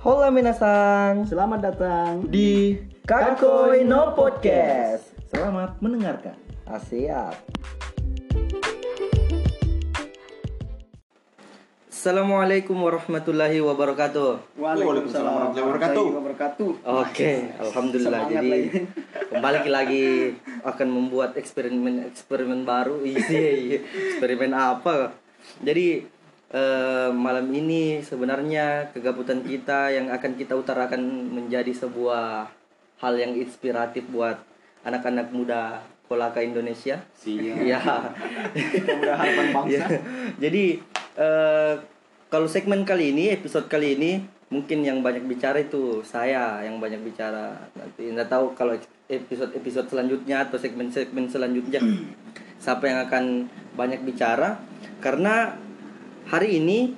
Hola minasan Selamat datang di Kakoi No Podcast. Selamat mendengarkan. Assalamualaikum warahmatullahi wabarakatuh. Waalaikumsalam warahmatullahi wabarakatuh. Oke, alhamdulillah. Semangat Jadi lagi. kembali lagi akan membuat eksperimen eksperimen baru. Iya, eksperimen apa? Jadi eh, malam ini sebenarnya kegabutan kita yang akan kita utarakan menjadi sebuah hal yang inspiratif buat anak-anak muda Kolaka Indonesia. Siap. Iya. Pemuda harapan bangsa. Ya, Jadi eh, kalau segmen kali ini, episode kali ini mungkin yang banyak bicara itu saya yang banyak bicara. Nanti nggak tahu kalau episode-episode selanjutnya atau segmen-segmen selanjutnya siapa yang akan banyak bicara karena hari ini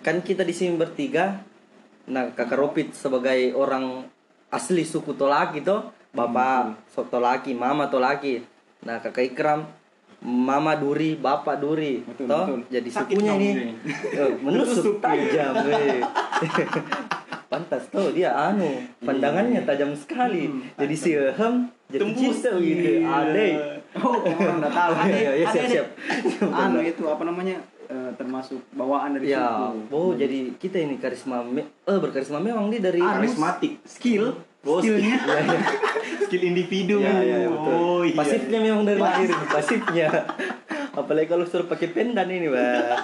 kan kita di sini bertiga. Nah, Kakak Ropit sebagai orang asli suku Tolaki tuh, Bapak so Tolaki, Mama Tolaki. Nah, Kakak Ikram Mama Duri, Bapak Duri, Betul, toh betul. jadi Sakit sukunya ini eh, menusuk iya. tajam. Pantas tuh dia anu, pandangannya tajam sekali. Hmm, jadi si Ehem jadi Tembus. cinta gitu, Iya. ade. Oh, orang udah tahu. Iya, iya, siap, Ada- siap. Anu itu apa namanya? Eh, termasuk bawaan dari Ya, suku. oh jadi kita ini karisma, me- eh berkarisma memang dia dari Karismatik. skill, Oh, skillnya. Iya, iya. skill individu. Iya, iya, iya, betul. Oh, iya. Pasifnya memang dari lahir, pasifnya. Apalagi kalau suruh pakai pendan ini, Pak.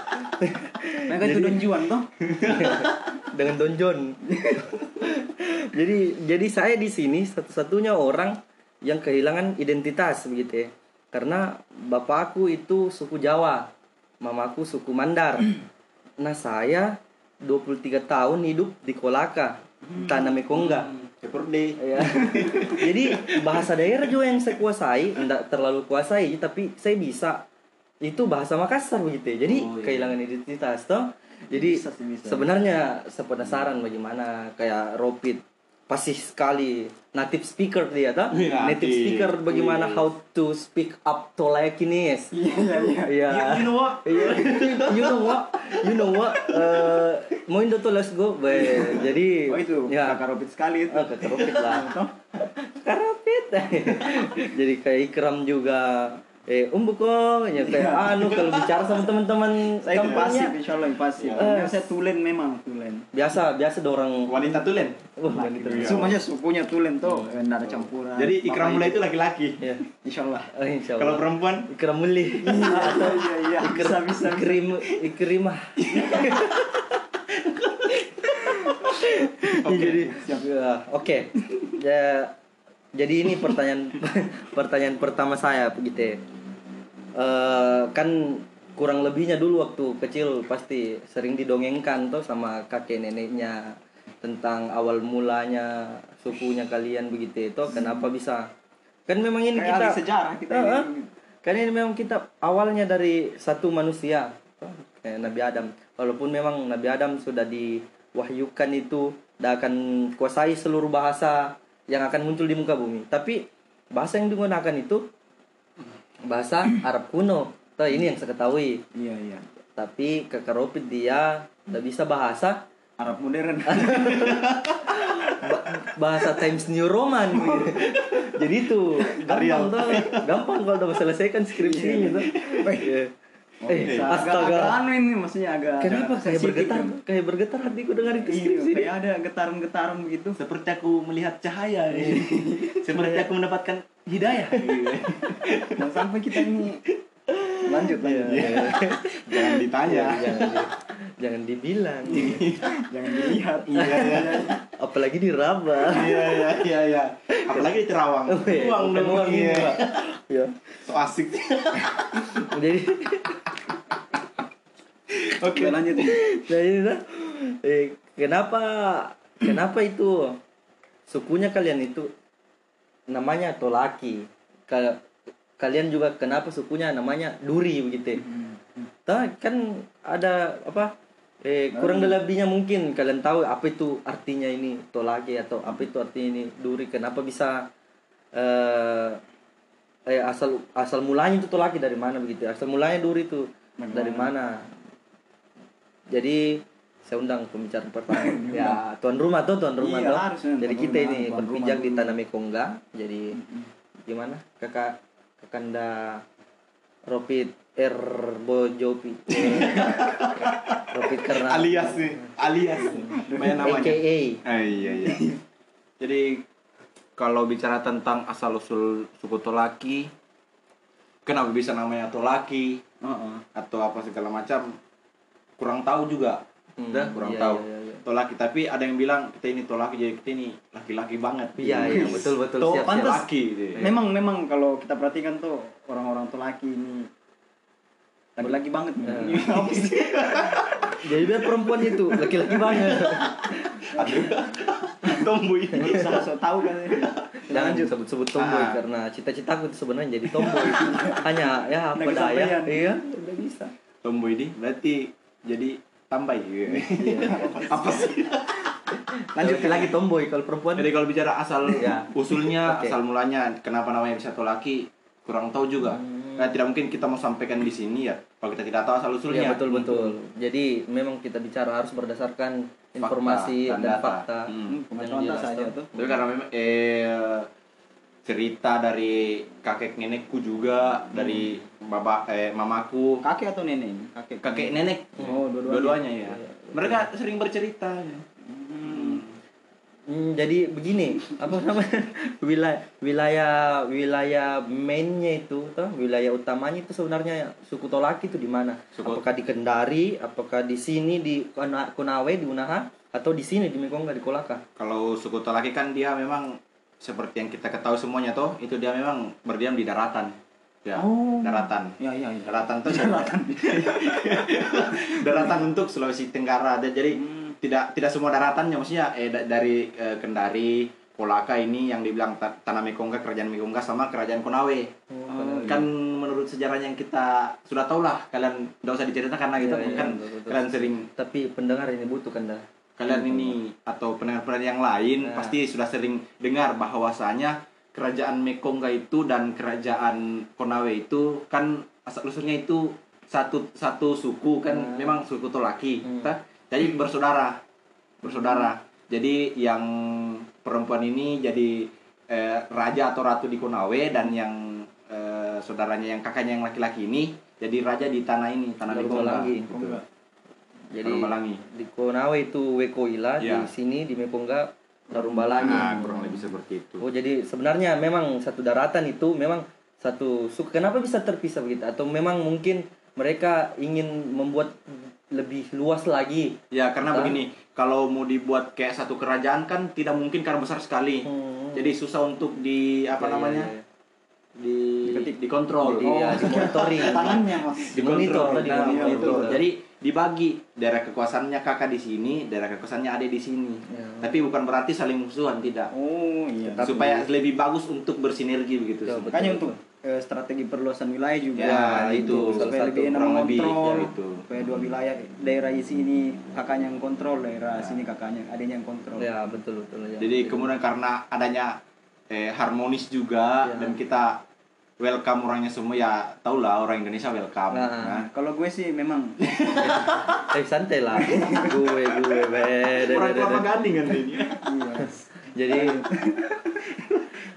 Mereka itu donjuan toh. Dengan donjon. jadi jadi saya di sini satu-satunya orang yang kehilangan identitas begitu ya. Karena bapakku itu suku Jawa, mamaku suku Mandar. Nah, saya 23 tahun hidup di Kolaka, Tanah Mekongga. Seperti Ya. Jadi bahasa daerah juga yang saya kuasai, enggak terlalu kuasai, tapi saya bisa. Itu bahasa Makassar begitu. ya. Jadi Oh, iya. kehilangan identitas toh. Jadi Bisa bisa. sebenarnya saya penasaran bagaimana kayak Ropit pasti sekali native speaker dia toh. Iya, native speaker bagaimana Yes. how to speak up Tolakinis. Iya, iya, iya. Iya. You, you know what? Iya, you know what? You know what? Eh, mau Indo tuh let's go. Baik. Jadi Oh itu ya. kakak Robit sekali itu. Oh, kekerupit lah. Kekerupit. Jadi kayak Ikram juga eh um buko ya kayak anu kalau bicara sama teman-teman Saya itu pasif, kampungnya insya Allah yang pasif. Iya. Karena saya tulen memang tulen. biasa biasa ada orang Wanita tulen. Wah, wanita Iya. Semuanya sukunya tulen tuh, nggak ada campuran. Jadi ikram mulai itu laki-laki. ya Insya Allah. oh, insya Kalau perempuan Ikram muli atau Iya, iya, bisa, bisa. ikrim ikrimah jadi ya, oke ya jadi ini pertanyaan pertanyaan pertama saya begitu ya. Eh, kan kurang lebihnya dulu waktu kecil pasti sering didongengkan tuh sama kakek neneknya tentang awal mulanya sukunya kalian begitu itu kenapa bisa kan memang ini Kayak kita sejarah kita Eh, ini. eh. kan ini memang kita awalnya dari satu manusia kayak Nabi Adam walaupun memang Nabi Adam sudah diwahyukan itu dan akan kuasai seluruh bahasa yang akan muncul di muka bumi. Tapi bahasa yang digunakan itu bahasa Arab kuno. Tuh, ini yang saya ketahui. Iya, iya. tapi kakak Ropit dia tidak bisa bahasa Arab modern. ba- bahasa Times New Roman. Jadi itu gampang tuh gampang kalau udah selesaikan skripsinya tuh Iya. eh Agak, agak astaga anu ini maksudnya agak kenapa agak kayak bergetar kan. kayak bergetar hatiku dengar itu Iya, skripsi kayak ada getaran-getaran begitu. seperti aku melihat cahaya. seperti aku mendapatkan hidayah. Dan sampai kita ini lanjut Iya, lanjut. iya. Jangan ditanya. jangan di- jangan dibilang Jangan dilihat. Iya, iya. apalagi diraba Iya, iya, iya, iya. Apalagi di Terawang. Weh, Uang dong. uang Iya. Ya So asik. jadi Oke, lanjut. Jadi nah, eh, kenapa kenapa itu sukunya kalian itu namanya Tolaki? Ka- kalian juga kenapa sukunya namanya Duri begitu? Tah kan ada apa? Eh kurang lebihnya mungkin kalian tahu apa itu artinya ini Tolaki atau apa itu artinya ini Duri? Kenapa bisa eh eh asal asal mulanya itu Tolaki dari mana begitu? Asal mulanya Duri itu dari mana? Jadi saya undang pembicara pertama. ya, tuan rumah tuh, tuan rumah Iya, tuh. Jadi tuan kita rumah, ini berpijak di tanah Mekongga. Jadi gimana? Kakak Kakanda Ropit R Bojopi. Ropit karena alias nih alias nih banyak namanya AKA. Ah, iya iya jadi kalau bicara tentang asal usul suku Tolaki kenapa bisa namanya Tolaki Heeh. atau apa segala macam kurang tahu juga Hmm, Udah, kurang iya, tahu iya, iya. Tolaki tapi ada yang bilang kita ini Tolaki jadi kita ini laki-laki banget Iya, iya, betul betul Tuh, siap, siap. pantas. laki gitu. Memang memang kalau kita perhatikan tuh orang-orang tuh laki ini laki-laki banget nih. Eh. Sih? Jadi biar perempuan itu laki-laki banget. tomboy Bisa so tahu kan. Jangan sebut-sebut tomboy Ah. karena cita-citaku sebenarnya jadi tomboy. Hanya ya apa Nggak daya. Iya, udah bisa. tomboy ini berarti jadi tambah ya apa sih Lanjut lagi tomboy kalau perempuan. Jadi kalau bicara asal Ya. usulnya, Oke. asal mulanya, kenapa namanya bisa tolaki, kurang tahu juga. Hmm. Nah, tidak mungkin kita mau sampaikan di sini ya, kalau kita tidak tahu asal usulnya. Iya betul betul. Jadi memang kita bicara harus berdasarkan informasi dan dan, data. fakta. Hmm. Hmm, Yang saja tuh. tuh. Tapi karena memang eh cerita dari kakek nenekku juga, dari bapak eh mamaku, Kakek atau nenek? Kakek. kakek nenek, Oh, dua-duanya. dua-duanya ya. Mereka sering bercerita. ya. Hmm. Hmm, jadi begini, apa namanya? wilayah wilayah wilayah mainnya itu toh, wilayah utamanya itu sebenarnya suku Tolaki itu di mana? Suku- Apakah di Kendari, apakah di sini di Kuna- Kunawe di Unaha atau di sini di Mekongga di Kolaka? Kalau suku Tolaki kan dia memang seperti yang kita ketahui semuanya toh, itu dia memang berdiam di daratan. Ya, Oh. daratan. Ya, ya, ya. daratan tuh daratan daratan untuk Sulawesi Tenggara jadi Hmm. tidak tidak semua daratannya maksudnya eh da- dari eh, Kendari Kolaka ini yang dibilang ta- tanah Mekongga kerajaan Mekongga sama kerajaan Konawe Oh, kan menurut sejarahnya yang kita sudah tahu lah kalian tidak usah diceritakan lagi Iya, tuh iya, kan betul, betul. kalian sering Tapi pendengar ini butuh kan dah. Kalian ini atau pendengar-pendengar yang lain Nah. pasti sudah sering dengar bahwasanya kerajaan Mekongga itu dan kerajaan Konawe itu kan asal usulnya itu satu satu suku kan Nah. memang suku Tolaki Hmm. Jadi bersaudara bersaudara jadi yang perempuan ini jadi eh, raja atau ratu di Konawe dan yang eh, saudaranya yang kakaknya yang laki-laki ini jadi raja di tanah ini tanah Mekongga lagi. Jadi Darumbalangi. di Konawe itu Wekoila, Iya. di sini di Mekongga Darumbalangi. nah kurang lebih seperti itu Oh jadi sebenarnya memang satu daratan itu memang satu suku. Kenapa bisa terpisah begitu? Atau memang mungkin mereka ingin membuat lebih luas lagi? Ya karena Entah. begini, kalau mau dibuat kayak satu kerajaan kan tidak mungkin karena besar sekali. Hmm. Jadi susah untuk di apa Ya, ya, namanya? ya. Di Diketik. dikontrol. Jadi ya dimonitoring. Tangannya, Mas. Dimonitor. Nah, dimonitor. Jadi dibagi daerah kekuasaannya kakak di sini, daerah kekuasaannya adik di sini. Ya. Tapi bukan berarti saling musuhan tidak. Oh, iya. Tapi- Supaya lebih bagus untuk bersinergi begitu. Ya. Makanya untuk eh, strategi perluasan wilayah juga Ya, itu salah supaya satu lebih enak mengontrol ya, itu. supaya dua wilayah daerah di sini kakaknya yang kontrol daerah sini kakaknya adanya yang kontrol Ya betul betul ya. Jadi kemudian karena adanya eh, harmonis juga Ya. dan kita welcome orangnya semua ya tau lah orang Indonesia welcome. Nah. Nah, kalau gue sih memang eh santai lah. gue gue beda. Orang kelapa gading kan ini. iya Jadi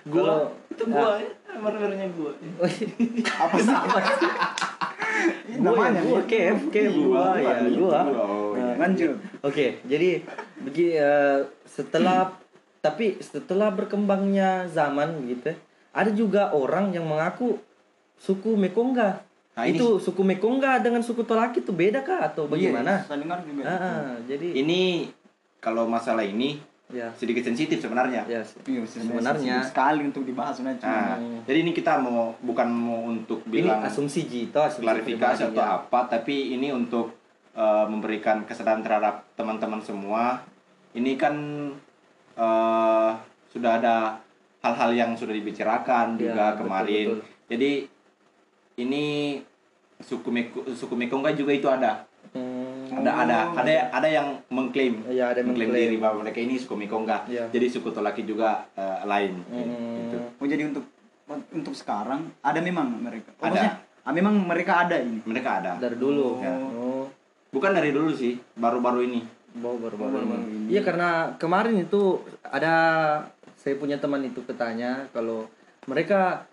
Kalau- itu ya, mermernya gua. apa sih ya, gua kev kev gua ya gua. Oh, iya. Nah, lanjut Oke, jadi begini eh, setelah tapi setelah berkembangnya zaman gitu, ya, ada juga orang yang mengaku suku Mekongga. Nah, ini- itu suku Mekongga dengan suku Tolaki itu beda kah atau bagaimana? Iya, saya dengar juga Ah, ah, jadi Ini kalau masalah ini ya sedikit sensitif sebenarnya. ya Iya, sebenarnya sensitif sekali untuk dibahas sebenarnya Nah, jadi ini kita mau bukan mau untuk ini bilang asumsi Jito, asumsi klarifikasi atau ya. apa, tapi ini untuk uh, memberikan kesadaran terhadap teman-teman semua. Ini kan uh, sudah ada hal-hal yang sudah dibicarakan Ya, juga betul, kemarin. betul. Jadi ini suku Meko, suku Mekongga juga itu ada. Hmm, Ada ada ada yang- ada yang mengklaim ya ada yang mengklaim mengklaim. diri bahwa mereka ini suku Mekongga. Ya. Jadi suku Tolaki juga uh, lain. Hmm. Gitu. oh jadi untuk untuk sekarang ada memang mereka oh, Ada. maksudnya, ah, memang mereka ada ini Mereka ada. dari dulu. Ya. Oh. Bukan dari dulu sih, baru-baru ini. baru baru Oh, baru baru-baru ini. Iya karena kemarin itu ada saya punya teman itu ketanya kalau mereka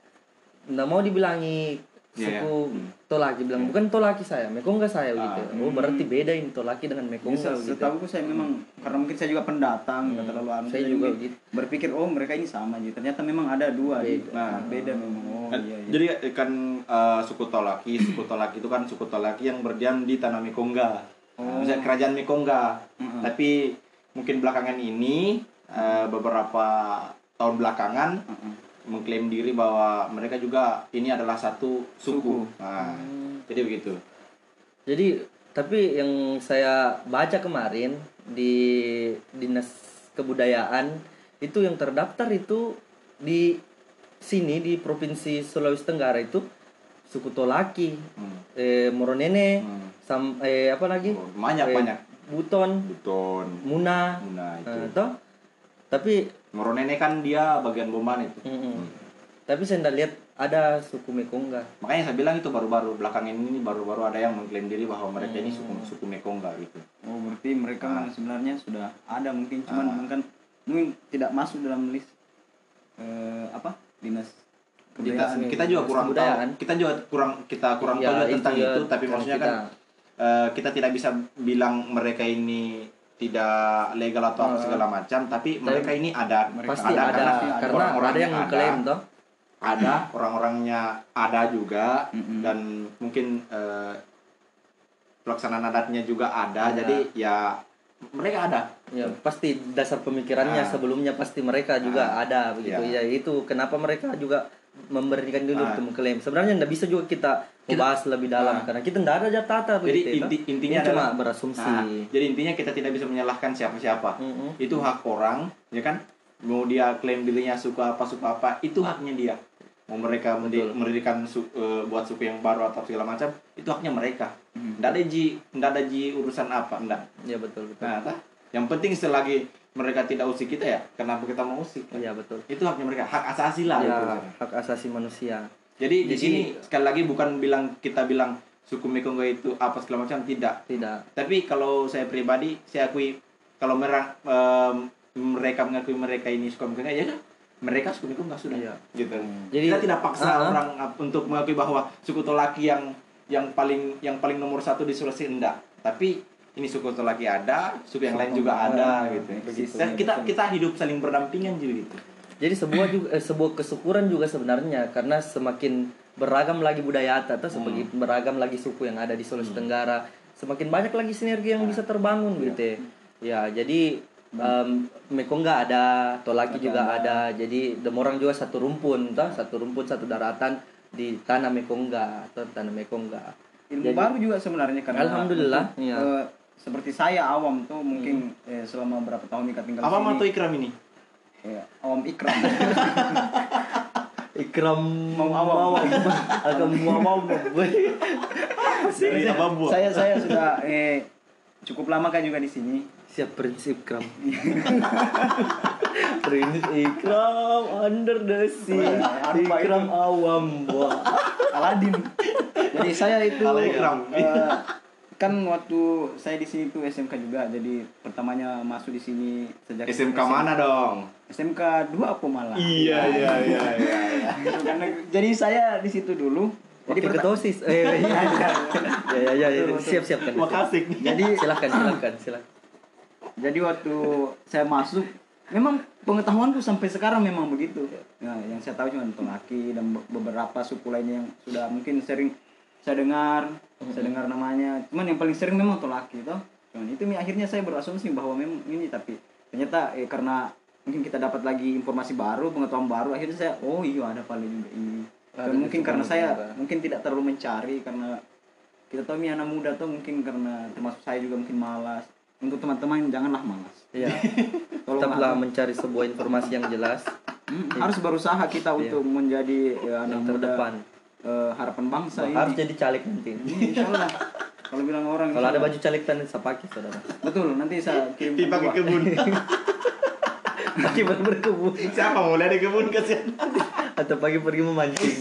nggak mau dibilangi Iya, suku iya. Hmm. Tolaki bilang bukan Tolaki saya, Mekongga saya gitu. Ah, Oh berarti beda ini Tolaki dengan Ya, Mekongga se- gitu. setahu saya memang karena mungkin saya juga pendatang nggak terlalu anu Saya juga gitu. berpikir oh mereka ini sama gitu ternyata memang ada dua Beda. gitu. nah beda memang oh Kan, iya iya Jadi kan eh, suku Tolaki, suku Tolaki itu kan suku Tolaki yang berdiam di tanah Mekongga. Oh. Misalnya kerajaan Mekongga. Mm-mm. Tapi mungkin belakangan ini eh, beberapa tahun belakangan Mm-mm. mengklaim diri bahwa mereka juga ini adalah satu suku. Suku. Nah, Hmm. jadi begitu. Jadi tapi yang saya baca kemarin di dinas kebudayaan itu yang terdaftar itu di sini di provinsi Sulawesi Tenggara itu suku Tolaki, Hmm. eh, Moronene, Hmm. sam eh apa lagi? Oh, banyak Eh, banyak. Buton, Buton, Muna, Muna itu. eh, toh. Tapi Moronene kan dia bagian Bomban itu. mm-mm. Hmm. tapi saya tidak lihat ada suku Mekongga. Makanya saya bilang itu baru-baru belakangan ini baru-baru ada yang mengklaim diri bahwa mereka ini suku suku Mekongga gitu. oh berarti mereka Ah. sebenarnya sudah ada mungkin cuman Ah. mungkin mungkin tidak masuk dalam list eh, apa dinas kita kebudayaan kita juga kurang Kebudayaan. tahu kita juga kurang kita kurang Ya, tahu juga tentang ya, itu tapi maksudnya kita- kan eh, kita tidak bisa bilang mereka ini tidak legal atau apa Ah. segala macam tapi mereka ini ada Mereka pasti ada, karena karena orang-orangnya ada yang mengklaim toh. ada orang-orangnya ada juga Mm-mm. dan mungkin eh, pelaksanaan adatnya juga ada Ada. jadi ya mereka ada Ya, pasti dasar pemikirannya Ah. sebelumnya pasti mereka juga Ah. ada begitu. Ya. Ya itu kenapa mereka juga memberikan dulu Ah. untuk mengklaim. Sebenarnya tidak bisa juga kita membahas lebih dalam Ah. karena kita tidak ada jatata jadi begitu. ya, inti, intinya Ini cuma adalah berasumsi. Nah, jadi intinya kita tidak bisa menyalahkan siapa-siapa Mm-mm. itu hak orang ya kan mau dia klaim dirinya suku apa suku apa itu haknya dia mau mereka Betul. mendirikan su- eh, buat suku yang baru atau segala macam itu haknya mereka Hmm. nggak ada ji nggak ada ji urusan apa enggak Ya betul betul. nah tah. yang penting selagi mereka tidak usik kita ya kenapa kita mau usik Iya betul. itu haknya mereka hak asasi lah Ya, itu. hak asasi manusia. jadi, di Jadi- sini sekali lagi bukan bilang kita bilang suku Mekongga itu apa segala macam tidak Tidak. tapi kalau saya pribadi saya akui kalau mereka mereka mengakui mereka ini suka Mekongga ya kan mereka suku Mekongga sudah Iya. gitu Jadi- kita tidak paksa Ah. orang ap- untuk mengakui bahwa suku Tolaki yang yang paling yang paling nomor satu di Sulawesi enggak tapi ini suku Tolaki ada suku yang lain juga ada gitu begitu, Dan kita kita hidup saling berdampingan juga gitu. Jadi sebuah juga eh, sebuah kesyukuran juga sebenarnya karena semakin beragam lagi budaya atau semakin beragam lagi suku yang ada di Sulawesi Tenggara, semakin banyak lagi sinergi yang bisa terbangun gitu ya. Ya, jadi em, Mekongga ada, Tolaki juga ada. Jadi dem orang juga satu rumpun, toh, satu rumpun satu daratan di tanah Mekongga atau tanah Mekongga. ilmu baru juga sebenarnya karena Alhamdulillah, iya. Seperti saya awam tuh mungkin eh, selama berapa tahun Mika tinggal mato sini ikram ini eh, awam ikram Ikram Mau awam. agak mau mau Dari Ababu. saya saya sudah eh, cukup lama kan juga di sini Siap prinsip kram. Prince Ikram under the sea. Itu? Ikram awam wah. Aladin jadi saya itu ikram. eh, kan waktu saya di sini tuh SMK juga jadi pertamanya masuk di sini sejak SMK mana dong SMK 2 apa malah iya iya iya iya Karena jadi saya di situ dulu jadi Wakil perta- ketua OSIS. Eh, iya, iya. ya, ya, ya, ya. Siap, siap kan. Makasih. Jadi silakan, silakan, silakan. Jadi waktu saya masuk, memang pengetahuanku sampai sekarang memang begitu. Nah, yang saya tahu cuma Tolaki dan be- beberapa suku lainnya yang sudah mungkin sering saya dengar, saya dengar namanya. Cuman yang paling sering memang Tolaki toh. Cuman itu mi- akhirnya saya berasumsi bahwa memang ini tapi ternyata eh, karena mungkin kita dapat lagi informasi baru, pengetahuan baru, akhirnya saya oh iya ada paling juga ini. Dan mungkin karena saya juga. mungkin tidak terlalu mencari karena kita tahu mi anak muda tuh mungkin karena termasuk saya juga mungkin malas. Untuk teman-teman janganlah malas. Ya. Tetaplah lah. mencari sebuah informasi yang jelas Hmm, harus berusaha kita untuk menjadi ya, anak yang muda eh, harapan bangsa ini. Harus jadi caleg nanti. Ini insya Allah. Kalau bilang orang Kalau ada baju caleg tanda saya pakai, saudara. Betul nanti saya kirim Pipa ke kedua. kebun Pagi pergi berkebun siapa mau lihat di kebun kasihan atau pagi pergi memancing.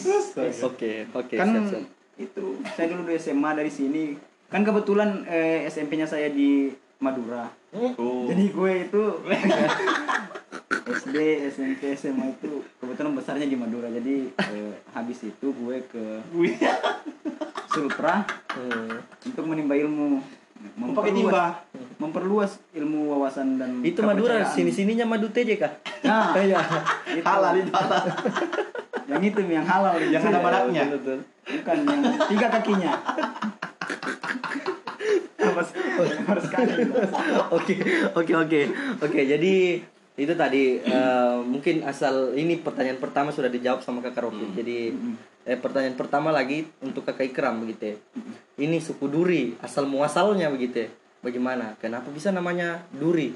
Oke, oke, kan siap, siap. itu saya dulu di SMA dari sini kan kebetulan eh, SMP-nya saya di Madura Oh. jadi gue itu SD SMP SMA itu kebetulan besarnya di Madura jadi eh, habis itu gue ke Sultra Hmm. untuk menimba ilmu pakai timba. memperluas ilmu wawasan dan Itu Madura, kepercayaan. sini-sininya Madu TJ kah? nah Iya. itu. Halal itu halal. yang itu yang halal Yang ada badannya. Betul. bukan yang tiga kakinya Oke, oke, oke. Oke, jadi itu tadi eh, mungkin asal ini pertanyaan pertama sudah dijawab sama Kakak Rofi. Jadi eh, pertanyaan pertama lagi untuk Kakak Ikram begitu. ya. Ini suku Duri, asal muasalnya begitu. ya. Bagaimana? Kenapa bisa namanya Duri?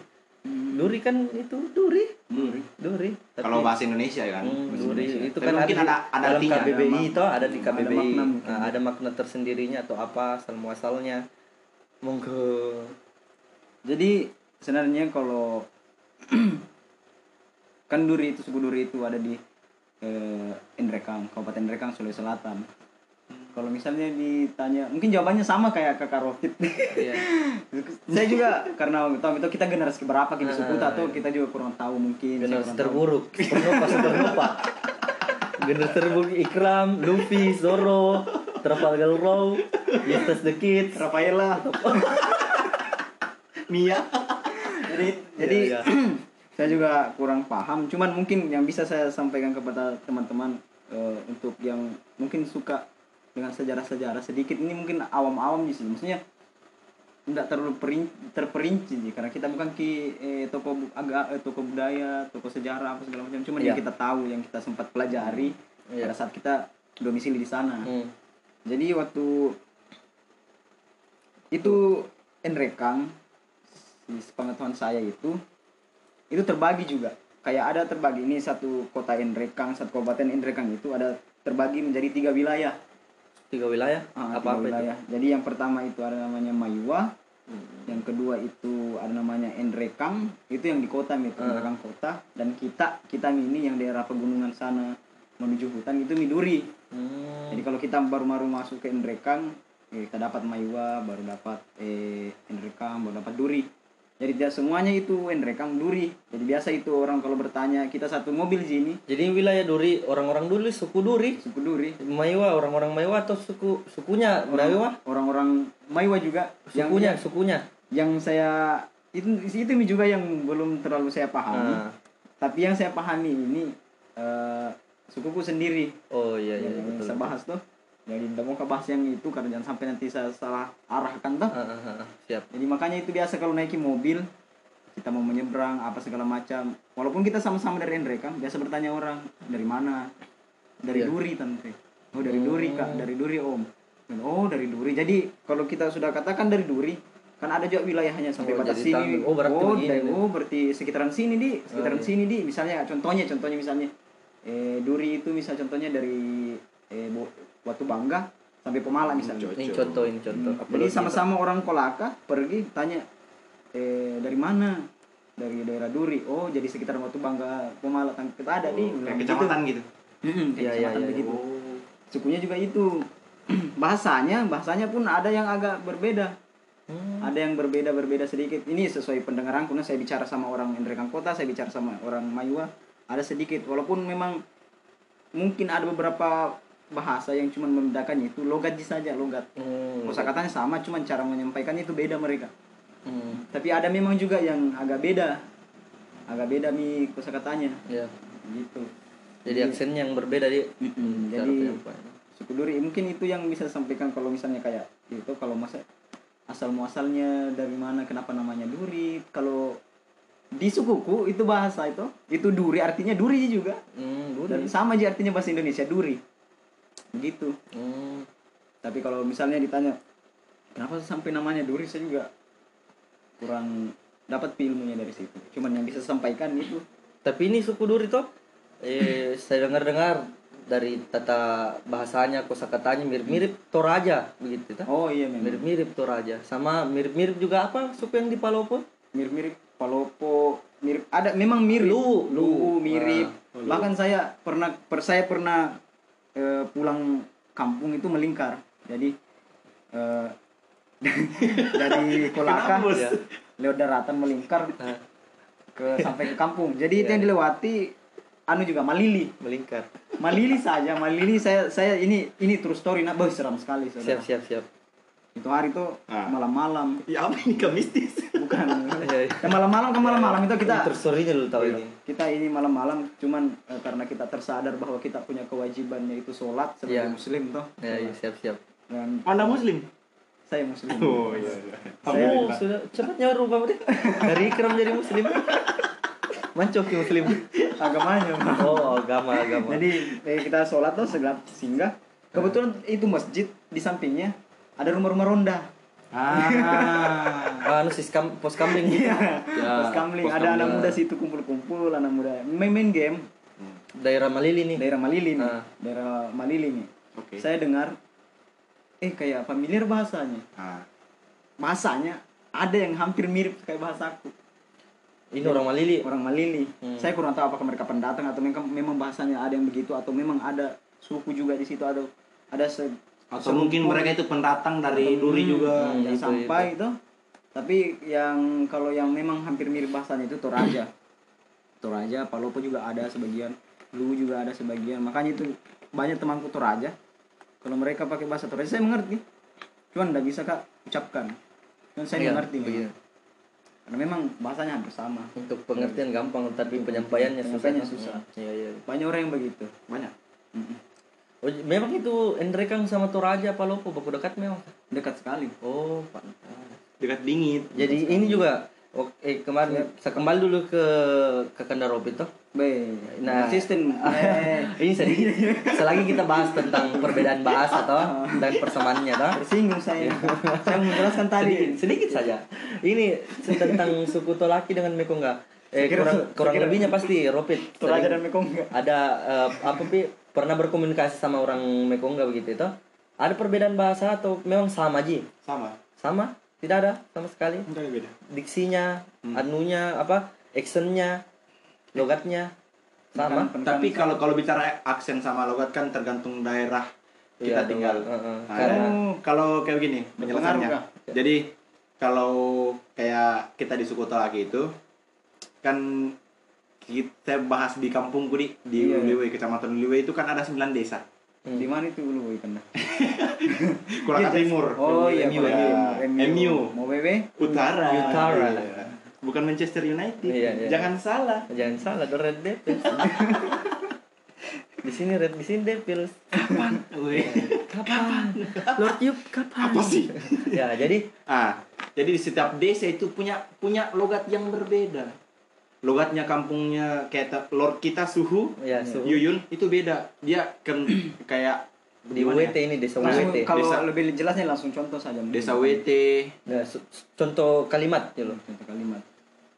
Duri kan itu Duri. Duri. Duri. Tapi- Kalau bahasa Indonesia kan. Hmm, Duri Indonesia. itu Tapi kan mungkin ada, ada ada dalam artinya. KBBI Ada itu ada di ada KBBI. makna mungkin. Nah, ada makna tersendirinya atau apa asal muasalnya. Monggo. jadi sebenarnya kalau kan Duri itu suku Duri itu ada di eh, Indrekang Kabupaten Indrekang Sulawesi Selatan kalau misalnya ditanya mungkin jawabannya sama kayak kakak Rofit Iya. saya juga karena tahu itu kita generasi berapa kita suku atau kita juga kurang tahu mungkin Generasi terburuk. Supernova, supernova. Generasi terburuk Ikram, Luffy, Zoro, Trafalgar Law, Justus the Kids. Rafaela Mia. jadi jadi Iya, saya juga kurang paham cuman mungkin yang bisa saya sampaikan kepada teman-teman eh, untuk yang mungkin suka dengan sejarah-sejarah sedikit ini mungkin awam-awam sih maksudnya tidak terlalu perin, terperinci sih karena kita bukan ki eh, toko agak eh, toko budaya toko sejarah apa segala macam cuman yang Iya. kita tahu yang kita sempat pelajari Iya. pada saat kita domisili di sana Hmm. jadi waktu itu Enrekang di pengetahuan saya itu itu terbagi juga kayak ada terbagi ini satu kota Enrekang satu kabupaten Enrekang itu ada terbagi menjadi tiga wilayah Tiga wilayah. Ah, apa apa wilayah jadi yang pertama itu ada namanya Mayua yang kedua itu ada namanya Enrekang itu yang di kota itu Ah. Enrekang kota dan kita kita ini yang daerah pegunungan sana menuju hutan itu Miduri Hmm. jadi kalau kita baru-baru masuk ke Endrekang, eh, kita dapat Maiwa, baru dapat eh, Endrekang, baru dapat Duri. Jadi tidak semuanya itu Endrekang Duri. Jadi biasa itu orang kalau bertanya kita satu mobil di sini Jadi wilayah Duri, orang-orang Duri suku Duri. suku Duri. Maiwa, orang-orang Maiwa atau suku sukunya Maiwa? Orang-orang Maiwa juga yang Sukunya, sukunya. yang saya itu itu juga yang belum terlalu saya pahami. Ah. Tapi yang saya pahami ini eh, sukuku sendiri. Oh iya iya, yang betul. saya bahas tuh. Jadi tidak mau ke bahas yang itu karena jangan sampai nanti saya salah arahkan tuh. Ah, ah, ah, siap. Jadi makanya itu biasa kalau naikin mobil kita mau menyeberang apa segala macam. Walaupun kita sama-sama dari Endrekang, biasa bertanya orang dari mana? Dari Iya. Duri tante. Oh dari Duri kak, dari Duri om. Dan, Oh dari Duri. Jadi kalau kita sudah katakan dari Duri, kan ada juga wilayahnya sampai Oh, batas sini. Oh, berarti begini dari- oh berarti sekitaran sini di, sekitaran Oh, iya. sini di. Misalnya contohnya, contohnya misalnya eh, Duri itu misal contohnya dari eh, Bo- Watu Bangga sampai Pemala misalnya. Ini contoh, ini contoh. Hmm, Jadi sama-sama orang Kolaka pergi tanya eh dari mana? Dari daerah Duri. Oh, jadi sekitar Batu Bangga Pemala Tang- kita ada nih. Kayak kecamatan gitu. Heeh, Iya, iya, iya. begitu. Oh. Sukunya juga itu. bahasanya, bahasanya pun ada yang agak berbeda. Hmm. Ada yang berbeda-berbeda sedikit. Ini sesuai pendengaran karena saya bicara sama orang Endrekang Kota, saya bicara sama orang Mayua, ada sedikit walaupun memang mungkin ada beberapa bahasa yang cuma membedakannya itu logat saja logat. Hmm. Kosakatanya sama, cuman cara menyampaikannya itu beda mereka. Hmm. Tapi ada memang juga yang agak beda. Agak beda mi kosakatanya Ya. gitu. Jadi aksen yang berbeda di cara Jadi Duri mungkin itu yang bisa sampaikan kalau misalnya kayak itu kalau masa asal muasalnya dari mana kenapa namanya Duri kalau di sukuku itu bahasa itu itu Duri artinya Duri juga Hmm, dan Duri. sama aja artinya bahasa Indonesia Duri begitu Hmm. tapi kalau misalnya ditanya kenapa sampai namanya Duri saya juga kurang dapat ilmunya dari situ cuman yang bisa sampaikan itu Tapi ini suku Duri toh eh saya dengar-dengar dari tata bahasanya kosakatanya mirip-mirip Toraja begitu toh. oh iya memang Mirip-mirip Toraja. Sama mirip-mirip juga apa suku yang di Palopo? mirip-mirip Palopo mirip ada memang mirip Luwu. Luwu, mirip Ah, bahkan saya pernah per saya pernah eh, pulang kampung itu melingkar jadi eh, dari Kolaka ya, lewat daratan melingkar ke sampai ke kampung. Jadi itu yang dilewati anu juga Malili. melingkar. Malili saja, Malili saya saya ini ini true story nah, boh, seram sekali Siap saudara. siap siap. Itu hari itu Ah. malam-malam, Ya apa ini kemistis? bukan. Iya, iya. Ya malam-malam ke malam-malam itu kita Terus story-nya dulu tahu ini. kita ini malam-malam cuman eh, karena kita tersadar bahwa kita punya kewajiban yaitu sholat sebagai Iya. muslim toh. Ya, iya, siap siap. Dan Anda muslim? saya muslim. Oh iya. iya. Kamu sudah cepatnya rubah deh. Dari ikram jadi muslim. Mancok ke muslim. Agamanya. Oh, agama agama. Jadi eh, kita sholat tuh segala singgah. Kebetulan itu masjid di sampingnya ada rumah-rumah ronda. Ah. Anu sis kam, pos kamling. Iya. Ya, Terus kamling pos ada anak muda situ kumpul-kumpul, anak muda main, main game Daerah Malili nih. daerah Malili nih. Ah. Daerah Malili nih. Oke. Saya dengar eh kayak familiar bahasanya. Ah. Bahasanya ada yang hampir mirip kayak bahasaku. Ini orang Malili. Orang Malili. Hmm. Saya kurang tahu apakah mereka pendatang atau memang memang bahasanya ada yang begitu atau memang ada suku juga di situ ada ada se, Atau mungkin mereka itu pendatang dari Duri juga. Hmm, yang itu, sampai itu. Tapi yang kalau yang memang hampir mirip bahasanya itu Toraja. Toraja, Palopo juga ada sebagian, Luwu juga ada sebagian. Makanya itu banyak temanku Toraja. Kalau mereka pakai bahasa Toraja saya mengerti. Cuman tidak bisa Kak ucapkan. Dan saya Iya, mengerti memang. iya. Karena memang bahasanya hampir sama. Untuk pengertian gampang tapi penyampaiannya susah. Penyampaiannya susah. Iya, iya. Banyak orang yang begitu. Banyak. Mm-mm. Oh, memang itu Endrekang sama Toraja Palopo baku dekat memang. Dekat sekali. Oh, pantas. Dekat dingin. Jadi ini juga oh, eh kemarin saya kembali dulu ke ke Kandarop itu. Be, Nah. sistem. Eh, ini sedikit selagi kita bahas tentang perbedaan bahasa toh dan persamaannya toh. tersinggung saya. saya mau menjelaskan tadi. Sedikit, sedikit saja. Ini tentang suku Tolaki dengan Mekonga. Eh, Saya kurang, saya kurang lebihnya pasti Ropit. Toraja dan Mekongga. Ada eh, apa pi pernah berkomunikasi sama orang Mekonga begitu itu? Ada perbedaan bahasa atau memang sama ji? Sama. Sama? Tidak ada sama sekali. Enggak beda. Diksinya, anunya apa? Actionnya, logatnya sama. Penekanan- Tapi kalau kalau bicara aksen sama logat kan tergantung daerah kita Iya, tinggal. betul. Heeh. Nah, Karena Oh. kalau kayak begini penjelasannya. Jadi kalau kayak kita di suku Tolaki itu kan kita bahas di kampungku di di Iya. Uliwe, kecamatan Uliwe itu kan ada 9 desa. Hmm. Di mana itu dulu ikan Kurang Timur. Oh iya, MU, MU. MU. Mau BB? Utara. Utara. Iya. Bukan Manchester United. Iya, iya. Jangan salah. Jangan salah, The Red Devils. di sini Red, di sini Devils. Weh. Kapan? Lord Yup, kapan? Apa sih? ya, jadi Ah, jadi di setiap desa itu punya punya logat yang berbeda. Logatnya kampungnya kayak Lord kita suhu, ya suhu. Yuyun itu beda. Dia kan kayak di gimana ya? WT ini desa Langsung WT. kalau Desa- lebih jelasnya langsung contoh saja. Desa WT Nah, contoh kalimat ya loh. Contoh kalimat.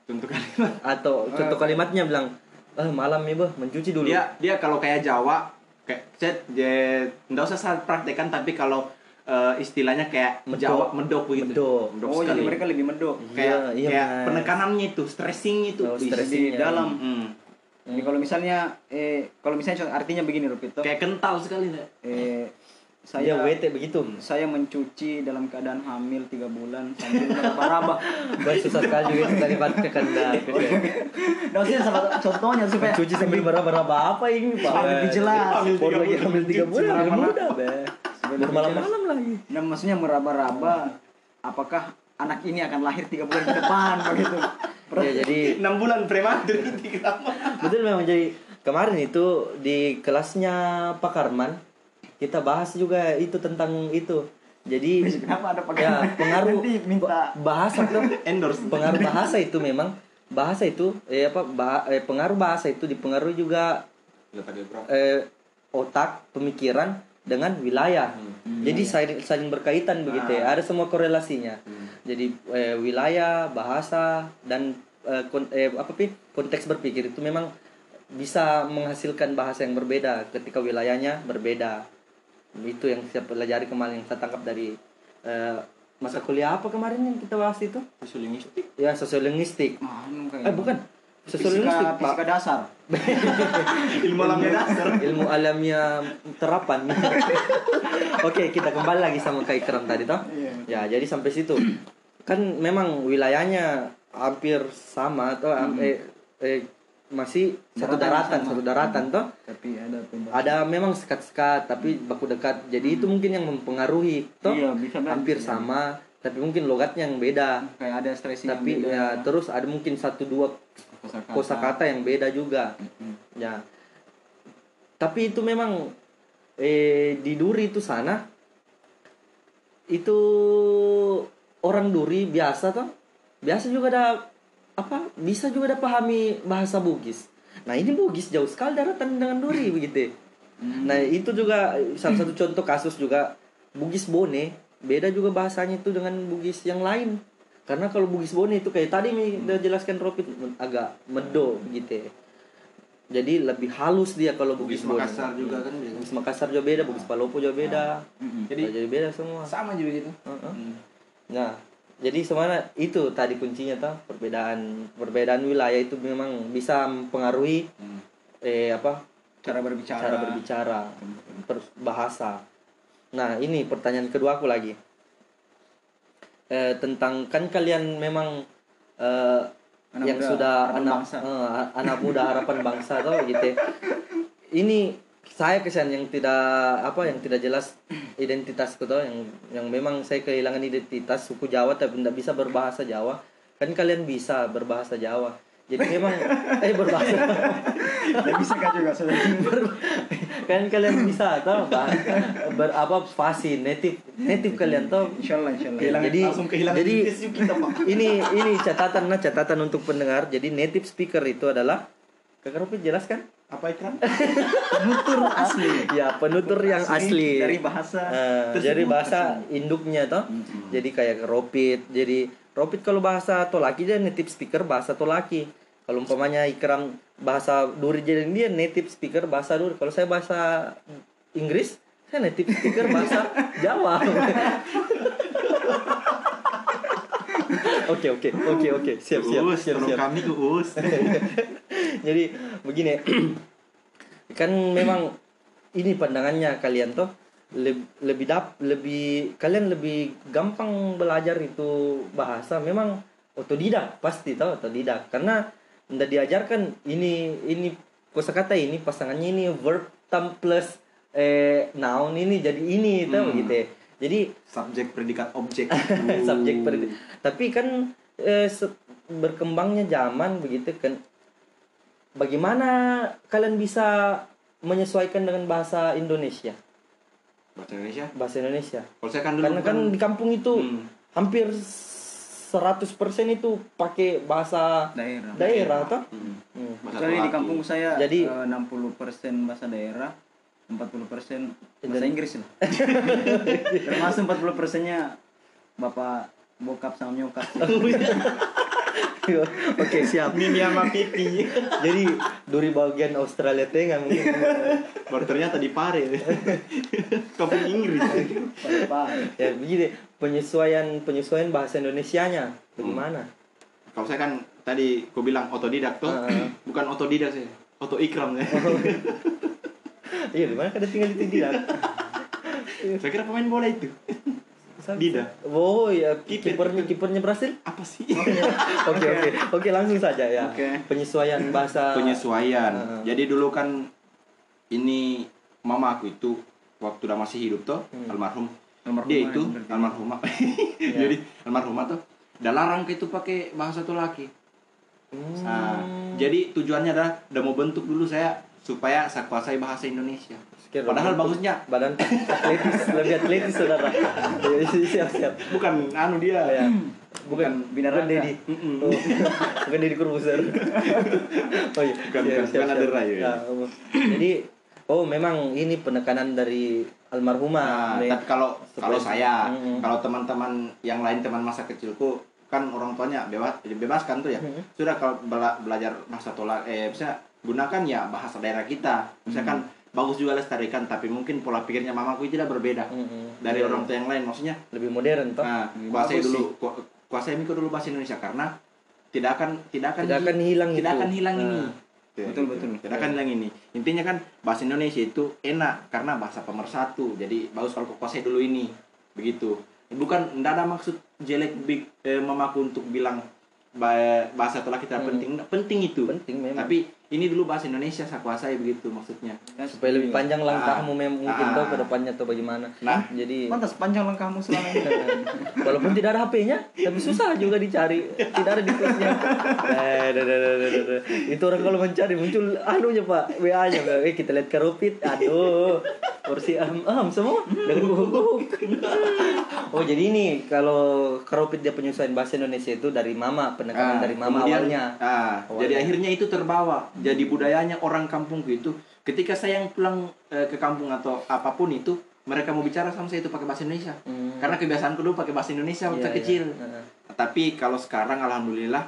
contoh kalimat. Atau contoh kalimatnya bilang, "Ah, malam ya, Bah, mencuci dulu." Dia dia kalau kayak Jawa kayak saya dia enggak usah saya praktekkan tapi kalau eh, istilahnya kayak Medok. Jawa medok begitu. Medok. Medok Oh, jadi sekali. mereka lebih mendok. kayak Iya, iya, kayak Mas. penekanannya itu, stressing itu. Oh, stressing. Di dalam. Hmm. Jadi kalau misalnya eh kalau misalnya artinya begini Rupito. Kayak kental sekali nih. Eh Saya WT begitu. saya mencuci dalam keadaan hamil tiga bulan sambil meraba-raba. Susah sekali itu kan. dah. Nah, maksudnya salah contohnya supaya Mencuci sambil meraba-raba apa ini, Pak? Supaya lebih jelas. Hamil tiga bulan, hamil tiga bulan, hamil muda, Be. Bermalam-malam lagi. Nah, maksudnya meraba-raba apakah anak ini akan lahir tiga bulan ke depan begitu. Ya, jadi 6 bulan prematur betul memang. Jadi kemarin itu di kelasnya Pak Karman kita bahas juga itu tentang itu. Jadi Kenapa ada ya pengaruh Nanti minta bahasa tuh Endorse. pengaruh bahasa itu memang. Bahasa itu eh apa bah- eh, pengaruh bahasa itu dipengaruhi juga eh, otak pemikiran dengan wilayah. Jadi saling saling berkaitan begitu ya. Ada semua korelasinya. Jadi eh, wilayah bahasa dan eh, kon- eh, apa pi? Konteks berpikir itu memang bisa menghasilkan bahasa yang berbeda ketika wilayahnya berbeda. Itu yang saya pelajari kemarin yang saya tangkap dari eh, masa kuliah apa kemarin yang kita bahas itu? Sosiolinguistik. ya sosiolinguistik kayak- eh bukan sosiolinguistik fisika, fisika dasar. Ilmu alamnya dasar. ilmu alamnya terapan. Oke kita kembali lagi sama kai keram tadi toh. Iya. ya jadi sampai situ. Kan memang wilayahnya hampir sama atau eh, eh, masih satu Daratan daratan sama. satu daratan toh. Tapi ada perubahan ada memang sekat-sekat tapi baku dekat. Jadi itu mungkin yang mempengaruhi toh. Iya, bisa hampir sama tapi mungkin logatnya yang beda kayak ada stressing yang tapi beda. ya terus ada mungkin satu dua Kosakata. kosakata yang beda juga Mm-mm. ya tapi itu memang eh di Duri itu sana itu orang Duri biasa toh biasa juga ada apa bisa juga ada pahami bahasa Bugis nah ini Bugis jauh sekali daratan dengan Duri begitu Hmm. nah itu juga salah satu contoh kasus juga Bugis Bone beda juga bahasanya itu dengan Bugis yang lain karena kalau Bugis Bone itu kayak tadi nih udah jelaskan Ropit agak medo gitu jadi lebih halus dia kalau Bugis, Bugis Bone Makassar juga kan beda. Bugis Makassar juga beda Bugis Palopo juga beda Mm-mm. Jadi jadi beda semua sama juga gitu. Hmm. Nah, jadi sebenarnya itu tadi kuncinya toh perbedaan perbedaan wilayah itu memang bisa mempengaruhi Hmm. eh apa cara berbicara cara berbicara per- bahasa. Nah, ini pertanyaan kedua aku lagi. Eh, tentang kan kalian memang eh, Anak yang muda, sudah anak bangsa. eh, anak muda harapan bangsa tuh gitu. Ini saya kesan yang tidak apa yang tidak jelas identitasku tuh yang yang memang saya kehilangan identitas suku Jawa tapi tidak bisa berbahasa Jawa. Kan kalian bisa berbahasa Jawa. Jadi memang eh berbahasa. Nggak bisa kan juga kan kalian bisa atau ber apa fasih native native kalian tuh insyaallah insyaallah. Kehilangan- jadi langsung kehilangan jadi kita, Pak. ini ini catatan nah catatan untuk pendengar. Jadi native speaker itu adalah kakak Rupit jelaskan Apa iklan? penutur asli. Ya penutur yang asli dari bahasa tersebut. jadi bahasa induknya toh. Jadi kayak Ropit jadi Ropit kalau bahasa Tolaki dia native speaker bahasa Tolaki. Kalau umpamanya Ikram bahasa Duri jadi dia native speaker bahasa Duri. Kalau saya bahasa Inggris saya native speaker bahasa Jawa. Oke oke oke oke. Siap siap Uus, siap siap. kami Uus. Jadi begini, kan memang ini pandangannya kalian tuh lebih lebih dap lebih kalian lebih gampang belajar itu bahasa memang otodidak pasti tau otodidak karena ndak diajarkan ini ini kosakata ini pasangannya ini verb tam plus eh noun ini jadi ini tau Hmm. gitu ya. jadi Subjek predikat objek. subjek per tapi kan eh, berkembangnya zaman begitu kan bagaimana kalian bisa menyesuaikan dengan bahasa Indonesia Bahasa Indonesia. bahasa Indonesia Kalau saya kan dulu karena kan di kampung itu Hmm. hampir 100% itu pakai bahasa daerah daerah toh Hmm. Hmm. Bahasa Kecuali di kampung saya Jadi- eh, 60% bahasa daerah 40% bahasa Dan- Inggris lah termasuk 40% nya bapak bokap sama nyokap oke siap Mimi sama pipi. jadi dari bagian Australia Tengah mungkin Baru ternyata di Pare. kampung Inggris. Ya begini penyesuaian penyesuaian bahasa Indonesianya bagaimana Kalau saya kan tadi kau bilang otodidak tuh, bukan otodidak sih, oto ikram ya. Iya, di mana kan ada tinggal di tidak. saya kira pemain bola itu. Dida. Oh ya, Kiper. kipernya kipernya berhasil. Apa sih? Oke oke oke langsung saja ya. Oke. Penyesuaian bahasa. Penyesuaian. Heeh. Jadi dulu kan ini mama aku itu waktu udah masih hidup tuh, Hmm. almarhum. Almarhumah Dia yang itu almarhumah. Iya. Jadi almarhumah tuh udah larang ke itu pakai bahasa Tolaki. Hmm. Nah, jadi tujuannya adalah udah mau bentuk dulu saya supaya saya kuasai bahasa Indonesia. Sekira Padahal bagusnya badan atletis lebih atletis saudara. Iya, siap siap. bukan anu dia. Ya. Bukan Bukan Dedi. Mm-mm. Oh, bukan Dedi Corbuzier. oh iya. Bukan, bukan, bukan ada Ray, ya. Ya, oh. Jadi oh memang ini penekanan dari almarhumah. Nah, tapi kalau kalau saya, Mm-mm. kalau teman-teman yang lain teman masa kecilku kan orang tuanya bebas bebaskan tuh ya. Mm-mm. Sudah kalau bela- belajar bahasa tolak eh bisa gunakan ya bahasa daerah kita. Misalkan bagus juga lestarikan tapi mungkin pola pikirnya mamaku tidak berbeda Mm-mm. dari Iya. orang tua yang lain maksudnya. lebih modern toh. Nah, kuasai bagus dulu ku- kuasai Miko dulu bahasa Indonesia karena tidak akan tidak akan Tidak akan hilang tidak itu. akan hilang ini. Nah. Ya, Betul, gitu. betul. Tidak akan hilang ini. Intinya kan bahasa Indonesia itu enak karena bahasa pemersatu. Jadi bagus kalau kuasai dulu ini. Begitu. Bukan tidak ada maksud jelek big eh, mamaku untuk bilang ba- bahasa tolaki tidak Hmm. penting penting itu penting memang tapi ini dulu bahasa Indonesia saya kuasai begitu maksudnya. Ya, supaya lebih panjang langkahmu Ah. memang mungkin Ah. tuh ke depannya atau bagaimana. Nah. jadi Pantas panjang langkahmu selama ini. walaupun tidak ada HP-nya tapi susah juga dicari. Tidak ada di kelasnya eh, itu orang kalau mencari muncul anunya pak. WA nya eh kita lihat karupit aduh. Porsi aham aham semua. Dengan guguk oh jadi ini kalau karupit dia penyesuaian bahasa Indonesia itu dari mama penekanan Ah, dari mama kemudian, awalnya. ah, Awalnya. jadi akhirnya itu terbawa jadi budayanya orang kampungku itu ketika saya yang pulang eh, ke kampung atau apa pun itu mereka mau bicara sama saya itu pakai bahasa Indonesia Hmm. karena kebiasaanku dulu pakai bahasa Indonesia waktu Iya, iya. kecil Heeh. tapi kalau sekarang alhamdulillah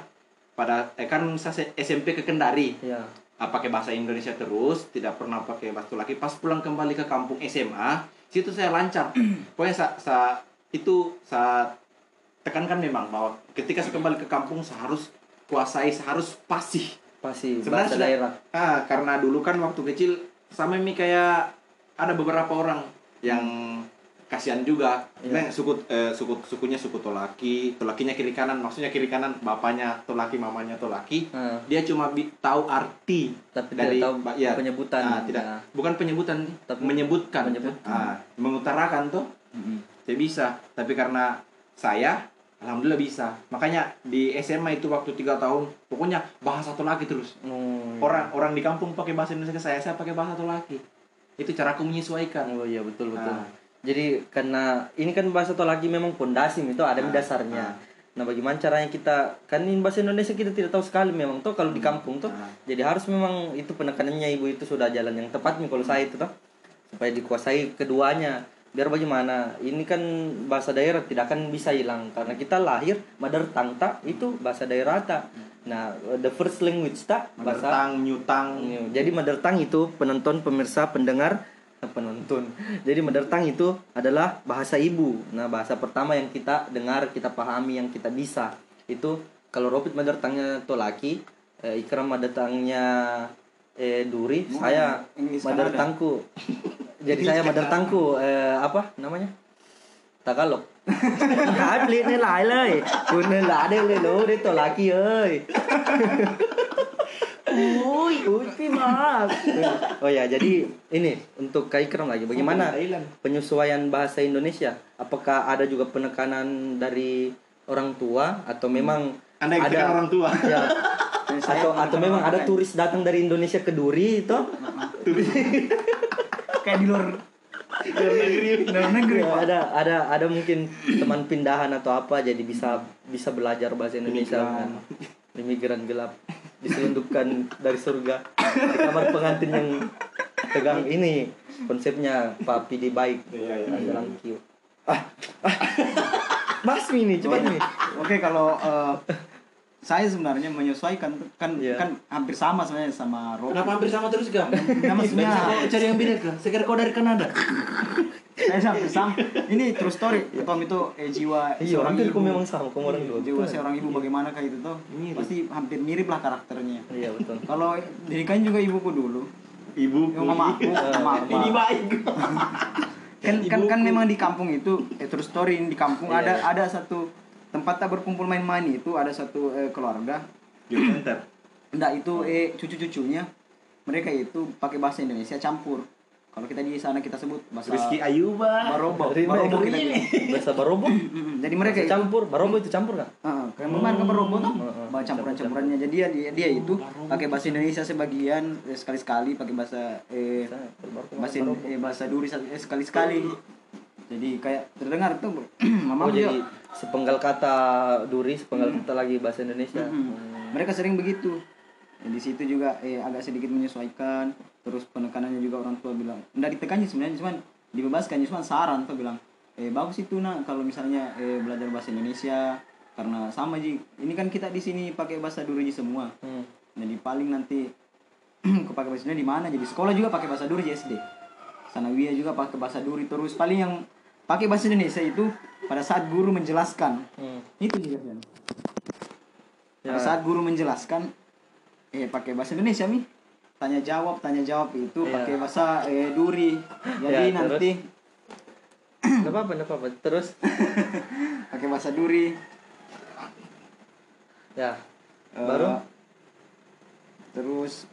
pada eh, kan saya SMP ke Kendari Iya. ah, pakai bahasa Indonesia terus tidak pernah pakai bahasa lagi pas pulang kembali ke kampung SMA situ saya lancar pokoknya sa, sa- itu saat tekankan memang bahwa ketika saya kembali ke kampung saya harus kuasai saya harus fasih pasti Sebenarnya sudah- daerah ah karena dulu kan waktu kecil sama mi kayak ada beberapa orang yang kasihan juga Iya. Nah, suku eh, suku sukunya suku Tolaki Tolakinya kiri kanan maksudnya kiri kanan bapaknya Tolaki mamanya Tolaki Heeh. dia cuma bi- tahu arti tapi dari tahu ya, penyebutan ah, tidak Ya. bukan penyebutan Tapi menyebutkan menyebutkan. Ah, mengutarakan tuh Mm-mm. saya bisa tapi karena saya alhamdulillah bisa makanya di SMA itu waktu tiga tahun pokoknya bahasa Tolaki terus Hmm. orang orang di kampung pakai bahasa Indonesia ke saya saya pakai bahasa Tolaki itu cara aku menyesuaikan Oh iya betul betul. Ah. Jadi karena ini kan bahasa Tolaki memang pondasi itu ada Ah, dasarnya. ah. Nah bagaimana caranya kita kan ini bahasa Indonesia kita tidak tahu sekali memang tuh kalau di kampung tuh. Ah. Jadi harus memang itu penekanannya ibu itu sudah jalan yang tepat nih kalau saya itu tuh supaya dikuasai keduanya. Biar bagaimana ini kan bahasa daerah tidak akan bisa hilang karena kita lahir mother tongue tak itu bahasa daerah tak. Nah the first language tak bahasa Bertang, nyutang Jadi mother tongue itu penonton, pemirsa, pendengar, penonton. Jadi mother tongue itu adalah bahasa ibu. Nah, bahasa pertama yang kita dengar, kita pahami, yang kita bisa. Itu kalau Ropit mother tongue-nya Tolaki, eh, Ikram mother tongue-nya eh duri hmm, saya madar tangku. Jadi saya madar tangku eh, apa namanya? Takalok hãy beli ini lại lời. Buồn nên lạ đây lo lỗ đến laki lá Uy, uy, mas. Oh ya, jadi ini untuk Kaikram lagi bagaimana penyesuaian bahasa Indonesia? Apakah ada juga penekanan dari orang tua atau memang Anda ada orang tua? Ya, atau atau memang ada turis datang dari Indonesia ke Duri itu? kayak di luar Luar negeri. di luar negeri Ya, ada ada ada mungkin teman pindahan atau apa jadi bisa bisa belajar bahasa Indonesia Imigran. imigran gelap diselundupkan dari surga di kamar pengantin yang tegang ini konsepnya papi di baik Iya, iya, Ada iya. langkiu. ah, ah. basmi nih cepat nih Oke kalau eh, saya sebenarnya menyesuaikan kan Iya. kan hampir sama sebenarnya sama Rob. Kenapa hampir sama terus kan? Nah, maksudnya kau cari yang beda kan? Sekarang kau dari Kanada. saya hampir sama. Ini true story. Tom itu eh, jiwa iya seorang ibu. kau memang sama kamu orang dua Jiwa seorang ibu bagaimana kayak itu tuh? Mirip. Pasti hampir mirip lah karakternya. iya betul Kalau dirikan juga ibuku dulu. Ibu. Yang mama aku, mama aku. Ini baik. kan kan kan memang di kampung itu eh, true story di kampung Iya, ada iya. ada satu tempat tak berkumpul main-main itu ada satu eh, keluarga. Youth Center. enggak itu eh cucu-cucunya. Mereka itu pakai bahasa Indonesia campur. Kalau kita di sana kita sebut bahasa Rizky Ayuba. barobo. Barobo kita bahasa barobo? Jadi mereka Bahasa itu campur. Barobo itu campur kan Heeh, kayak memang kan barobo tuh. Heeh, bahasa campuran-campurannya jadi dia dia, dia itu pakai bahasa Indonesia sebagian eh, sekali-sekali pakai bahasa eh bahasa eh, bahasa duri eh, sekali-sekali. Jadi kayak terdengar tuh mama Oh dia jadi sepenggal kata duri, sepenggal kata lagi bahasa Indonesia. Mm-mm. Hmm. mereka sering begitu Ya, di situ juga eh agak sedikit menyesuaikan terus penekanannya juga orang tua bilang enggak ditekannya sebenarnya cuman dibebaskan cuman saran tuh bilang eh bagus itu nak kalau misalnya eh, belajar bahasa Indonesia karena sama ji ini kan kita di sini pakai bahasa Duriji semua Hmm. jadi paling nanti kepakai bahasa Indonesia di mana jadi sekolah juga pakai bahasa Duriji SD Sanawiyah juga pakai bahasa Duri terus paling yang pakai bahasa Indonesia itu pada saat guru menjelaskan Hmm. itu juga kan Ya. pada saat guru menjelaskan eh pakai bahasa Indonesia mi tanya jawab tanya jawab itu Iya. pakai bahasa eh, duri jadi Ya, nanti Enggak apa-apa, enggak apa-apa. Terus pakai bahasa duri Ya. Eh, Baru? terus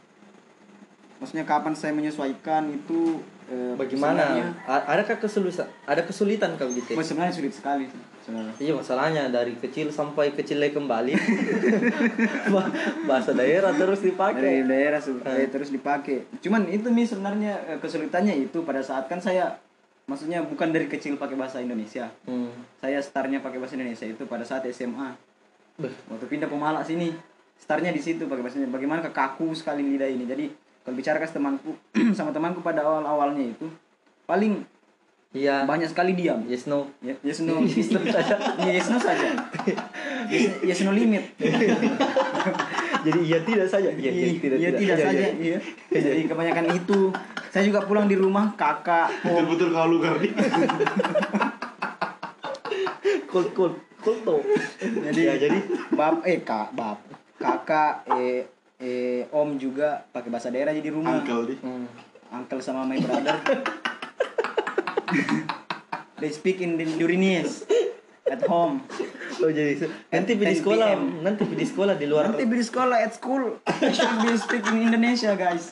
maksudnya kapan saya menyesuaikan itu eh, Bagaimana? Adakah kesulitan? Ada kesulitan kau gitu? Oh, sebenarnya sulit sekali sebenarnya. Iya masalahnya dari kecil sampai kecil lagi kembali Bah- bahasa daerah terus dari dipakai. daerah se- eh, terus dipakai cuman itu nih sebenarnya eh, kesulitannya itu pada saat kan saya maksudnya bukan dari kecil pakai bahasa Indonesia Hmm. saya startnya pakai bahasa Indonesia itu pada saat SMA Beh, waktu pindah Pemalang sini startnya di situ pakai bahasa Indonesia bagaimana kekaku sekali lidah ini jadi kalau bicara ke temanku sama temanku pada awal awalnya itu paling Iya. banyak sekali diam Yes no. Ya, yes no yes no saja yes no saja yes, yes no limit Jadi iya tidak saja. Iya, iya tidak iya, tidak. tidak Iya, saja iya. iya jadi kebanyakan itu saya juga pulang di rumah kakak Betul-betul kau lugar nih. Cold cold cold jadi ya, jadi bab eh kak bab kakak eh eh om juga pakai bahasa daerah jadi rumah Uncle nih. hmm. uncle sama my brother they speak in Durinese at home Oh jadi nanti di 10 sekolah, PM. nanti di sekolah di luar. nanti di sekolah at school I should be speaking Indonesia guys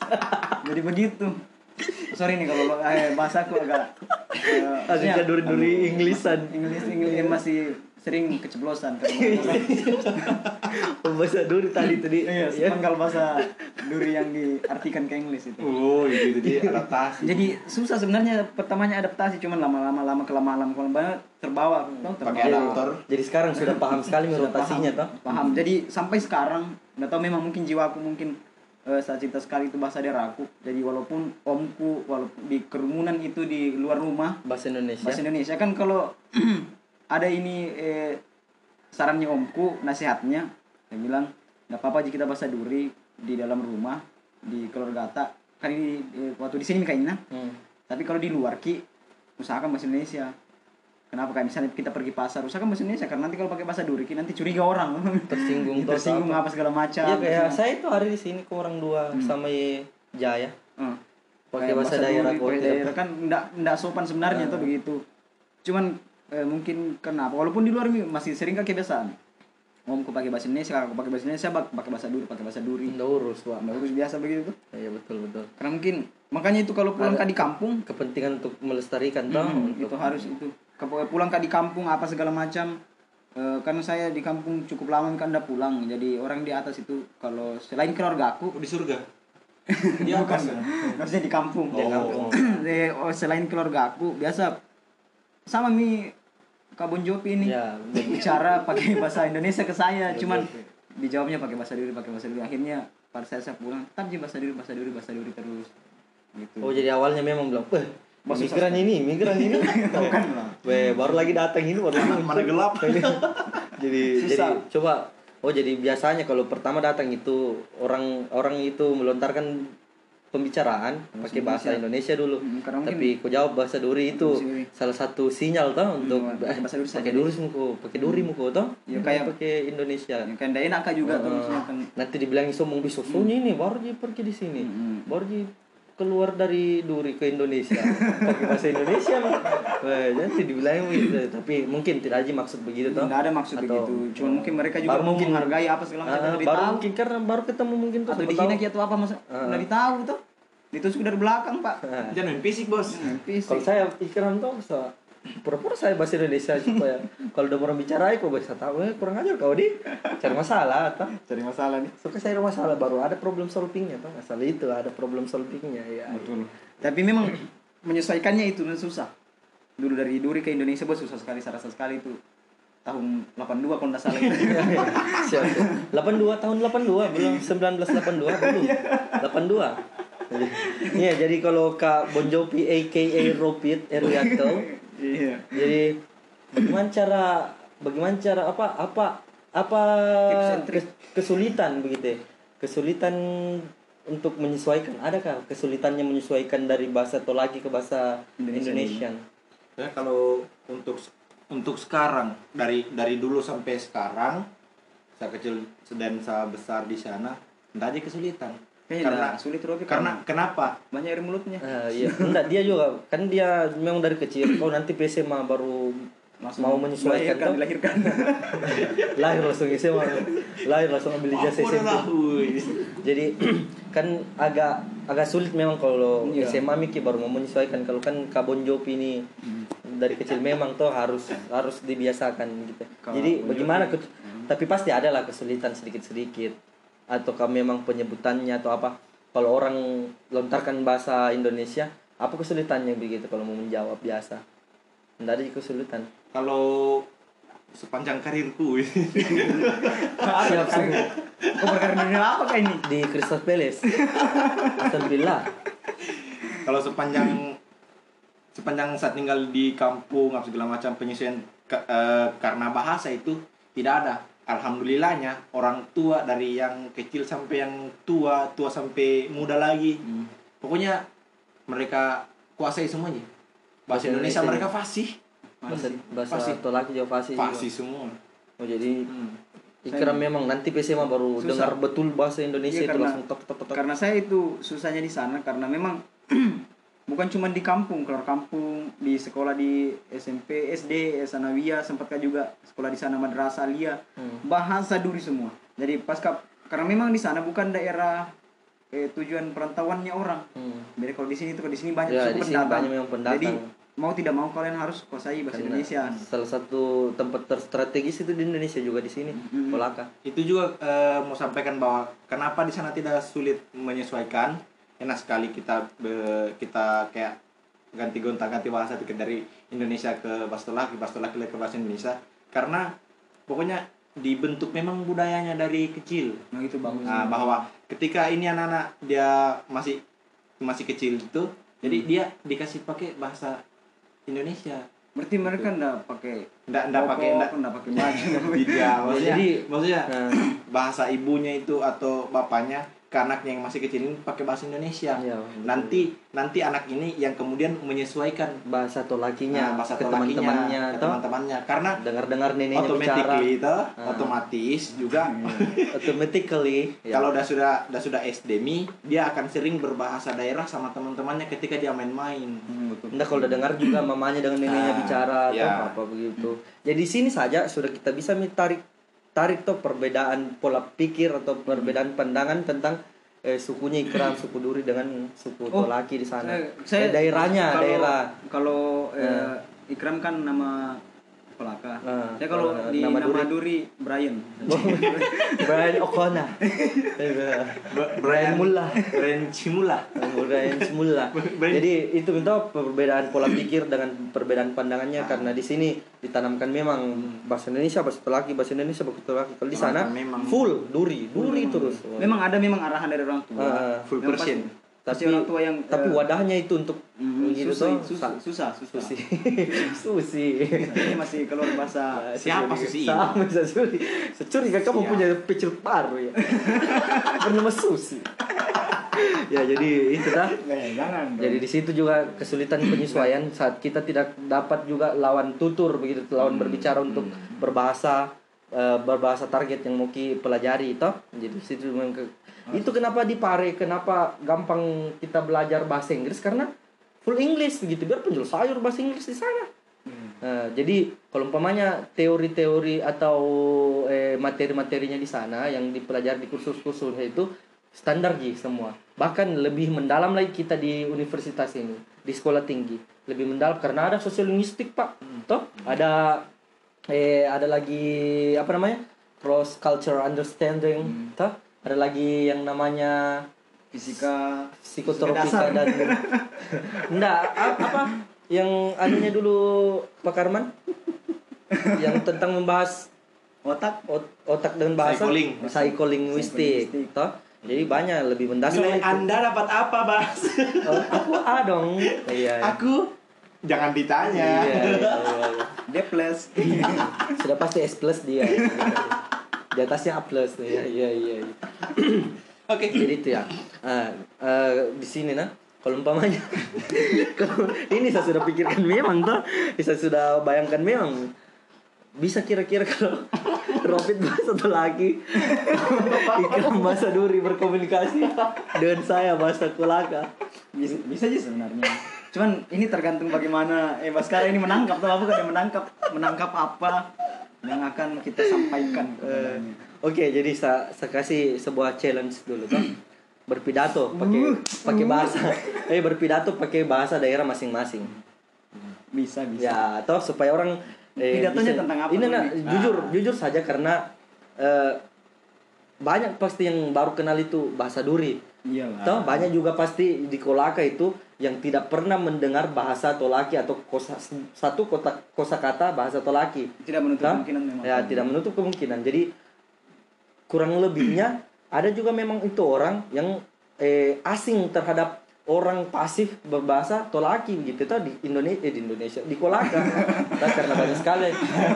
jadi begitu sorry nih kalau eh, bahasaku agak eh, Agak duri-duri Inggrisan. Inggris Inggris masih sering keceplosan kan Bahasa duri tadi tadi. iya ya. bahasa duri yang diartikan ke Inggris itu Oh, gitu jadi adaptasi. jadi susah sebenarnya pertamanya adaptasi cuman lama-lama lama kelamaan lama kelamaan terbawa tau, Pakai adaptor. Jadi sekarang sudah paham sekali paham, toh. paham jadi sampai sekarang nggak tahu memang mungkin jiwaku mungkin eh, saat cinta sekali itu bahasa daerahku jadi walaupun omku walaupun di kerumunan itu di luar rumah Bahasa Indonesia. bahasa Indonesia kan kalau ada ini eh, sarannya omku nasihatnya. Dia bilang nggak apa-apa jika kita bahasa duri di dalam rumah di keluarga tak kan ini eh, waktu di sini kayaknya Hmm. tapi kalau di luar ki usahakan bahasa Indonesia. Kenapa? Kayak misalnya kita pergi pasar usahakan bahasa Indonesia. Karena nanti kalau pakai bahasa duri ki nanti curiga orang. Tersinggung toh, tersinggung apa. apa segala macam. Iya kayak saya itu hari di sini ke orang dua sama Ye Jaya. Hmm. Pakai Kayak bahasa daerah duri, daerah kan enggak enggak sopan sebenarnya tuh begitu. Cuman eh, mungkin kenapa walaupun di luar mi- masih sering kan kebiasaan. Omku pakai bahasa Indonesia, kakakku pakai bahasa Indonesia, bak- pakai bahasa duri, pakai bahasa duri. Nggak urus, Pak. Nggak urus biasa begitu tuh. Iya betul betul. Karena mungkin makanya itu kalau pulang ke di kampung Kepentingan untuk melestarikan toh. hmm, untuk itu harus itu. Ke- pulang ke di kampung apa segala macam Eh, karena saya di kampung cukup lama kan udah pulang jadi orang di atas itu kalau selain keluarga aku Oh, di surga. Iya bukan maksudnya di kampung Di kampung. Oh, selain keluarga aku biasa sama mi Kak Bon Jovi ini Ya, bicara pakai bahasa Indonesia ke saya cuman dijawabnya pakai bahasa duri pakai bahasa duri. Akhirnya pada saya saya pulang tetap aja bahasa duri bahasa duri bahasa duri terus. Gitu. Oh jadi awalnya memang bilang, eh migran ini, migran ini. bukan lah Weh, baru lagi datang ini baru lagi Mana gelap. jadi Susah. jadi coba oh jadi biasanya kalau pertama datang itu orang orang itu melontarkan pembicaraan pakai bahasa Indonesia dulu. Hmm, tapi kau jawab bahasa duri itu duri. salah satu sinyal toh untuk Hmm, bahasa duri pakai duri muko pakai duri muko toh. Ya, kayak- pakai Indonesia. ya, kan enak Kak juga tuh Heeh. maksudnya kan. nanti dibilang sombong di sosonya ini baru dia pergi di sini. Hmm. baru dia keluar dari duri ke Indonesia. Pakai bahasa Indonesia Wah, nanti dibilang begitu. Tapi mungkin tidak aja maksud begitu toh. Tidak ada maksud Atau- begitu. Cuma mungkin mereka juga Baru mungkin- menghargai apa segala macam udah baru tahu mungkin karena baru ketemu mungkin tuh atau dihina tahu. atau apa masa udah ditahu tuh ditusuk dari belakang pak. Jangan main fisik, Bos. Fisik. kalau saya pikiran tuh bisa pura-pura saya bahasa Indonesia supaya kalau udah orang bicara kok bisa tahu eh kurang ajar kau di cari masalah atau cari masalah nih. Suka saya masalah baru ada problem solvingnya tuh masalah itu ada problem solvingnya ya. Betul. Tapi memang menyesuaikannya itu susah. Dulu dari duri ke Indonesia bos susah sekali saya rasa sekali itu. Tahun 82 kalau nggak salah. Siap. 82 tahun 82 belum 1982 belum. 82 Iya jadi kalau Kak Bon Jovi aka Ropit Erianto iya. jadi bagaimana cara bagaimana cara apa apa apa kes- kesulitan begitu ya? kesulitan untuk menyesuaikan. Adakah kesulitannya menyesuaikan dari bahasa Tolaki ke bahasa Indonesia. Indonesian Ya kalau untuk untuk sekarang dari dari dulu sampai sekarang saya kecil dan saya besar di sana tidak ada kesulitan. Kayaknya karena nggak sulit Robi karena kenapa? banyak air mulutnya. Ah, iya. Enggak dia juga kan dia memang dari kecil. Kau nanti PSMA baru Langsung mau menyesuaikan tuh. dilahirkan. lahir langsung SMA lahir langsung ambil ijazah SMP jadi kan agak agak sulit memang kalau Iya. SMA Miki baru mau menyesuaikan. Kalau kan Kabon Jopi ini Hmm. dari kecil memang tuh harus harus dibiasakan gitu. Kalau jadi bagaimana ke- tapi pasti ada lah kesulitan sedikit sedikit atau kamu memang penyebutannya atau apa? Kalau orang lontarkan bahasa Indonesia apa kesulitannya begitu kalau mau menjawab biasa? Tidak ada kesulitan. Kalau sepanjang karirku. Siap, siap. Kau perkara dunia apa kah ini? di Crystal Palace. Alhamdulillah. Kalau sepanjang sepanjang saat tinggal di kampung apa segala macam penyesuaian ke- eh, karena bahasa itu tidak ada alhamdulillahnya orang tua dari yang kecil sampai yang tua tua sampai muda lagi pokoknya mereka kuasai semuanya Bahasa bahasa Indonesia, Indonesia mereka fasih bahasa bahasa Fasih. lagi jauh fasih fasih semua oh jadi Hmm. Ikram memang nanti PSMA baru Susah. dengar betul bahasa Indonesia itu karena- langsung tok tok tok tok. Karena saya itu susahnya di sana karena memang bukan cuma di kampung, keluar kampung, di sekolah di SMP, SD, Sanawiyah, sempatkah juga sekolah di sana madrasah Alia, Hmm. bahasa Duri semua. Jadi pasca karena memang di sana bukan daerah eh, tujuan perantauannya orang. Hmm. Jadi kalau di sini tuh di sini banyak Ya, suku di sini pendatang. banyak memang pendatang. Jadi mau tidak mau kalian harus kuasai bahasa Karena Indonesia. Salah satu tempat terstrategis itu di Indonesia juga di sini. Hmm. Kolaka. itu juga eh, mau sampaikan bahwa kenapa di sana tidak sulit menyesuaikan enak sekali kita be- kita kayak ganti gonta ganti bahasa tiket dari Indonesia ke bahasa laki bahasa laki ke bahasa Indonesia. Karena pokoknya dibentuk memang budayanya dari kecil. Nah, itu bagus. nah, bahwa ketika ini anak-anak dia masih masih kecil itu jadi dia dikasih pakai bahasa Indonesia. Berarti mereka enggak pakai ndak ndak pakai ndak enggak pakai baju. tidak maksudnya Jadi- maksudnya Nah, bahasa ibunya itu atau bapaknya ke anaknya yang masih kecil ini pakai bahasa Indonesia. Iya, nanti nanti anak ini yang kemudian menyesuaikan bahasa atau lakinya nah, bahasa ke tolakinya, teman-temannya ke teman-temannya karena dengar-dengar neneknya bicara automatically itu Ah. otomatis juga automatically ya. kalau udah sudah udah sudah SD mi dia akan sering berbahasa daerah sama teman-temannya ketika dia main-main. Hmm, betul. Entah kalau udah dengar juga mamanya dengan neneknya Ah, bicara atau ya. apa begitu. Jadi di sini saja sudah kita bisa tarik tarik tuh perbedaan pola pikir atau perbedaan pandangan tentang eh, sukunya Ikram, suku Duri dengan suku Oh, Tolaki di sana. Saya, saya Eh, daerahnya, kalau, daerah. Kalau eh, Ikram kan nama Pelaka. Ah, saya kalau kalau di nama nama, Duri. Duri Brian. Brian O'Connor. Brian Mullah. Brand Cimula. Brian. Brian- Jadi itu itu perbedaan pola pikir dengan perbedaan pandangannya karena di sini ditanamkan memang bahasa Indonesia bahasa Tolaki bahasa Indonesia bahasa Tolaki. Kalau di sana Memang- full duri, duri terus. Memang ada memang arahan dari orang tua. Ah, full Memang persen. Pasti tapi orang tua yang tapi eh, wadahnya itu untuk mm, begitu susah, susah, sa- susah, susah. susi susi Ini masih keluar bahasa Siapa Susi? Sama Susi. Securiga kamu punya pecel paru ya. Bernama Susi. ya jadi itu dah. Eh, jangan. Jadi di situ juga kesulitan penyesuaian saat kita tidak dapat juga lawan tutur begitu lawan berbicara untuk berbahasa eh, berbahasa target yang mau pelajari itu. Jadi di situ memang ke- itu kenapa di Pare kenapa gampang kita belajar bahasa Inggris karena full English begitu biar penjual sayur bahasa Inggris di sana. Nah, jadi kalau umpamanya teori-teori atau eh, materi-materinya di sana yang dipelajari di kursus-kursus itu standar Ji semua. Bahkan lebih mendalam lagi kita di universitas ini, di sekolah tinggi. Lebih mendalam karena ada sosiolinguistik, Pak. Toh, ada eh ada lagi apa namanya? cross culture understanding, toh? Ada lagi yang namanya Fisika psikotropika dan enggak apa, yang anunya dulu Pak Karman yang tentang membahas otak ot- otak dan bahasa Psycholing. psycholinguistik toh jadi banyak lebih mendasar Nilai. Anda dapat apa, Bas? Oh, aku A dong iya iya. Aku jangan ditanya. Iya, iya, iya. dia plus. sudah pasti S plus dia di atasnya A plus iya iya iya. Iya. Oke. jadi itu ya. Ah, eh, di sini nah. Kalau umpamanya. Kalau ini saya sudah pikirkan memang tuh saya sudah bayangkan memang. Bisa kira-kira kalau Robit bahasa Tolaki Ikram bahasa Duri berkomunikasi dengan saya bahasa Kolaka bisa, bisa aja sebenarnya. Cuman ini tergantung bagaimana eh Baskara ini menangkap atau apa kan menangkap? Menangkap apa yang akan kita sampaikan kepadanya. Oke, jadi saya, saya kasih sebuah challenge dulu tuh. Berpidato pakai pakai bahasa eh berpidato pakai bahasa daerah masing-masing. bisa bisa Ya, atau supaya orang eh, Pidatonya tentang apa Ini nah, jujur jujur saja karena eh, banyak pasti yang baru kenal itu bahasa Duri. iyalah Toh banyak juga pasti di Kolaka itu yang tidak pernah mendengar bahasa Tolaki atau kosa, satu kota kosakata bahasa Tolaki. tidak menutup Toh? kemungkinan memang Ya, tidak menutup kemungkinan. Jadi kurang lebihnya ada juga memang itu orang yang eh, asing terhadap orang pasif berbahasa Tolaki begitu tuh di Indonesia eh, di Indonesia di Kolaka Nah, karena banyak sekali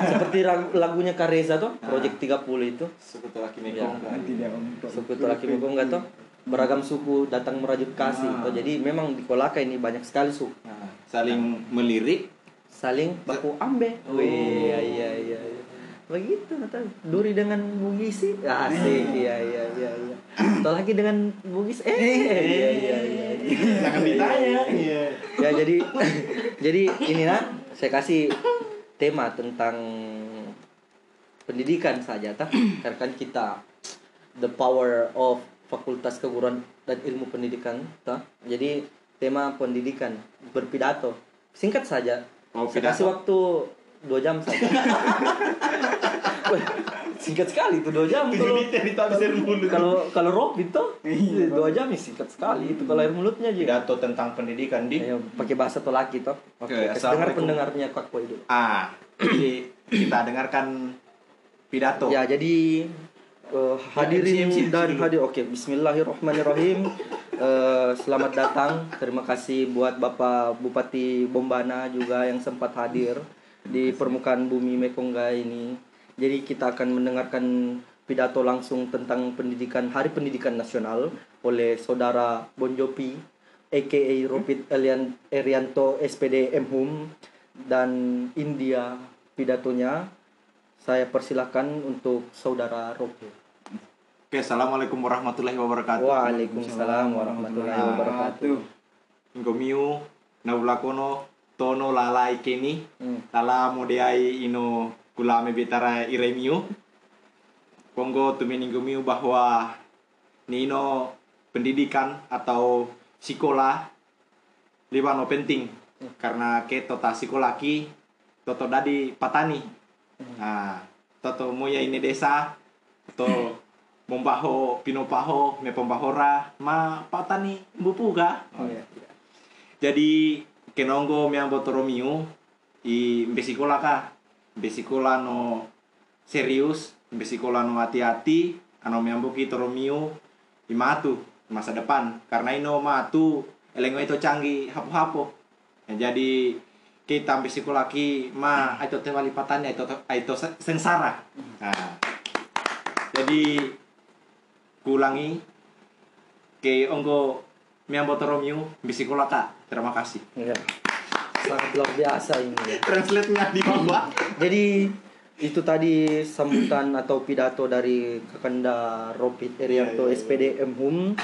seperti lagu- lagunya Kareza tuh Project 30 itu Suku Tolaki Ya. Mekong. untuk suku Tolaki Mekongga tuh beragam suku datang merajut kasih. Tuh, jadi memang di Kolaka ini banyak sekali suku. Nah, saling melirik. Saling baku ambe. Oh. Wih, iya iya iya iya. begitu kata duri dengan bugisi asik. iya iya iya iya. Atau lagi dengan bugis? Eh iya iya iya iya. jangan ditanya. Iya. ya jadi jadi ini nak. Saya kasih tema tentang pendidikan saja tak karena kan kita the power of fakultas keguruan dan ilmu pendidikan tak jadi tema pendidikan berpidato. Singkat saja. Oh, saya kasih pidato. waktu dua jam saja. Singkat sekali itu dua jam. Kalau kalau kalau rob itu Iya, dua jam ya singkat sekali itu kalau air mulutnya juga Pidato tentang pendidikan di Ayo, pakai bahasa tolaki toh. Oke, kasih dengar pendengarnya Boy dulu. Ah, jadi kita dengarkan pidato. Ya, jadi eh, hadirin MC, MC dan dulu. hadir. Oke, bismillahirrahmanirrahim. Eh, selamat datang. Terima kasih buat Bapak Bupati Bombana juga yang sempat hadir di permukaan bumi Mekongga ini. Jadi kita akan mendengarkan pidato langsung tentang pendidikan Hari Pendidikan Nasional oleh Saudara Bonjopi aka Ropit Elian Erianto SPD Mhum dan India pidatonya saya persilahkan untuk saudara Ropi. Oke, assalamualaikum warahmatullahi wabarakatuh. Waalaikumsalam warahmatullahi wabarakatuh. Ngomiu naulakono tono lalai keni Hmm. lala modeai ino kulame betara iremiu. Kongo tumeni ngomiu bahwa nino pendidikan atau sekolah libano penting karena ke tota sekolaki toto dadi patani. Nah, toto moya ini desa to mombaho pinopaho me pombahora ma patani bupuga. Oh ya. Jadi kenonggo miambo toromiu i besikola ka. Besikola no serius besikola no hati-hati ano miambo ki toromiu i matu masa depan. Karena ino matu elengo itu canggih hapo-hapo ya, jadi kita besikola ki ma aito tewali patani aito se- sengsara. Nah, jadi kulangi ke onggo miambo toromiu besikola ka terima kasih Ya. Sangat luar biasa ini ya. translate-nya di bawah Jadi itu tadi sambutan atau pidato dari Kakanda Ropit Erianto Iya, iya, iya. SPD Mhum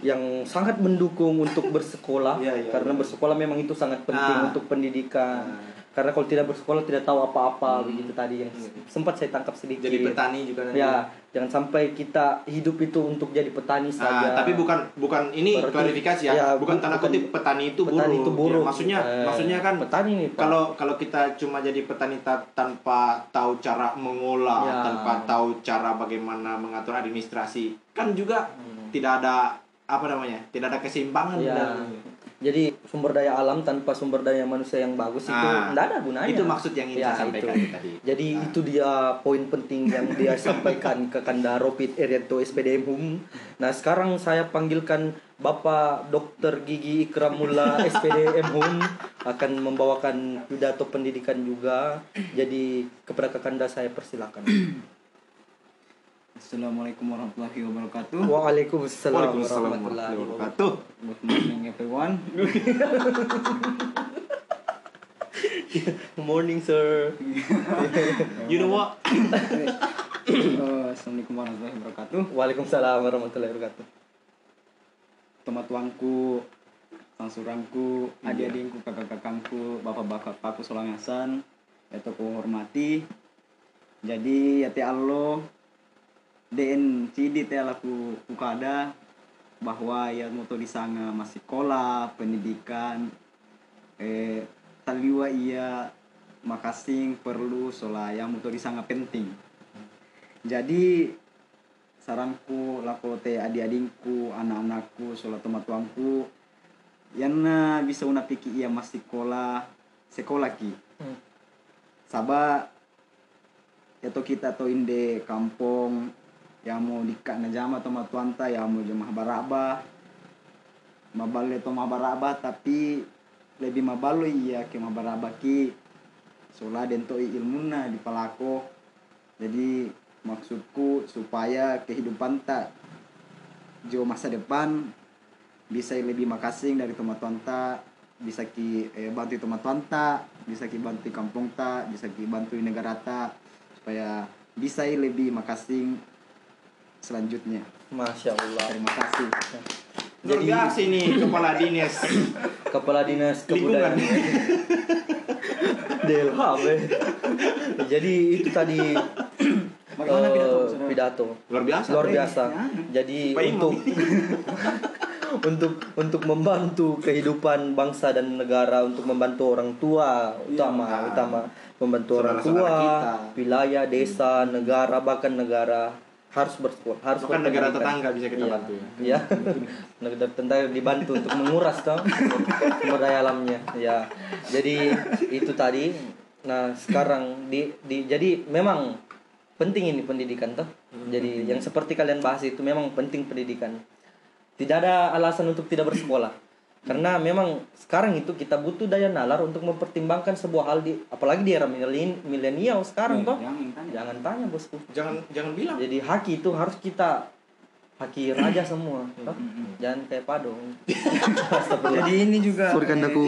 yang sangat mendukung untuk bersekolah Iya, iya, karena iya. bersekolah memang itu sangat penting Ah. untuk pendidikan. Ah. Karena kalau tidak bersekolah tidak tahu apa-apa Hmm. begitu tadi yang Hmm. sempat saya tangkap sedikit. jadi petani juga nanti Ya, jangan sampai kita hidup itu untuk jadi petani saja. Ah, tapi bukan bukan ini Berarti- klarifikasi ya, ya, bukan bu- tanda kutip petani itu buruk. petani itu buruk. Ya, maksudnya Eh, maksudnya kan petani nih, Pak. kalau kalau kita cuma jadi petani ta- tanpa tahu cara mengolah, Ya. tanpa tahu cara bagaimana mengatur administrasi, kan juga Hmm. tidak ada apa namanya? Tidak ada keseimbangan Ya. dalam- Jadi sumber daya alam tanpa sumber daya manusia yang bagus itu Ah, enggak ada gunanya. itu maksud yang ingin Ya, saya sampaikan itu. tadi. Jadi Ah. itu dia poin penting yang dia sampaikan ke Kanda Ropit Erianto SPD Hum. Nah, sekarang saya panggilkan Bapak Dr. Gigi Ikramullah SPD Hum akan membawakan pidato pendidikan juga. Jadi kepada Kakanda saya persilakan. Assalamualaikum warahmatullahi wabarakatuh. Waalaikumsalam Waalaikumsalam warahmatullahi wabarakatuh. Good morning everyone. Good morning, sir. You know what? Assalamualaikum warahmatullahi wabarakatuh. Waalaikumsalam warahmatullahi wabarakatuh. Teman tuangku, sangsurangku, adik-adikku, kakak-kakangku, bapak-bapakku solangasan, itu ku hormati. Jadi ya te den cidi te alaku kukada bahwa ya moto di sana masih sekolah, pendidikan, eh taliwa iya makasing perlu sola yang moto di sana penting. Jadi saranku lako te adik-adikku anak-anakku teman tuangku yang bisa una piki ia masih sekolah sekolah ki Hmm. saba atau kita to inde kampung mau dikat na jama atau tuanta yang mau jama baraba mabale to mabaraba tapi lebih mabalo iya ke mabaraba ki. Sola den to ilmuna di palako. Jadi maksudku supaya kehidupan tak jauh masa depan bisa lebih makasih dari teman-teman bisa ki eh, bantu teman-teman bisa ki bantu kampung tak bisa ki bantu negara tak supaya bisa lebih makasih selanjutnya Masya Allah. terima kasih Luar Jadi- biasa ini kepala dinas. Kepala Dinas. Kebudayaan. Delham eh. Jadi itu tadi Bagaimana eh, pidato, saudara? pidato. Luar biasa. Luar biasa. ya. Jadi Pak Imam untuk untuk untuk membantu kehidupan bangsa dan negara untuk membantu orang tua utama Iya. utama membantu orang tua kita. wilayah desa negara bahkan negara harus bersekolah harus Bahkan negara tetangga bisa kita Iya. bantu ya. Iya. negara tetangga dibantu untuk menguras toh sumber daya alamnya. Ya jadi itu tadi. Nah sekarang di, di jadi memang penting ini pendidikan toh. Jadi yang seperti kalian bahas itu memang penting pendidikan. Tidak ada alasan untuk tidak bersekolah karena memang sekarang itu kita butuh daya nalar untuk mempertimbangkan sebuah hal di apalagi di era milenial sekarang toh. jangan tanya. Jangan tanya bosku. Jangan jangan bilang. jadi haki itu harus kita haki raja semua toh. jangan kayak padong. Jadi ini juga Surkan eh, aku.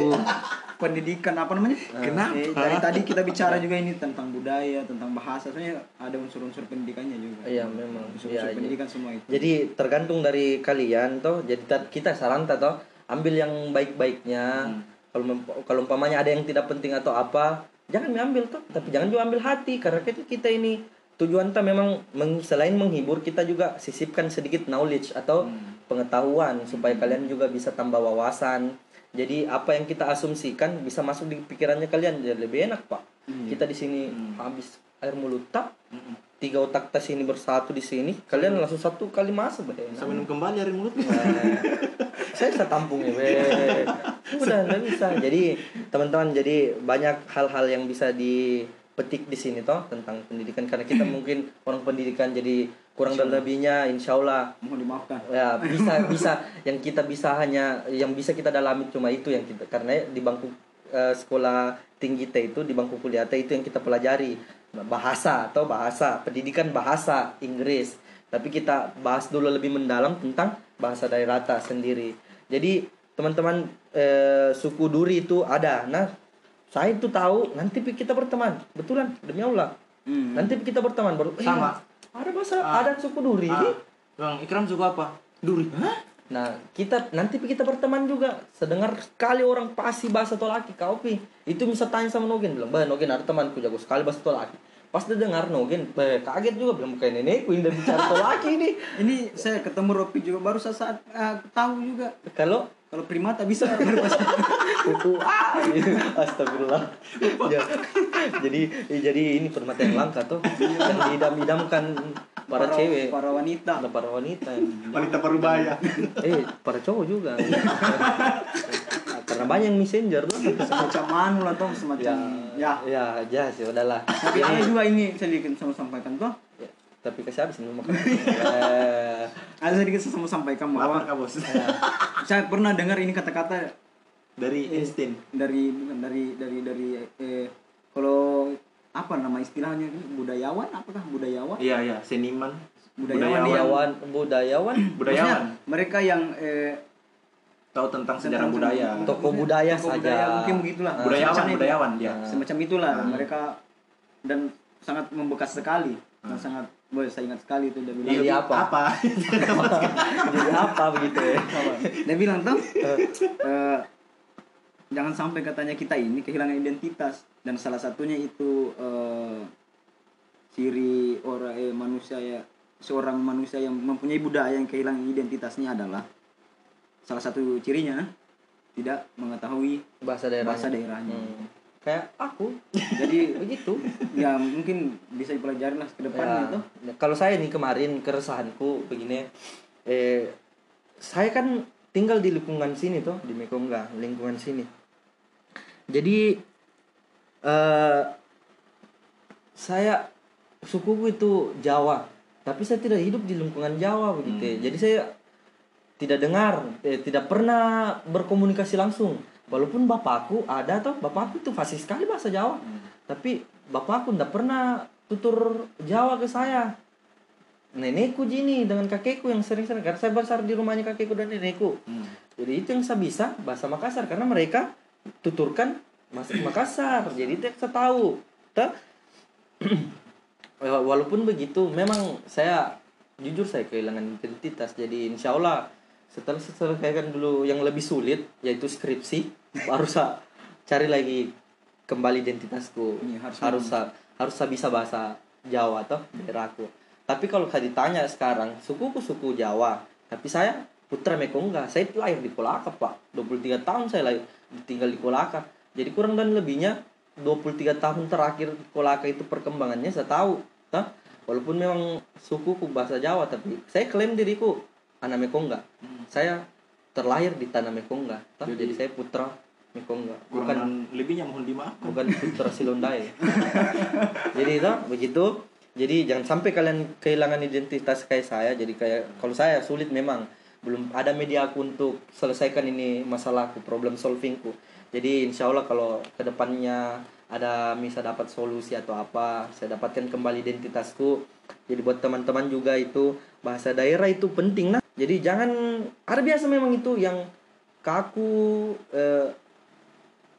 pendidikan apa namanya? Kenapa? Eh, dari tadi kita bicara juga ini tentang budaya tentang bahasa. Sebenarnya ada unsur-unsur pendidikannya juga. Iya memang. Unsur-unsur Iya, iya. pendidikan semua itu. Jadi tergantung dari kalian toh. Jadi kita saran toh ambil yang baik-baiknya. Kalau mem- kalau umpamanya ada yang tidak penting atau apa jangan diambil toh. Tapi jangan juga ambil hati karena kita kita ini tujuan ta memang meng- selain menghibur kita juga sisipkan sedikit knowledge atau pengetahuan supaya kalian juga bisa tambah wawasan. Jadi apa yang kita asumsikan bisa masuk di pikirannya kalian jadi lebih enak pak. Kita di sini habis air mulut tap tiga otak tas ini bersatu di sini kalian langsung satu kali masuk be. Bisa minum kembali dari mulut. Eh, saya bisa tampungnya be. udah nggak bisa. Jadi teman-teman jadi banyak hal-hal yang bisa dipetik di sini toh tentang pendidikan. Karena kita mungkin orang pendidikan jadi kurang dan lebihnya insya Allah. Mohon dimaafkan. Ya bisa bisa. Yang kita bisa hanya yang bisa kita dalami cuma itu yang kita karena di bangku eh, sekolah tinggi teh itu di bangku kuliah teh itu yang kita pelajari bahasa atau bahasa pendidikan bahasa Inggris tapi kita bahas dulu lebih mendalam tentang bahasa daerah ta sendiri jadi teman-teman eh, suku Duri itu ada nah saya itu tahu nanti kita berteman betulan demi Allah Hmm. nanti kita berteman baru eh, Sama. ada bahasa Ah. ada suku Duri Ah, Bang Ikram suka apa? Duri. Hah? Nah, kita nanti kita berteman juga. Sedengar sekali orang pasti bahasa tolaki kau pi. Itu bisa tanya sama Nogen bilang, "Bah, Nogen ada temanku jago sekali bahasa tolaki." Pas dia dengar Nogen, bah, kaget juga bilang bukan nenekku yang bicara tolaki ini. ini saya ketemu Ropi juga baru saat, saat eh, tahu juga Kalau kalau primata bisa kuku ah, astagfirullah. Ya, jadi jadi ini permata yang langka tuh. Yang diidam-idamkan para cewek, para wanita Ada para wanita. Wanita parubaya. Eh, para cowok juga. Karena banyak messenger tuh. semacam anu lah toh semacam ya, ya ya sih udahlah tapi ada juga ini saya sedikit sama sampaikan toh Ya, tapi kasih habis nih makan Eh, ada sedikit saya mau sampaikan Lapar bahwa kah bos? saya pernah dengar ini kata-kata Dari instin. dari bukan dari dari dari eh, kalau apa nama istilahnya ini budayawan apakah budayawan Iya iya, seniman. Budayawan, budayawan budayawan Budayawan. Maksudnya, mereka yang eh, Tahu tentang sejarah Tentang- budaya. toko budaya Toko saja budaya, mungkin begitulah. Budayawan, Semacam itu. budayawan dia. semacam itulah Hmm. mereka dan sangat membekas sekali dan Hmm. sangat Boy, saya ingat sekali itu dia bilang. Jadi apa? Apa? Jadi apa begitu ya? Dia bilang tuh eh, jangan sampai katanya kita ini kehilangan identitas dan salah satunya itu eh, ciri orang eh, manusia ya seorang manusia yang mempunyai budaya yang kehilangan identitasnya adalah salah satu cirinya tidak mengetahui Bahasa daerah. bahasa daerahnya. Hmm. Kayak aku. Jadi Begitu. ya mungkin bisa dipelajari lah ke depannya Ya, tuh. Kalau saya nih kemarin keresahanku begini, eh saya kan tinggal di lingkungan sini tuh di Mekongga, lingkungan sini. Jadi eh saya sukuku itu Jawa, tapi saya tidak hidup di lingkungan Jawa begitu. ya. Jadi saya tidak dengar, eh, tidak pernah berkomunikasi langsung. Walaupun bapakku ada toh, bapakku itu fasih sekali bahasa Jawa. Tapi bapakku tidak pernah tutur Jawa ke saya. Nenekku gini dengan kakekku yang sering-sering karena saya besar di rumahnya kakekku dan nenekku. Hmm. Jadi itu yang saya bisa bahasa Makassar karena mereka tuturkan bahasa Makassar. Jadi itu yang saya tahu. Wa- Walaupun begitu, memang saya jujur saya kehilangan identitas. Jadi insya Allah setelah selesaikan dulu yang lebih sulit yaitu skripsi, baru saya cari lagi kembali identitasku. Iya, harus harus saya, harus saya bisa bahasa Jawa atau daerahku. Tapi kalau saya ditanya sekarang, sukuku suku Jawa, tapi saya putra Mekongga. Saya lahir di Kolaka, Pak. 23 tahun saya lahir tinggal di Kolaka. Jadi kurang dan lebihnya 23 tahun terakhir di Kolaka itu perkembangannya saya tahu. Toh? Walaupun memang sukuku bahasa Jawa, tapi saya klaim diriku anak Mekongga. Saya terlahir di tanah Mekongga. Toh? Jadi, Jadi- saya putra Mekongga. Bukan lebihnya mohon dimaafkan. bukan putra Silondai. jadi itu begitu. Jadi jangan sampai kalian kehilangan identitas kayak saya. Jadi kayak kalau saya sulit memang belum ada media aku untuk selesaikan ini masalahku, problem solvingku. Jadi insya Allah kalau ke depannya ada bisa dapat solusi atau apa, saya dapatkan kembali identitasku. Jadi buat teman-teman juga itu bahasa daerah itu penting nah. Jadi jangan ada biasa memang itu yang kaku eh,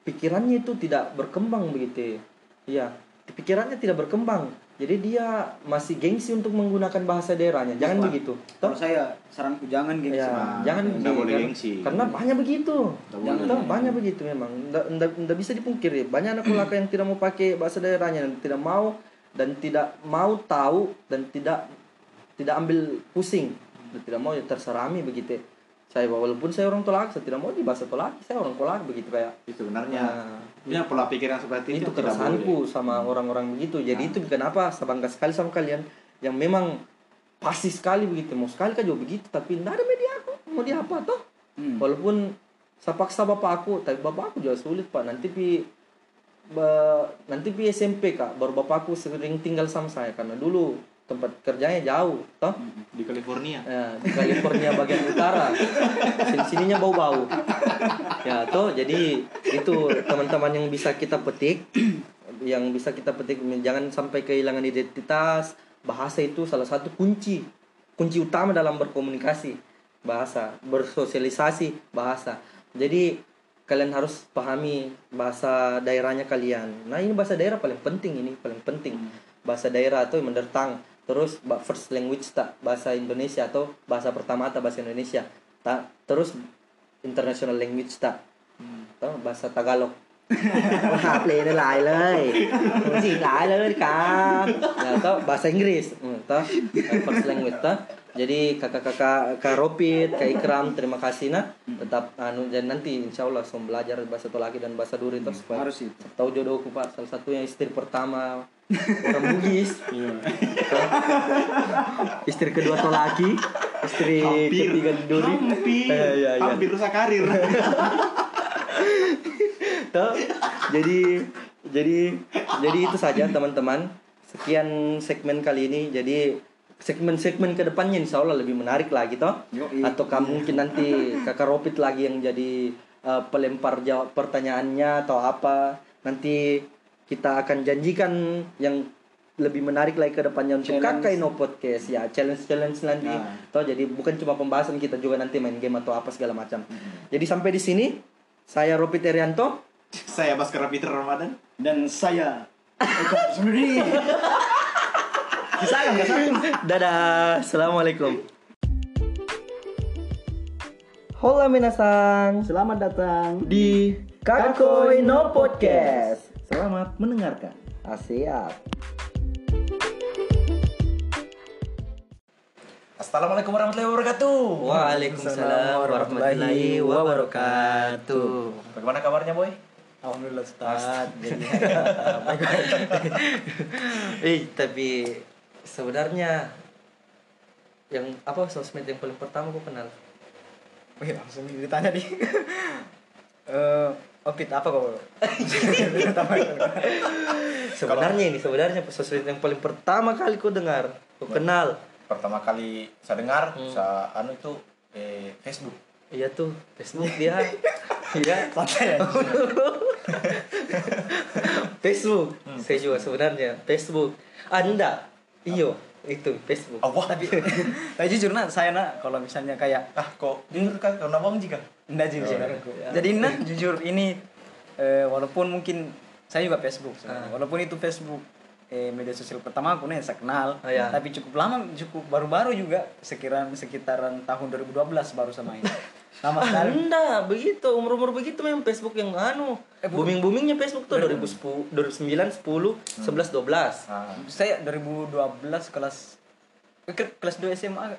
pikirannya itu tidak berkembang begitu iya pikirannya tidak berkembang jadi dia masih gengsi untuk menggunakan bahasa daerahnya jangan Wah. begitu Toh? saya saranku jangan gengsi. ya, Nah, jangan begitu, boleh kan? gengsi. karena banyak begitu Jangan, toh, banyak begitu memang nggak bisa dipungkiri banyak anak kulaka yang tidak mau pakai bahasa daerahnya dan tidak mau dan tidak mau tahu dan tidak tidak ambil pusing tidak mau ya terserami begitu. Saya walaupun saya orang tolak saya tidak mau di bahasa tolak saya orang tolak begitu kayak. Itu sebenarnya. Nah, Ya pola pikir yang seperti itu, itu keresahanku sama orang-orang begitu. Jadi itu kenapa saya bangga sekali sama kalian yang memang pasti sekali begitu. Mau sekali kan juga begitu tapi tidak ada media aku. Mau dia apa toh? Hmm. walaupun saya paksa bapak aku tapi bapak aku juga sulit pak. Nanti pi ba- nanti pi SMP kak. Baru bapak aku sering tinggal sama saya karena dulu tempat kerjanya jauh toh di California. Ya, di California bagian utara. Sini sininya bau-bau. Ya, toh jadi itu teman-teman yang bisa kita petik yang bisa kita petik jangan sampai kehilangan identitas. Bahasa itu salah satu kunci kunci utama dalam berkomunikasi bahasa, bersosialisasi bahasa. Jadi kalian harus pahami bahasa daerahnya kalian. Nah, ini bahasa daerah paling penting ini, paling penting. Bahasa daerah atau mother tongue Terus ba- first language tak bahasa Indonesia atau bahasa pertama tak bahasa Indonesia. Tak terus international language tak. Tahu bahasa Tagalog. หาเพลงได้หลายเลยจริงหลายเลยครับya toh bahasa Inggris Hmm, toh first language toh jadi kakak-kakak kak Ropit kak Ikram terima kasih nah tetap anu dan nanti insya Allah saya belajar bahasa Tolaki dan bahasa Duri toh supaya Harus itu. tahu jodohku pak salah satunya istri pertama orang Bugis Toh. istri kedua Tolaki istri Hampir. ketiga Duri Hampir. Eh, iya, iya. Hampir rusak karir. Toh, jadi jadi jadi itu saja teman-teman sekian segmen kali ini jadi segmen-segmen ke depannya insya Allah lebih menarik lagi toh Yoi. atau kamu mungkin nanti kakak Ropit lagi yang jadi eh, pelempar jawab pertanyaannya atau apa nanti kita akan janjikan yang lebih menarik lagi ke depannya untuk Challenge. kakak Ino podcast ya challenge challenge nanti Nah. toh jadi bukan cuma pembahasan kita juga nanti main game atau apa segala macam jadi sampai di sini saya Ropit Erianto Saya Baskara Peter Ramadan. Dan saya Eko sendiri. Misalkan nggak satu. Dadah. Assalamualaikum. Hola minasan Selamat datang. di Kakoi No Podcast. Selamat mendengarkan. Asiap. Assalamualaikum warahmatullahi wabarakatuh. Waalaikumsalam warahmatullahi wabarakatuh. Bagaimana kabarnya boy? Alhamdulillah Ustaz. Jadi Eh, tapi sebenarnya yang apa sosmed yang paling pertama gue kenal? Wih, langsung ditanya di. Eh, Opit apa kau? Sebenarnya ini sebenarnya sosmed yang paling pertama kali gue dengar, gue kenal. pertama kali saya dengar Hmm. saya anu itu eh, Facebook Iya tuh Facebook dia. Iya. Facebook. Saya juga sebenarnya Facebook. Anda. Iyo, itu Facebook. Allah Tapi tapi jujur nak saya nak kalau misalnya kayak ah kok jujur kan karena bang jika Enggak jujur. Oh, iya. Jadi nah jujur ini eh, walaupun mungkin saya juga Facebook, Ah. walaupun itu Facebook eh, media sosial pertama aku nih saya kenal, Ah, iya. tapi cukup lama, cukup baru-baru juga sekitaran sekitaran tahun 2012 baru sama ini. Lama sekali. Anda begitu umur-umur begitu memang Facebook yang anu booming boomingnya Facebook tuh 2010 2009 10 11 12 ah, Saya 2012 kelas eh, ke- kelas 2 SMA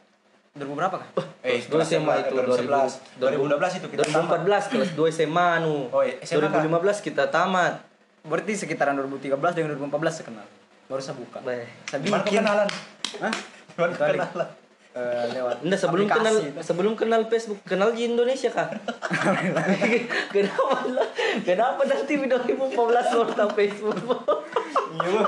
2000 berapa kah? eh Kelas dua SMA itu 2011 2012 itu kita tamat 2014 kelas 2 SMA anu Oh, iya, SMA kah? 2015 kita tamat Berarti sekitaran 2013 dengan 2014 saya kenal. Baru saya buka. Baik. Saya bikin. kenalan Hah? gimana kenalan Eh, lewat sebelum aplikasi kenal itu. sebelum kenal Facebook kenal di Indonesia kah? kenapa lah? Kenapa nanti di 2014 baru tahu Facebook? Iya.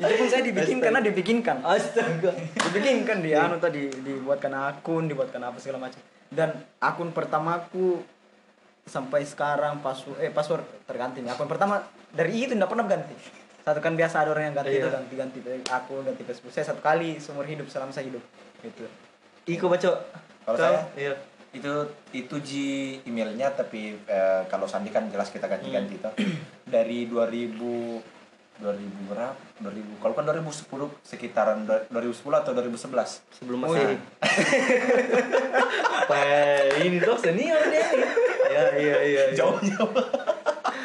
itu pun saya dibikin karena dibikinkan. Astaga. Dibikinkan di anu tadi dibuatkan akun, dibuatkan apa segala macam. Dan akun pertamaku sampai sekarang password eh password terganti nih. Akun pertama dari itu tidak pernah ganti. Satu kan biasa ada orang yang ganti Iya. itu ganti-ganti aku ganti Facebook. Saya satu kali seumur hidup selama saya hidup. Gitu. Iko baca. Kalau Kau? saya? Iya. itu itu ji emailnya tapi eh, kalau Sandi kan jelas kita ganti-ganti Hmm. itu dari 2000 2000 berapa 2000 kalau kan 2010 sekitaran do- 2010 atau 2011 Sebelum Oh, masih. iya. Wah, ini tuh senior dia. Ya, iya, iya. iya. jauhnya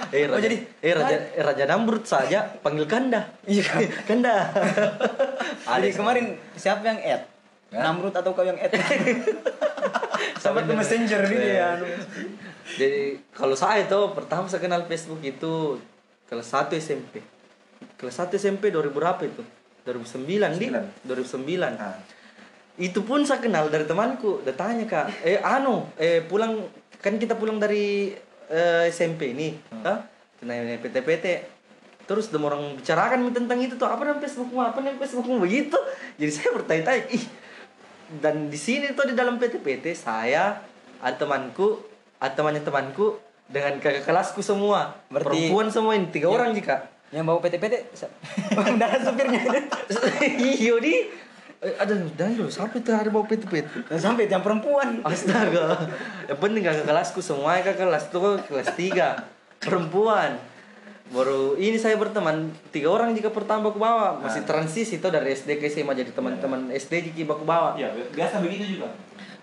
Eh, raja, jadi- eh, raja, eh, raja Namrud saja panggil Kanda. Iya. Kanda. Kemarin siapa yang add? Namrud atau kau yang? Sama ke messenger ini Iya. ya. anu. Jadi kalau saya tuh pertama saya kenal Facebook itu kelas 1 SMP. Kelas 1 SMP 2000 berapa itu? 2009 di 2009. Nah, Itu pun saya kenal dari temanku. Dia tanya kak, eh anu, eh pulang kan kita pulang dari eh, SMP ini, hmm. Kenanya PT-PT. Terus dem orang bicarakan tentang itu tuh apa nama Facebookmu, apa nama Facebookmu begitu. Jadi saya bertanya-tanya, ih. Dan di sini tuh di dalam PT-PT saya ada temanku, ada temannya temanku dengan kakak kelasku semua. Berarti- perempuan semua ini tiga orang jika. Yang bawa PT-PT udah supirnya. Iyo di eh, ada dan dulu sampai tuh ada bawa PT-PT. Dan sampai yang perempuan. Astaga. Yang penting kakak kelasku semuanya kakak kelas tuh kelas 3 perempuan. Baru ini saya berteman tiga orang jika pertama aku bawa masih transisi tuh dari SD ke SMA jadi teman-teman SD jika aku bawa. Iya, biasa begitu juga.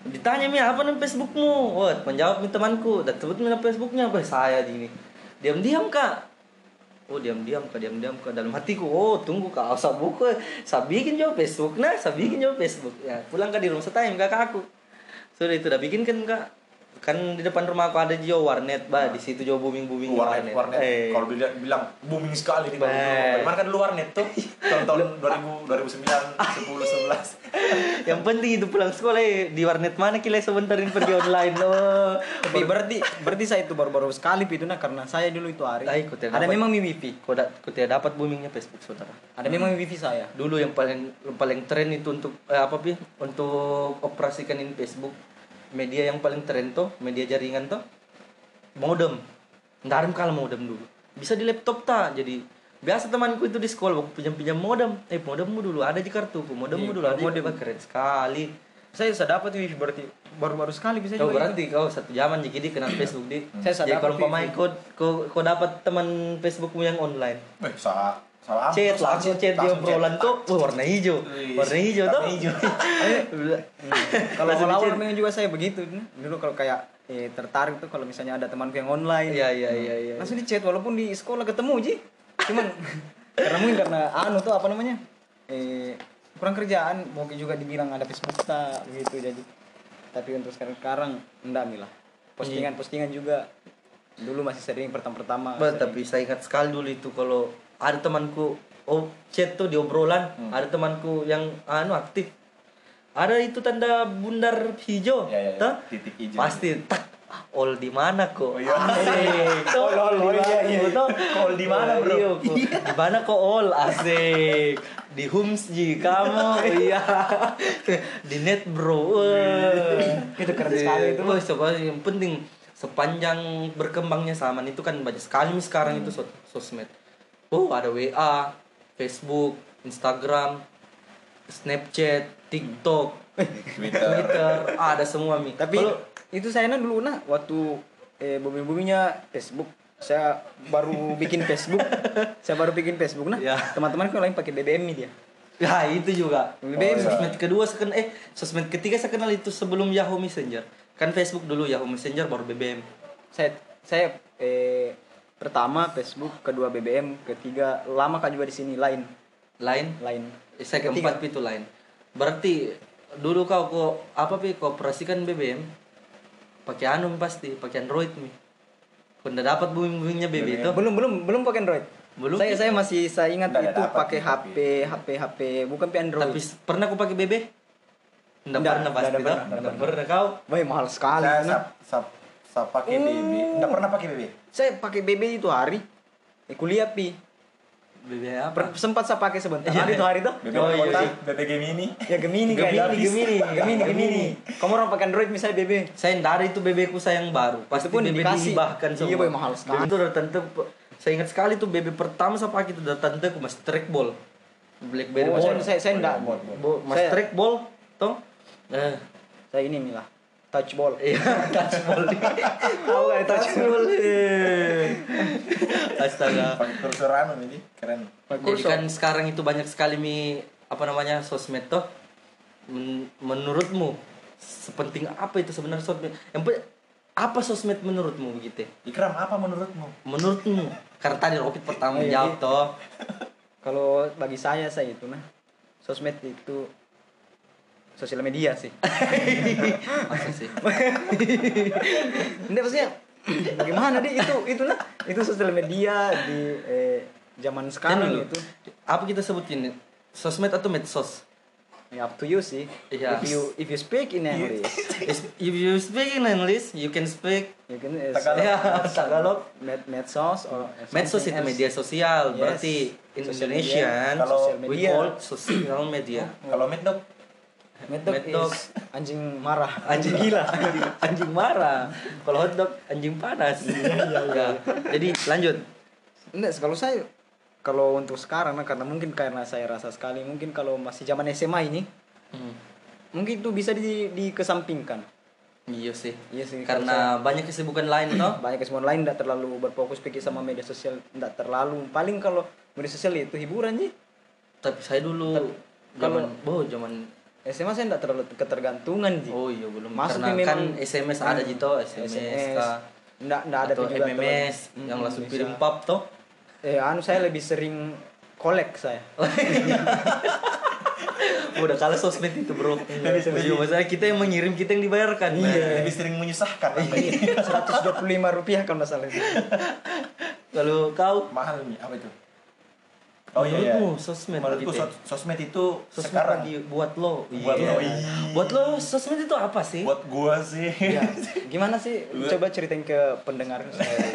Ditanya mi apa nama Facebookmu? Wah, menjawab mi temanku. Dan sebut mi nama Facebooknya apa? Saya gini. Diam-diam kak. Oh diam-diam kak, diam-diam kak. Dalam hatiku, oh tunggu kak, saya buka, saya bikin juga Facebook, nah, saya bikin juga Facebook. Ya, pulang kak di rumah saya tanya kakak aku. Sudah itu udah bikin kan kak. Kan di depan rumah aku ada jo warnet, bah di situ jo booming booming warnet warnet Eh, kalau bilang bilang booming sekali di Bah. Bagaimana kan lu warnet tuh tahun-tahun 2000 2009 10 11 yang penting itu pulang sekolah eh, di warnet mana kila sebentarin pergi online oh. Tapi berarti berarti saya itu baru-baru sekali itu nah karena saya dulu itu hari. Ay, tidak Ada dapat. memang mi wifi. Kau, da- kau tidak dapat boomingnya Facebook saudara. Ada memang mi wifi saya. dulu yang paling paling tren itu untuk eh, apa pi untuk operasikan Facebook media yang paling tren tuh media jaringan tuh modem. Ada kalau modem dulu. Bisa di laptop tak jadi biasa temanku itu di sekolah aku pinjam pinjam modem. Eh modemmu dulu ada di kartuku modemmu Iya, dulu ada modem. keren sekali. Saya sudah dapat wifi berarti baru-baru sekali bisa Kau juga. berarti kau satu zaman jika di kenal Facebook di Saya jadi kalau pemain kau kau kau dapat teman Facebookmu yang online. Eh, sa salah chat langsung chat dia obrolan tuh wah, warna hijau. Warna hijau tuh. hijau. kalau Langsung awal memang juga saya begitu. Dulu kalau kayak eh, tertarik tuh kalau misalnya ada temanku yang online. Iya iya iya iya. Langsung di chat walaupun di sekolah ketemu ji. Cuman karena mungkin karena anu tuh apa namanya eh kurang kerjaan. Mungkin juga dibilang ada Facebook begitu jadi. Tapi untuk sekarang sekarang enggak milah postingan postingan juga. Dulu masih sering pertama-pertama. Bah, sering. tapi saya ingat sekali dulu itu kalau ada temanku oh chat tuh di obrolan ada temanku yang anu aktif ada itu tanda bundar hijau Ya, ya, ya. Tuh. Titik hijau. pasti tak all di mana kok Oh, iya. asik All, all, di iya, mana, iya. tuh. All di mana, bro? Iya, kok. di mana kok all asik di Hums ji kamu iya di net bro Wah. Itu keren sekali itu. Wah, coba yang penting sepanjang berkembangnya zaman itu kan banyak sekali sekarang itu sos- sosmed. Oh, ada WA, Facebook, Instagram, Snapchat, TikTok, Twitter Twitter, ah, ada semua mi. tapi Kalau- itu saya dulu nah waktu eh bumi buminya Facebook saya baru bikin Facebook saya baru bikin Facebook nah Ya. teman-temanku lain pakai BBM nih dia Ya itu juga. BBM. Sosmed kedua saya kenal eh sosmed ketiga saya kenal itu sebelum Yahoo Messenger. Kan Facebook dulu Yahoo Messenger baru BBM. saya saya eh pertama Facebook kedua BBM ketiga lama kan juga di sini lain Lain lain Eh, saya keempat itu lain. Berarti dulu kau kok apa pi kau operasikan BBM pakai anu pasti pakai Android mi. Kau udah dapat booming boomingnya BB itu? belum belum belum pakai Android Belum. saya saya masih saya ingat Nggak itu pakai HP HP HP bukan pakai Android Tapi pernah kau pakai BB? Enggak Nggak, pernah nggak pasti toh? pernah, Nggak pernah kau. Wah, mahal sekali saya nah. Sap sap pakai BB enggak pernah pakai BB saya pakai BB itu hari eh, kuliah pi BB apa? Per- sempat saya pakai sebentar Iya. hari itu hari tuh BB Oh, iya, iya. BB Gemini ya Gemini Gemini, kayak Gemini. Gemini Gemini kamu orang pakai Android misalnya BB Saya dari itu BB ku saya yang baru. Pasti pun BB dikasih. dihibahkan semua. Iya, boy, mahal sekali. Itu udah tentu saya ingat sekali tuh BB pertama saya pakai itu udah tentu ku mas trackball. Blackberry oh, saya, saya, saya enggak bot. Bo- mas Saya- trackball toh. Eh, saya ini milah touch ball iya, touchball. tahu kan touch ball Astaga. pakai kursor anu ini keren Jadi kan sekarang itu banyak sekali mi apa namanya sosmed toh. Men- menurutmu sepenting apa itu sebenarnya sosmed? Yang apa sosmed menurutmu begitu? Ikram apa menurutmu Menurutmu? Karena tadi Rocket pertama Oh, iya, jawab iya. toh. kalau bagi saya saya itu nah sosmed itu sosial media sih Masa sih? Enggak maksudnya bagaimana deh itu itu nah itu sosial media di eh, zaman sekarang dulu. itu Apa kita sebutin? Sosmed atau medsos? ya up to you sih Iya. if you if you speak in English Is- If you speak in English, you can speak you can uh, Tagalog. ya Tagalog. med medsos or Medsos something itu else. media sosial, Yes. berarti in Social Indonesian Kalau Social we media. call social media. kalau Med dok Mad dog. anjing marah Anjing gila, anjing, anjing marah. Kalau hotdog anjing panas. Ya. Jadi lanjut. Enggak, kalau saya kalau untuk sekarang nah, karena mungkin karena saya rasa sekali mungkin kalau masih zaman SMA ini Hmm. mungkin itu bisa di dikesampingkan Iya sih. Iya sih, Karena banyak kesibukan lain toh. banyak kesemuan lain tidak terlalu berfokus pikir sama media sosial tidak terlalu paling kalau media sosial itu hiburan sih Tapi saya dulu kalau- zaman oh zaman SMA saya tidak terlalu ketergantungan sih. Oh iya belum Masuk karena kan memang- SMS ada gitu SMS, SMS kah? Nggak, nggak ada atau MMS teman- yang Hmm, langsung kirim pap toh? Eh anu saya lebih sering kolek saya. Udah kalah sosmed itu bro. Iya masalah kita yang mengirim kita yang dibayarkan. Lebih sering menyusahkan. Apa ini? 125 rupiah kalau nggak salah. Itu kalau kau? Mahal nih apa itu oh iya iya. Sosmed menurutku gitu ya? sos- sosmed itu sosmed sekarang. lagi buat lo. Buat Iya. lo, iya. buat lo sosmed itu apa sih? Buat gua sih. Ya gimana sih? Coba ceritain ke pendengar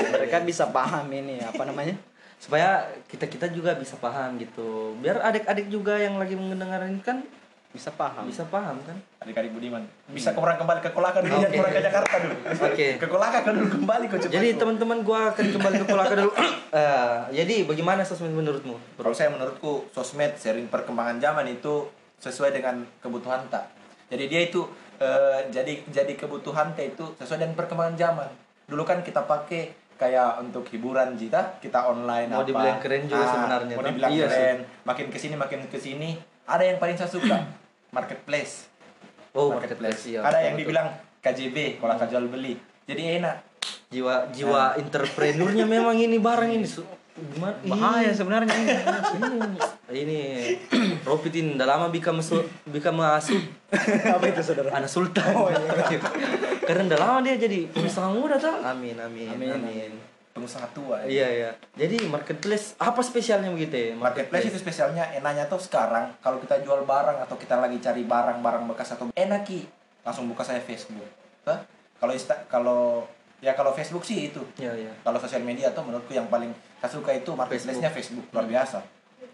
mereka bisa paham ini apa namanya? Supaya kita kita juga bisa paham gitu. Biar adik-adik juga yang lagi mendengarin kan bisa paham bisa paham kan adik-adik Budiman bisa kau orang kembali ke Kolaka dulu Oke. orang ke Jakarta dulu Oke. ke Kolaka dulu kembali kau cepat jadi teman-teman gua akan kembali ke Kolaka dulu Eh, jadi bagaimana sosmed menurutmu Kalau saya menurutku sosmed sering perkembangan zaman itu sesuai dengan kebutuhan tak. Jadi dia itu eh, jadi jadi kebutuhan tak itu sesuai dengan perkembangan zaman. Dulu kan kita pakai kayak untuk hiburan kita kita online Mau apa. dibilang keren juga Ah, sebenarnya, mau dibilang Iya sih. keren makin ke sini makin ke sini ada yang paling saya suka marketplace. Oh, marketplace. iya. ada yang betul. dibilang KJB kalau jual beli jadi enak. Jiwa jiwa entrepreneurnya memang ini barang ini gimana? Bahaya sebenarnya. Ini. ini ini udah lama bika masuk bika masuk apa itu saudara? Anak sultan. Karena udah lama dia jadi pengusaha muda tuh amin amin Amin, amin, pengusaha tua iya iya jadi marketplace apa spesialnya begitu ya Marketplace itu spesialnya enaknya tuh sekarang kalau kita jual barang atau kita lagi cari barang-barang bekas atau enak ki langsung buka saya Facebook. Hah? Kalau Insta kalau ya kalau Facebook sih itu. iya iya Kalau sosial media tuh menurutku yang paling saya suka itu marketplace-nya Facebook. luar biasa.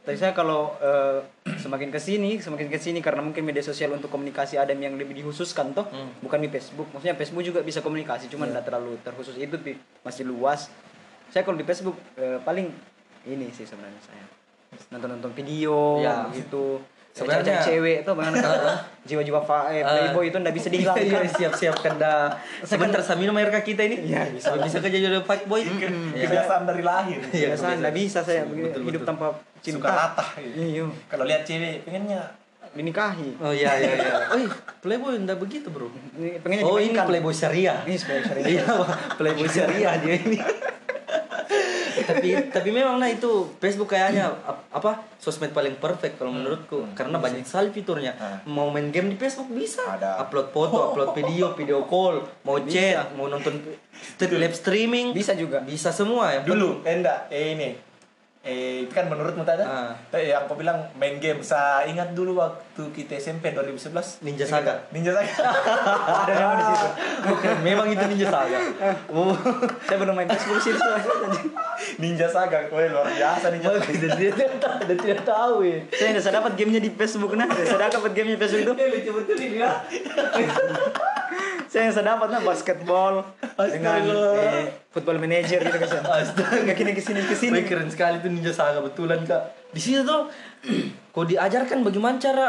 Tapi saya kalau eh, semakin ke sini, semakin ke sini karena mungkin media sosial untuk komunikasi ada yang lebih dikhususkan toh, Hmm. bukan di Facebook. Maksudnya Facebook juga bisa komunikasi, cuman tidak terlalu terkhusus itu masih luas. Saya kalau di Facebook eh, paling ini sih sebenarnya saya nonton-nonton video Ya. gitu. Sebenarnya- cewek itu bagaimana jiwa-jiwa fa- eh, playboy itu ndak bisa Iya, dihilangkan. siap-siap kanda sebentar sambil minum air kaki kita ini Iya, bisa. bisa kerja jadi fight boy Iya. Kebiasaan dari lahir. Iya, Biasa ndak bisa saya hidup betul. tanpa Suka cinta. latah. Iya, Kalau lihat cewek pengennya dinikahi. oh iya iya iya Wih, playboy enggak begitu bro Ini pengennya oh ini playboy syariah Ini sering. iya playboy syariah dia ini tapi tapi memang nah itu Facebook kayaknya ap- apa sosmed paling perfect kalau menurutku. Karena banyak sekali fiturnya. Hmm. mau main game di Facebook bisa. Ada. upload foto upload video video call mau chat mau nonton live streaming. Bisa juga. bisa semua ya. Dulu eh, enggak eh ini. Eh itu kan menurutmu tadi. Ah. Tadi yang kau bilang main game. Saya ingat dulu waktu kita SMP 2011 Ninja Saga. Ninja Saga ada nama di situ Bukan, memang itu ninja saga oh Saya belum main Facebook sih Ninja Saga Wah, luar biasa Ninja Saga dia tidak tahu dan tidak tahu ya Saya tidak dapat gamenya di Facebook nah. Saya dapat gamenya di Facebook itu. lucu betul ini ya Saya yang saya dapat nah basketball dengan eh, football manager gitu kan. Astaga, Nggak kini ke sini ke sini. Keren sekali tuh ninja saga betulan kak. Di situ tuh, kau diajarkan bagaimana cara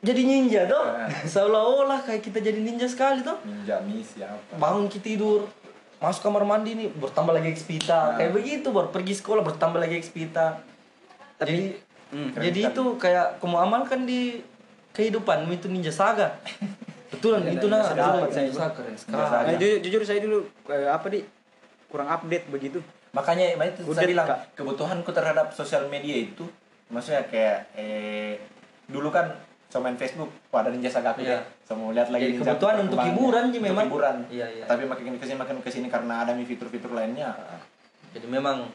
jadi ninja tuh. Seolah-olah kayak kita jadi ninja sekali tuh. Ninja misi apa Bangun kita tidur, masuk kamar mandi nih, bertambah lagi XP ta. Kayak begitu, baru pergi sekolah bertambah lagi XP ta. Jadi, Hmm. jadi itu kayak kamu amalkan di kehidupan itu ninja saga. Betulan Iya, itu nah, saya dapat, saya ninja saga keren sekali. Nah, jujur, jujur saya dulu eh, apa di kurang update begitu. makanya makanya itu Udah, saya bilang Kak. kebutuhanku terhadap sosial media itu maksudnya kayak eh dulu kan saya main Facebook wah ada Ninja Saga aku Iya. ya saya mau lihat lagi Jadi Ninja kebutuhan untuk hiburan, Untuk memang. hiburan Iya, iya. tapi makin ke sini makin ke sini karena ada fitur-fitur lainnya Jadi memang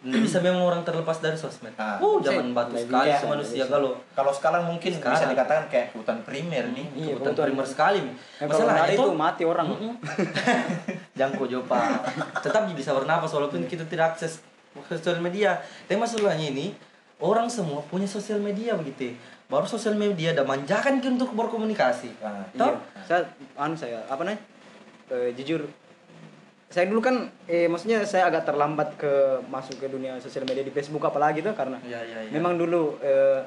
nggak bisa memang orang terlepas dari sosmed. Ah. Oh, zaman batu sekali bisa, nggak manusia bisa. kalau kalau sekarang mungkin bisa Sekarang. dikatakan kayak kebutuhan primer nih Iya, kebutuhan primer sekali. Nah, kalau nggak ada itu mati orang. Jangko Jopa. Tetap bisa bernapas walaupun kita tidak akses sosial media. Tapi masalahnya ini orang semua punya sosial media begitu. Baru sosial media dan manjakan kita untuk berkomunikasi. Nah, Toh? Iya. Saya anu saya apa namanya? Eh, jujur saya dulu kan eh maksudnya saya agak terlambat ke masuk ke dunia sosial media di Facebook apalagi tuh karena Iya, iya, iya. memang dulu eh,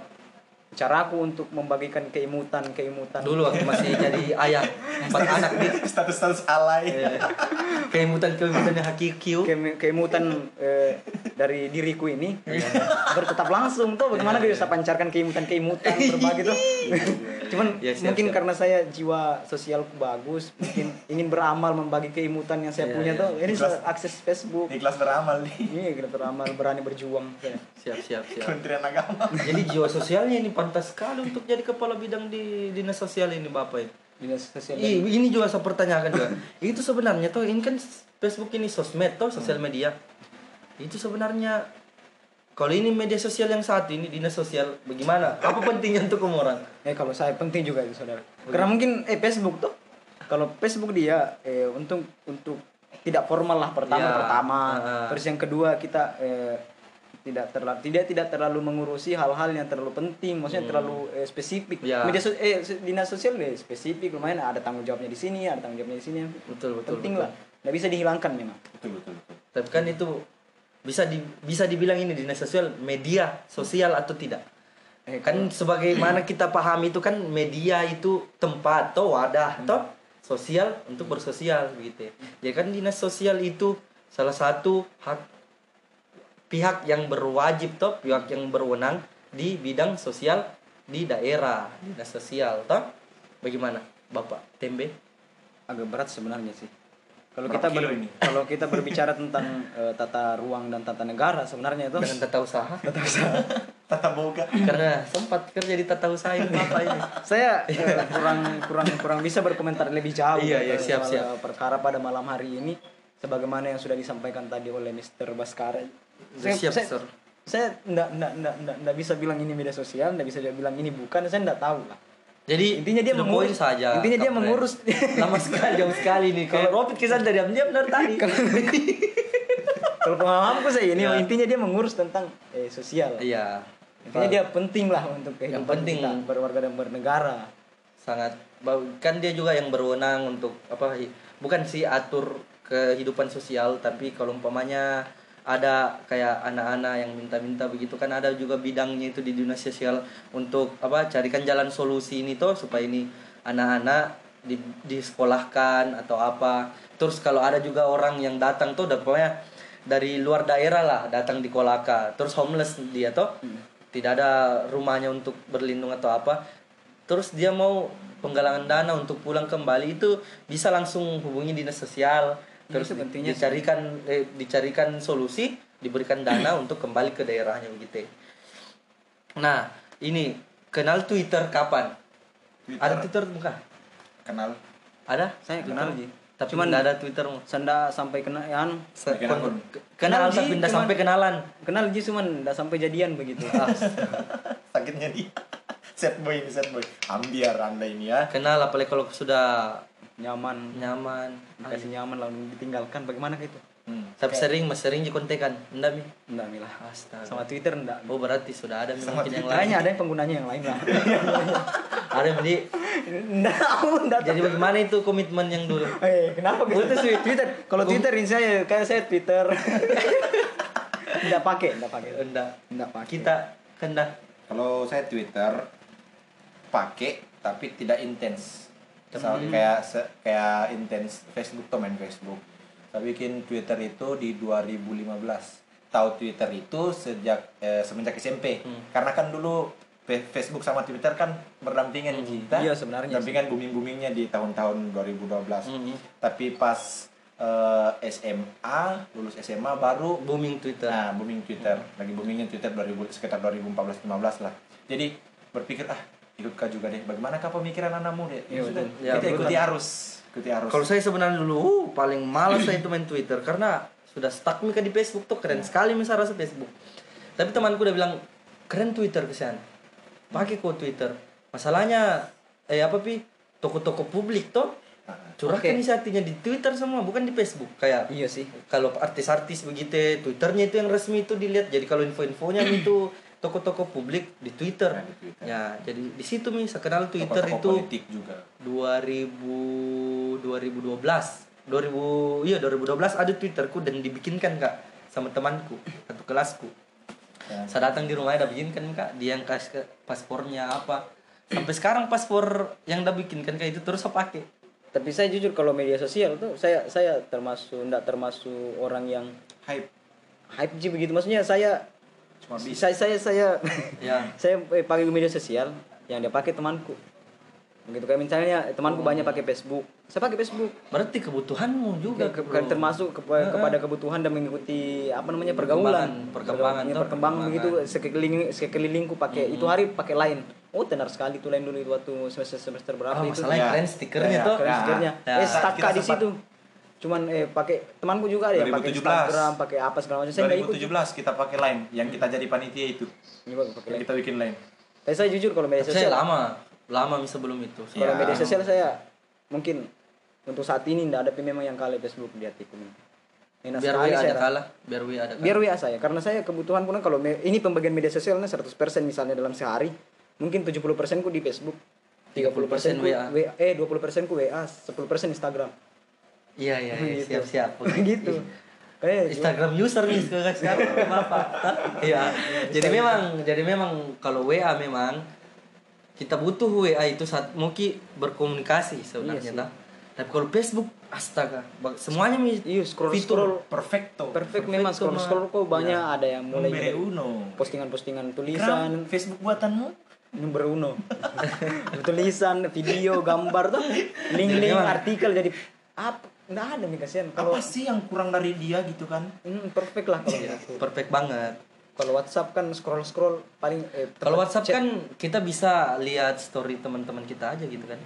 caraku untuk membagikan keimutan keimutan Dulu waktu masih jadi ayah empat anak nih. status-status alay Iya. Keimutan keimutan yang hakiki. Ke- keimutan eh, dari diriku ini bertetap langsung tuh bagaimana Iya, bisa pancarkan keimutan keimutan berbagi tuh cuman Iya, siap, mungkin siap. karena saya jiwa sosialku bagus mungkin ingin beramal membagi keimutan yang saya Iya, punya iya. tuh ini saya akses Facebook ikhlas beramal nih ini kita beramal berani berjuang saya. Siap, siap, siap. Kementerian Agama Jadi jiwa sosialnya ini pantas sekali untuk jadi kepala bidang di dinas sosial ini Bapak ya. dinas sosial Ih, ini juga saya pertanyakan juga. itu sebenarnya tuh ini kan Facebook ini sosmed tuh sosial media. Itu sebenarnya kalau ini media sosial yang saat ini dinas sosial bagaimana? Apa pentingnya untuk kamu orang? eh kalau saya penting juga itu saudara karena mungkin eh Facebook tuh kalau Facebook dia eh untuk untuk tidak formal lah pertama Iya. pertama Ah. terus yang kedua kita eh, tidak terlalu tidak tidak terlalu mengurusi hal-hal yang terlalu penting maksudnya terlalu eh, spesifik Ya. media so- eh dinas sosial deh spesifik lumayan ada tanggung jawabnya di sini ada tanggung jawabnya di sini Betul, betul. penting betul. lah nggak bisa dihilangkan memang betul betul betul Tapi kan itu bisa di, bisa dibilang ini dinas sosial media sosial atau tidak? eh, kan sebagaimana kita pahami itu kan media itu tempat atau wadah atau sosial untuk bersosial gitu ya. Jadi kan dinas sosial itu salah satu hak pihak yang berwajib toh pihak yang berwenang di bidang sosial di daerah dinas sosial toh bagaimana bapak tembe agak berat sebenarnya sih kalau kita ber- ini? kalau kita berbicara tentang eh, tata ruang dan tata negara sebenarnya itu dengan tata usaha Tata boga. karena sempat kerja di tata usaha ini bapak ini saya eh, kurang kurang kurang bisa berkomentar lebih jauh Iya, iya, siap, soal, siap. perkara pada malam hari ini sebagaimana yang sudah disampaikan tadi oleh Mr. Baskara saya, siap saya, sir. saya ndak, ndak, ndak, ndak, ndak bisa bilang ini media sosial ndak bisa bilang ini bukan saya ndak tahu lah. Jadi Intinya dia mengurus- saja intinya dia mengurus. lama sekali jauh sekali nih. Kalau Robert kisah dari diam dari tadi. Kalau pemahamanku saya ini Ya. intinya dia mengurus tentang eh, sosial. Iya. Intinya dia penting lah untuk kehidupan penting. kita berwarga dan bernegara. Sangat kan dia juga yang berwenang untuk apa bukan sih atur kehidupan sosial tapi kalau umpamanya ada kayak anak-anak yang minta-minta begitu kan ada juga bidangnya itu di dinas sosial untuk apa carikan jalan solusi ini tuh supaya ini anak-anak di disekolahkan atau apa. Terus kalau ada juga orang yang datang tuh pokoknya dari luar daerah lah datang di Kolaka. Terus homeless dia tuh tidak ada rumahnya untuk berlindung atau apa. Terus dia mau penggalangan dana untuk pulang kembali itu bisa langsung hubungi dinas sosial terus itu pentingnya sih. dicarikan eh, dicarikan solusi diberikan dana untuk kembali ke daerahnya begitu nah ini kenal Twitter kapan Twitter. ada Twitter bukan Kenal. ada saya kenal Ji. tapi Cuman- tidak ada Twitter saya ndak sampai kenal ya, anu, Se- Bikin akun. ke- kenal Kenal, Ji, tapi tidak cuman- sampai kenalan kenal Ji cuman ndak sampai jadian begitu Ah, Sakitnya dia. Set boy ini set boy. Ambiar anda ini ya. kenal apalagi kalau sudah nyaman. Nyaman. Dikasih nyaman lalu ditinggalkan. Bagaimana itu? Hmm. tapi sering mas sering dikontekan. Enggak mi? Enggak milah astaga. Sama Twitter enggak oh berarti sudah ada Sama mungkin yang kayaknya lain. ada yang penggunanya yang lain lah ada Mi, di enggak enggak jadi bagaimana itu komitmen yang dulu? Eh, kenapa gitu? Twitter, Twitter. Kalau Twitter ini saya kayak saya Twitter. Enggak pakai, enggak pakai. enggak Enggak pakai. kita kena Kalau saya Twitter pakai tapi tidak intens. Sama kayak se- kayak intens Facebook tuh main Facebook. Saya bikin Twitter itu di 2015. Tahu Twitter itu sejak eh, semenjak SMP. Hmm. Karena kan dulu Facebook sama Twitter kan berdampingan Hmm. kita. Iya, sebenarnya Dampingan booming-boomingnya di tahun-tahun 2012. Mhm. Tapi pas eh, SMA, lulus SMA baru booming Twitter Nah, booming Twitter. Lagi boomingnya Twitter 2000 sekitar 2014-15 lah. Jadi berpikir ah, ikutkah juga deh. Bagaimana kah pemikiran anak muda? Ya, Iya, sudah. Ya, kita ikuti arus, ikuti arus. kalau saya sebenarnya dulu uh, paling malas saya itu main Twitter karena sudah stuck Mika di Facebook tuh keren sekali misalnya rasa Facebook tapi temanku udah bilang keren Twitter kesan pakai kok Twitter masalahnya eh apa pi toko-toko publik tuh Ah, curahkan isi hatinya di Twitter semua bukan di Facebook kayak Iya sih. kalau artis-artis begitu Twitternya itu yang resmi itu dilihat jadi kalau info-infonya itu toko-toko publik di Twitter Nah, di Twitter. ya jadi di situ mi saya kenal Twitter Tokoh-tokoh itu politik juga. 2000 2012 2000 iya 2012 ada Twitterku dan dibikinkan kak sama temanku satu kelasku Ya. saya datang di rumahnya udah bikinkan kak dia yang kasih ke paspornya apa sampai sekarang paspor yang udah bikinkan kayak itu terus saya pakai Tapi saya jujur kalau media sosial tuh saya saya termasuk enggak termasuk orang yang Hype hype Ji begitu. Maksudnya saya cuma bisa. saya saya saya ya saya eh, pakai media sosial yang dia pakai temanku. Begitu kayak misalnya temanku banyak pakai Facebook. Saya pakai Facebook. berarti kebutuhanmu juga Ke- ke- termasuk kepa- kepada kebutuhan dan mengikuti apa namanya pergaulan Perkembangan, perkembangan Ya, tuh, perkembangan begitu perkembangan. sekeliling sekelilingku pakai itu hari pakai lain oh tenar sekali tuh lain dulu itu waktu semester semester berapa Ah, itu masalahnya Ya. keren stikernya Ya, tuh keren Ya. stikernya Ya. eh stuck Kita di situ cuman eh pakai temanku juga ada yang pakai 2017. Instagram pakai apa segala macam saya nggak ikut 2017 kita pakai line yang kita jadi panitia itu. Ini pakai lain kita bikin line. tapi saya jujur kalau media Tapi saya sosial lama lama sebelum itu kalau Ya. media sosial saya mungkin untuk saat ini tidak ada memang yang kalah Facebook di hatiku Enak biar WA saya ada kalah biar WA ada kalah biar WA saya karena saya kebutuhan pun kalau me- ini pembagian media sosialnya 100% misalnya dalam sehari mungkin 70% ku di Facebook 30% ku WA. WA eh 20% ku WA 10% Instagram iya iya iya Gitu. siap siap gitu kayak Instagram user nih sekarang sekarang bapak iya. Jadi memang jadi memang kalau WA memang kita butuh WA itu saat mau ki berkomunikasi sebenarnya Iya. Tapi kalau Facebook, astaga, semuanya mi Iya, scroll fitur. scroll. Perfecto. Perfect memang scroll scroll kok banyak ada yang mulai uno. postingan-postingan Kram, tulisan. Facebook buatanmu? Nomor uno. Tulisan video gambar tuh. Link-link artikel jadi apa nggak ada nih kasihan kalau apa sih yang kurang dari dia gitu kan Hmm, perfect lah kalau gitu. Perfect banget. Kalau WhatsApp kan scroll scroll paling eh, Kalau WhatsApp chat. kan kita bisa lihat story teman-teman kita aja gitu kan.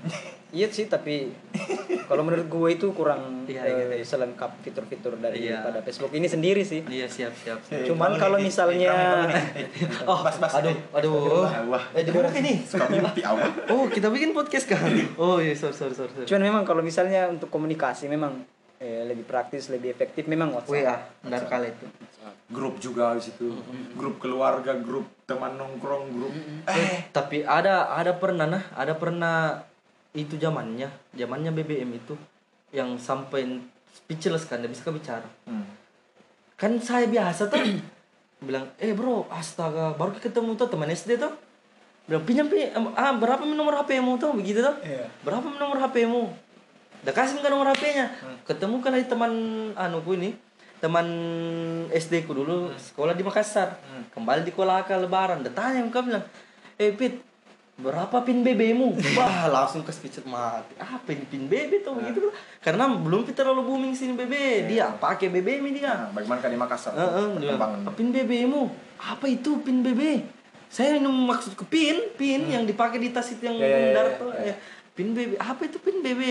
iya sih tapi kalau menurut gue itu kurang Iya, eh, iya. selengkap fitur-fitur dari Iya. pada Facebook ini sendiri sih Iya, siap, siap. siap. Cuman kalau misalnya- Oh, bas bas aduh, aduh. wah Eh, di mana ini? suka mimpi awal Oh, kita bikin podcast kan? Oh, iya, sorry, sorry. sorry. cuman memang kalau misalnya untuk komunikasi memang eh, lebih praktis lebih efektif memang WhatsApp WA, benar kali itu. grup juga di situ grup keluarga grup teman nongkrong grup Eh, tapi ada ada pernah nah, ada pernah itu zamannya, zamannya BBM itu yang sampai speechless kan, dia bisa bicara. Hmm. Kan saya biasa tuh bilang, "Eh, bro, astaga, baru ketemu tuh teman SD tuh." Bilang, "Pinjam pi ah, berapa nomor HP-mu tuh?" Begitu tuh. Berapa nomor HP-mu? Udah kasih kan nomor HP-nya. Ketemu kan dari teman anuku ini, teman SD ku dulu sekolah di Makassar. Kembali di Kolaka lebaran, udah tanya bilang, "Eh, Pit, berapa pin BB-mu?" Wah, langsung ke speech mati. Apa ini pin BB tuh begitu tuh. Karena belum terlalu booming sini BB. Dia pakai BB ini dia. Nah, bagaimana kan di Makassar perkembangan pin BB-mu. Apa itu pin BB? Saya ini maksud ke pin, pin yang dipakai di tas itu yang Ya, ya, ya, bundar ya, tuh. ya. ya. Pin BB. Apa itu pin BB?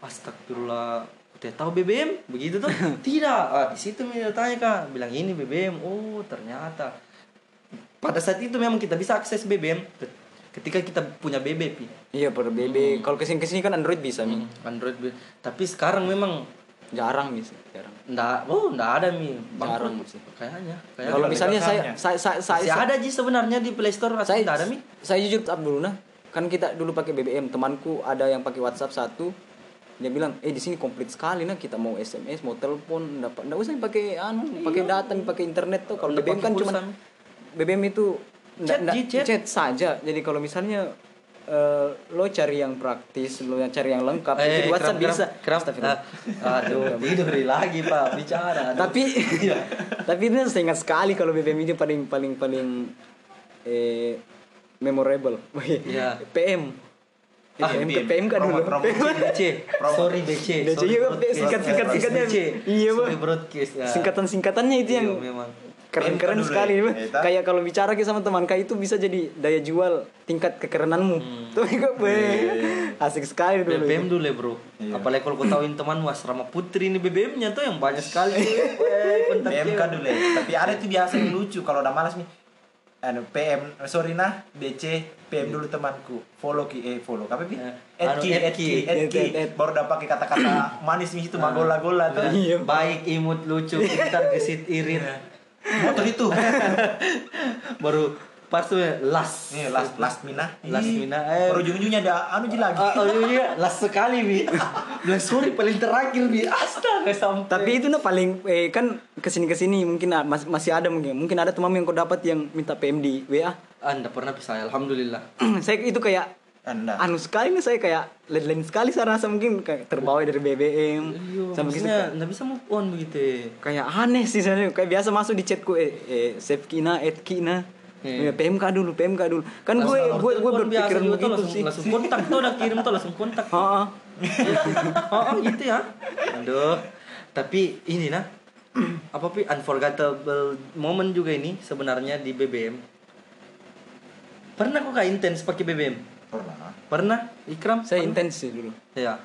Astagfirullah. Udah tahu BBM? Begitu tuh? Tidak. Ah, di situ dia tanya kak. Bilang ini BBM. Oh, ternyata. Pada saat itu memang kita bisa akses BBM ketika kita punya BB, Pi. iya per BB kalau ke sini ke sini kan Android bisa mi Android. B. Tapi sekarang memang jarang bisa jarang Nggak, oh, nggak ada mi. Jarang sih. Kayaknya. Kayaknya kalau misalnya saya saya saya saya, Masih ada Ji sebenarnya di Play Store saya, ada mi? saya jujur nah kan kita dulu pakai BBM temanku ada yang pakai WhatsApp satu dia bilang eh di sini komplit sekali nah kita mau SMS mau telepon dapat nggak usah pakai anu pakai data pakai internet tuh kalau BBM kan cuma. BBM itu Chat, chat. chat saja jadi kalau misalnya eh, lo cari yang praktis lo yang cari yang lengkap itu di WhatsApp keram, bisa Eh, keram. Astagfirullah. Ah, aduh, tidur lagi pak bicara. Aduh. tapi tapi itu saya ingat sekali kalau BBM ini paling paling paling eh memorable Iya. PM Ah, PM PM. PM kan dulu. BC, sorry BC, BC, iya, broadcast. singkat- singkat- singkatnya. Iya, broadcast. Ya. singkatan singkatannya itu yang Iya, memang. keren-keren sekali ya? Eta. kayak kalau bicara ke sama teman kayak itu bisa jadi daya jual tingkat kekerenanmu Hmm. tuh kok asik sekali dulu BBM dulu ya bro. Iya. Apalagi kalau kau tahuin teman asrama putri ini BBM-nya tuh yang banyak sekali. PMK cewek. dulu ya. Tapi ada tuh biasa yang lucu kalau udah malas nih. Anu PM, sorry nah, BC, PM dulu temanku. Follow ki, eh follow. Apa bi? Add anu, ki, add add ki. ki, add Add, ki. Baru udah pakai kata-kata manis nih itu magola-gola tuh. Iya. Baik, imut, lucu, pintar, gesit, irit. Motor itu. Baru pas tuh ya, last. Nih last last mina. Last mina, eh. Baru ujung-ujungnya ada anu ji lagi. Ah, oh iya, iya, last sekali bi. Bilang sorry paling terakhir bi. Astaga sampai. tapi itu nah paling eh, kan ke sini ke sini mungkin ah, mas- masih ada mungkin mungkin ada teman yang kau dapat yang minta PM di WA anda pernah bisa alhamdulillah. saya itu kayak Anda. anu sekali nih saya kayak lain sekali saya rasa mungkin kayak terbawa dari BBM Iya, sampai gitu maksudnya nggak bisa move on begitu. kayak aneh sih saya kayak biasa masuk di chatku eh, eh save kina add kina Iya. Ya, PMK dulu PMK dulu kan gue gue gue berpikiran juga tuh, begitu langsung, sih Langsung kontak tuh udah kirim tuh langsung kontak. Heeh. oh, oh, gitu ya. Aduh. Tapi ini nah apa pi unforgettable moment juga ini sebenarnya di BBM. Pernah kok gak intens pakai BBM? Pernah. Pernah? Ikram? saya intens sih dulu Ya.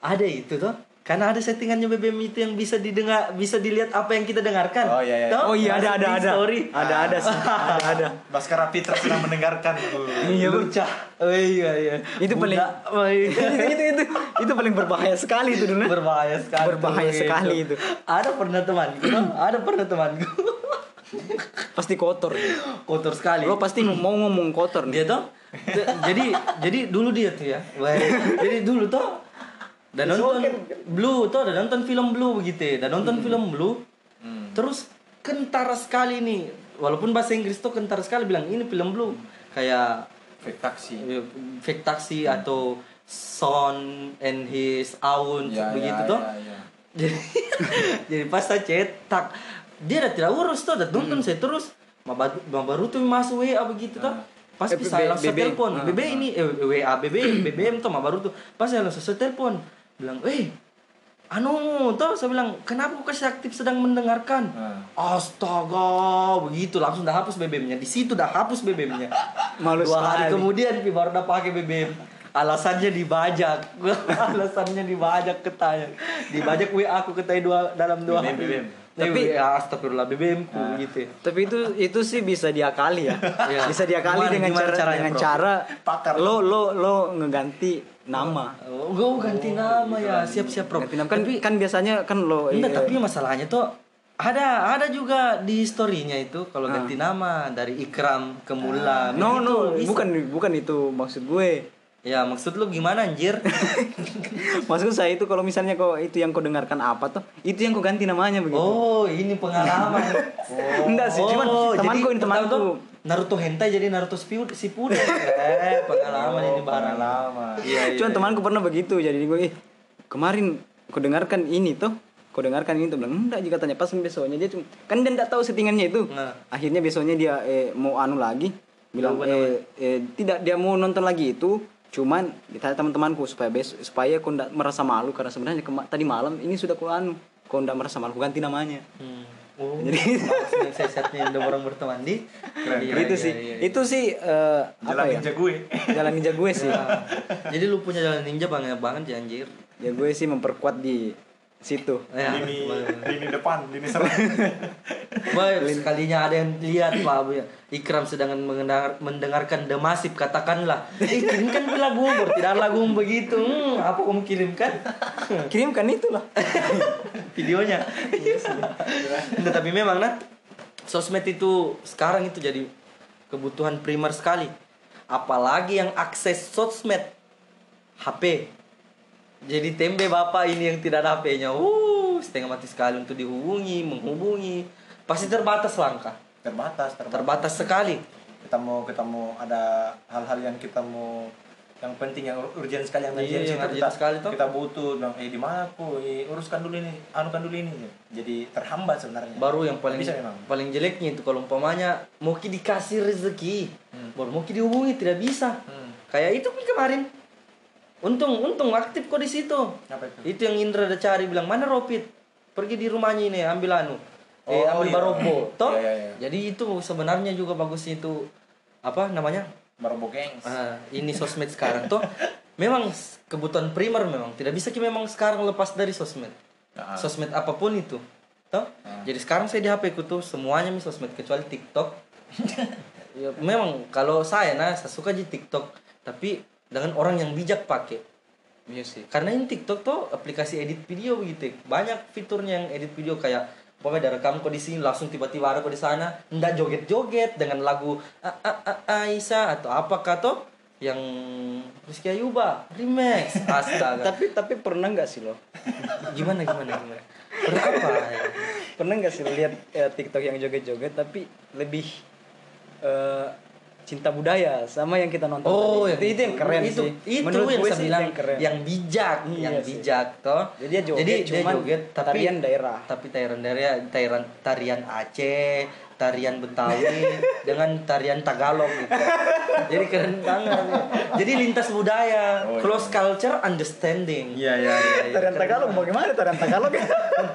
Ada itu tuh. Karena ada settingannya BBM itu yang bisa didengar, bisa dilihat apa yang kita dengarkan. Oh, iya, iya. Tuh, oh iya ada ada ada Story. ada ada sih ada ada Baskara Fitra sedang mendengarkan. iya. Lucah. Oh iya iya. Itu paling-. Oh, iya. itu itu itu paling berbahaya sekali itu dulu berbahaya sekali. Berbahaya tuh, sekali itu. Ada pernah temanku, ada pernah temanku. pasti kotor Kotor sekali. lo pasti mau ngomong kotor nih dia tuh jadi jadi dulu dia tuh ya. Jadi dulu tuh dan nonton Blue tuh ada nonton film Blue begitu ya. Dan nonton film Blue. Terus kentara sekali nih. Walaupun bahasa Inggris tuh kentara sekali bilang ini film Blue. Kayak Fake taksi. ya, fake taksi atau son and his own Ya, begitu ya, tuh ya, ya. jadi jadi pas saya cetak dia udah tidak urus tuh udah tuntun saya terus ma baru tuh masuk WA begitu tuh pas Eh, saya BB. langsung telepon Ah, BB ini eh, WA BB BBM tuh ma baru tuh pas saya langsung telepon bilang eh anu tuh saya bilang kenapa kasih aktif sedang mendengarkan? Ah. astaga. Begitu langsung udah hapus BBM-nya di situ udah hapus BBM-nya Malu dua hari sekali. kemudian Pi, baru udah pakai BBM alasannya dibajak. Alasannya dibajak ketanya dibajak WA aku ketanya dua dalam dua BBM, hari. BBM. Tapi ya astagfirullah BBM ku gitu Tapi itu itu sih bisa diakali ya. Iya. Bisa diakali Gimana- dengan gimana cara caranya, dengan cara Pakar. lo lo lo ngeganti nama. oh gue ganti nama ya siap siap bro Ganti nama kan kan biasanya kan lo enggak iya. tapi masalahnya tuh ada ada juga di storynya itu kalau ganti nama dari Ikram ke Mulla No begitu, no, bukan bukan itu maksud gue. Ya maksud lu gimana anjir? Maksud saya itu kalau misalnya kok itu yang kau dengarkan apa tuh, itu yang kau ganti namanya begitu. oh ini pengalaman. Oh Enggak sih, cuman temanku ini temanku. tuh Naruto hentai jadi Naruto Shippuden. Eh pengalaman ini barang lama iya iya Cuman temanku pernah begitu jadi gue eh kemarin kau dengarkan ini tuh kau dengarkan ini tuh. Bilang enggak jika tanya pas besoknya dia cuma kan dia enggak tahu settingannya itu. Nah. akhirnya besoknya dia eh, mau anu lagi. Bilang eh, eh, tidak dia mau nonton lagi itu cuman ditanya teman-temanku supaya besok supaya kau enggak merasa malu karena sebenarnya kema- tadi malam ini sudah kau anu kau enggak merasa malu ganti namanya. Hmm. Oh, jadi sesetnya ada orang berteman di? Iya, itu iya, sih. iya, iya. itu sih eh, apa jalan ya? ninja gue. Jalan ninja gue sih. Jadi lu punya jalan ninja banget banget ya anjir. ya gue sih memperkuat di situ Ya, lini lini depan lini serang Baik, sekalinya ada yang lihat Pak Abu ya. Ikram sedang mendengar, mendengarkan The Massive katakanlah. Eh, kirimkan lagu Bor, tidak lagu begitu. Hmm, apa kamu kirimkan? kirimkan itulah Videonya. Nah, tapi memang nah sosmed itu sekarang itu jadi kebutuhan primer sekali. Apalagi yang akses sosmed HP. Jadi tembe bapak ini yang tidak ada HP-nya. Uh, setengah mati sekali untuk dihubungi, menghubungi. Pasti terbatas langkah. terbatas terbatas Terbatas sekali. kita mau kita mau ada hal-hal yang kita mau yang penting yang ur- urgent sekali yang Iya, urgent yang kita, urgent sekali tuh. kita butuh bilang eh di mana aku eh, uruskan dulu ini anukan dulu ini jadi terhambat sebenarnya Baru yang paling bisa memang paling jeleknya itu kalau umpamanya mau dikasih rezeki, baru mau dihubungi tidak bisa. Hmm. Kayak itu kemarin. Untung untung aktif kok di situ. itu Itu yang Indra udah cari bilang mana Ropit? Pergi di rumahnya ini ambil anu. Eh Oh, ambil iya. barobo. Toh? Iya, iya, iya. Jadi itu sebenarnya juga bagusnya itu apa namanya? Marbo Gangs Ah, ini sosmed sekarang tuh memang kebutuhan primer memang tidak bisa ki memang sekarang lepas dari sosmed. Ah. Sosmed apa pun itu. Toh? Jadi sekarang saya di HP ku tuh semuanya mi sosmed kecuali TikTok. ya, memang kalau saya nah saya suka di TikTok tapi dengan orang yang bijak pakai. iya sih Karena ini TikTok tuh aplikasi edit video begitu. Banyak fiturnya yang edit video kayak pokoknya ada rekam kok di sini langsung tiba-tiba ada kok di sana, ndak joget-joget dengan lagu "A- A- A- Aisyah atau apakah tuh yang Rizky Ayuba remix. Astaga. tapi tapi pernah nggak sih lo gimana gimana gimana? Berapa? ya? pernah nggak sih lihat eh, TikTok yang joget-joget tapi lebih eh, cinta budaya sama yang kita nonton Oh, tadi. itu, itu yang keren itu, sih. Itu Menurut yang gue saya sih bilang yang keren. yang bijak, Iya yang sih. bijak toh. jadi dia joget Jadi dia cuman joget tapi tarian daerah. tapi tarian daerah tarian tarian Aceh tarian Betawi dengan tarian Tagalog gitu. Jadi keren banget. Jadi lintas budaya Oh, iya. close culture understanding. Iya iya iya. tarian Tagalog bagaimana tarian Tagalog?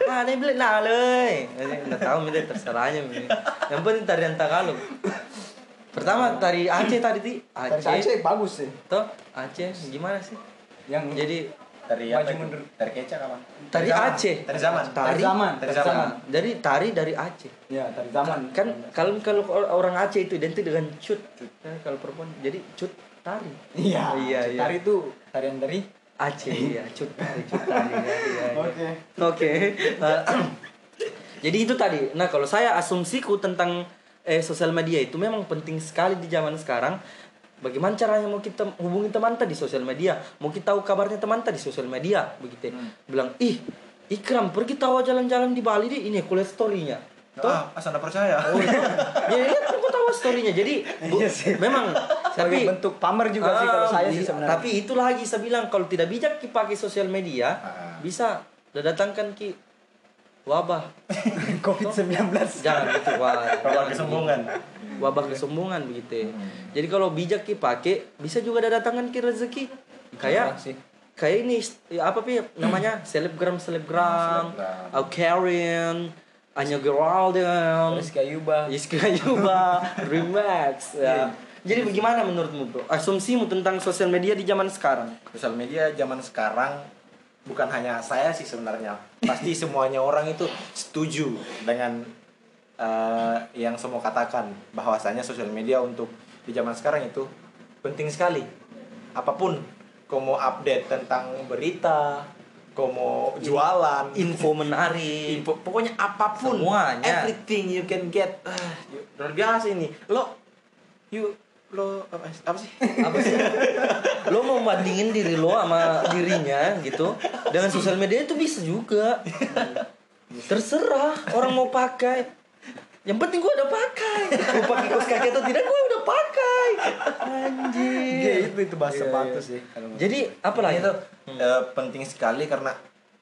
Ah ini beli leh. Nggak tahu milih terserahnya yang penting tarian Tagalog pertama tari Aceh tadi ti. Aceh. Bagus sih. Toh Aceh gimana sih? Yang jadi dari Maju apa itu? mundur. dari kecak apa? Tari zaman. Aceh. Dari zaman. Tari zaman. Dari zaman. dari tari dari Aceh. Ya tari zaman. Kan kalau kalau orang Aceh itu identik dengan cut. Nah, kalau perempuan. Jadi cut tari. Iya Iya, iya. tari itu tarian dari Aceh iya cut tari cut tari. Ya, iya, iya. oke. Oke. Eh, jadi itu tadi. Nah kalau saya asumsiku tentang eh sosial media itu memang penting sekali di zaman sekarang Bagaimana caranya mau kita hubungi teman tadi di sosial media? Mau kita tahu kabarnya teman tadi di sosial media, begitu. ya. Bilang, ih, Ikram pergi tahu jalan-jalan di Bali deh. Ini aku lihat story-nya. Toh, ah asal percaya Oh, iya. ya, ya, aku tahu story-nya. Jadi, bu- memang sebagai Tapi- bentuk pamer juga sih kalau Ah, saya sih bi- sebenarnya. Tapi itu lagi saya bilang kalau tidak bijak ki pakai sosial media Ah. bisa datangkan ki wabah. COVID-19. Jangan gitu wah. Wabah kesombongan. Wabah kesombongan begitu. ya. Jadi kalau bijak ki pakai bisa juga datangkan ki rezeki. Kayak sih. kayak ini apa pi namanya selebgram selebgram, Selebgram. Alkarian, Anya Geraldine, Rizky Ayuba. Iska Yuba, Remax ya. Jadi bagaimana menurutmu bro? Asumsimu tentang sosial media di zaman sekarang? Sosial media zaman sekarang bukan hanya saya sih sebenarnya. Pasti semuanya orang itu setuju dengan eh, yang mau katakan bahwasanya sosial media untuk di zaman sekarang itu penting sekali. Apa pun kau mau update tentang berita, kau mau jualan, Info menarik. info, pokoknya apa pun, Semuanya. everything you can get. You- luar biasa ini. Lo, you, lo apa, apa sih? apa sih? Lo mau bandingin diri lo sama dirinya gitu. Dengan sosial media itu bisa juga. Terserah orang mau pakai. Yang penting gua udah pakai. Mau pakai kaos kaki atau tidak gua udah pakai. Anjir Iya, itu itu bahasa Iya, batu iya. sih. jadi apa lagi? Ini tuh eh, penting sekali karena